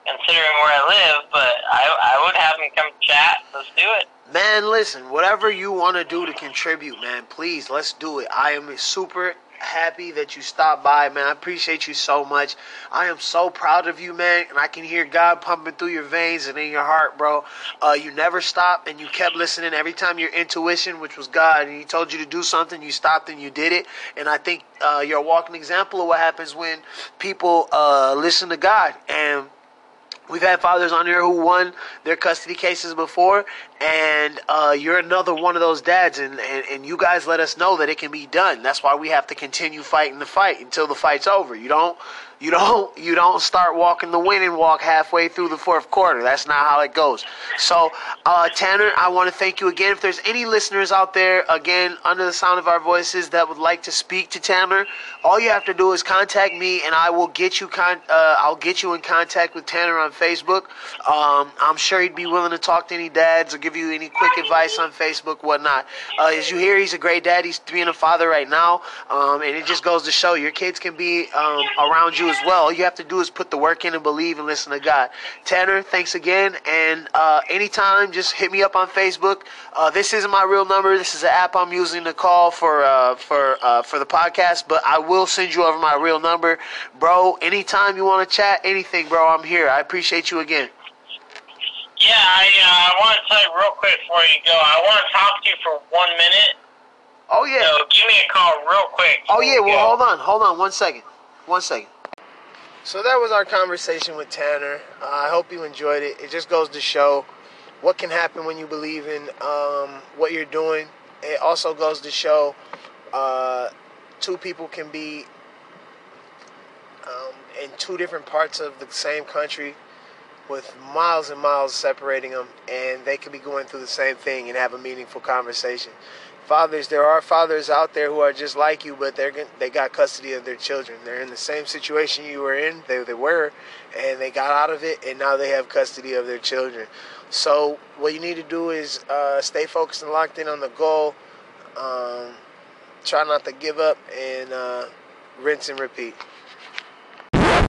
considering where I live. But I I would have them come chat. Let's do it. Man, listen, whatever you want to do to contribute, man, please, let's do it. I am super happy that you stopped by, man. I appreciate you so much. I am so proud of you, man, and I can hear God pumping through your veins and in your heart, bro. Uh, you never stopped and you kept listening every time your intuition, which was God, and He told you to do something, you stopped and you did it. And I think uh, you're a walking example of what happens when people uh, listen to God. And We've had fathers on here who won their custody cases before, and uh, you're another one of those dads, and, and, and you guys let us know that it can be done. That's why we have to continue fighting the fight until the fight's over. You don't, you don't, you don't start walking the winning walk halfway through the fourth quarter. That's not how it goes. So, uh, Tanner, I want to thank you again. If there's any listeners out there, again, under the sound of our voices that would like to speak to Tanner, all you have to do is contact me, and I will get you con- uh, I'll get you in contact with Tanner on Facebook. Um, I'm sure he'd be willing to talk to any dads or give you any quick advice on Facebook, whatnot. Uh, as you hear, he's a great dad. He's being a father right now, um, and it just goes to show your kids can be um, around you as well. All you have to do is put the work in and believe and listen to God. Tanner, thanks again, and uh, anytime, just hit me up on Facebook. Uh, this isn't my real number. This is an app I'm using to call for uh, for uh, for the podcast, but I will send you over my real number, bro. Anytime you want to chat, anything, bro, I'm here. I appreciate you again. Yeah, I, uh, I want to tell you real quick before you go. I want to talk to you for one minute. Oh yeah. So give me a call real quick. Oh yeah. we Well, go. hold on, hold on, one second, one second. So that was our conversation with Tanner. Uh, I hope you enjoyed it. It just goes to show what can happen when you believe in um, what you're doing. It also goes to show uh, two people can be um, in two different parts of the same country with miles and miles separating them, and they could be going through the same thing and have a meaningful conversation. Fathers, there are fathers out there who are just like you, but they're they got custody of their children. They're in the same situation you were in. They they were, and they got out of it, and now they have custody of their children. So what you need to do is uh, stay focused and locked in on the goal. Um, try not to give up, and uh, rinse and repeat.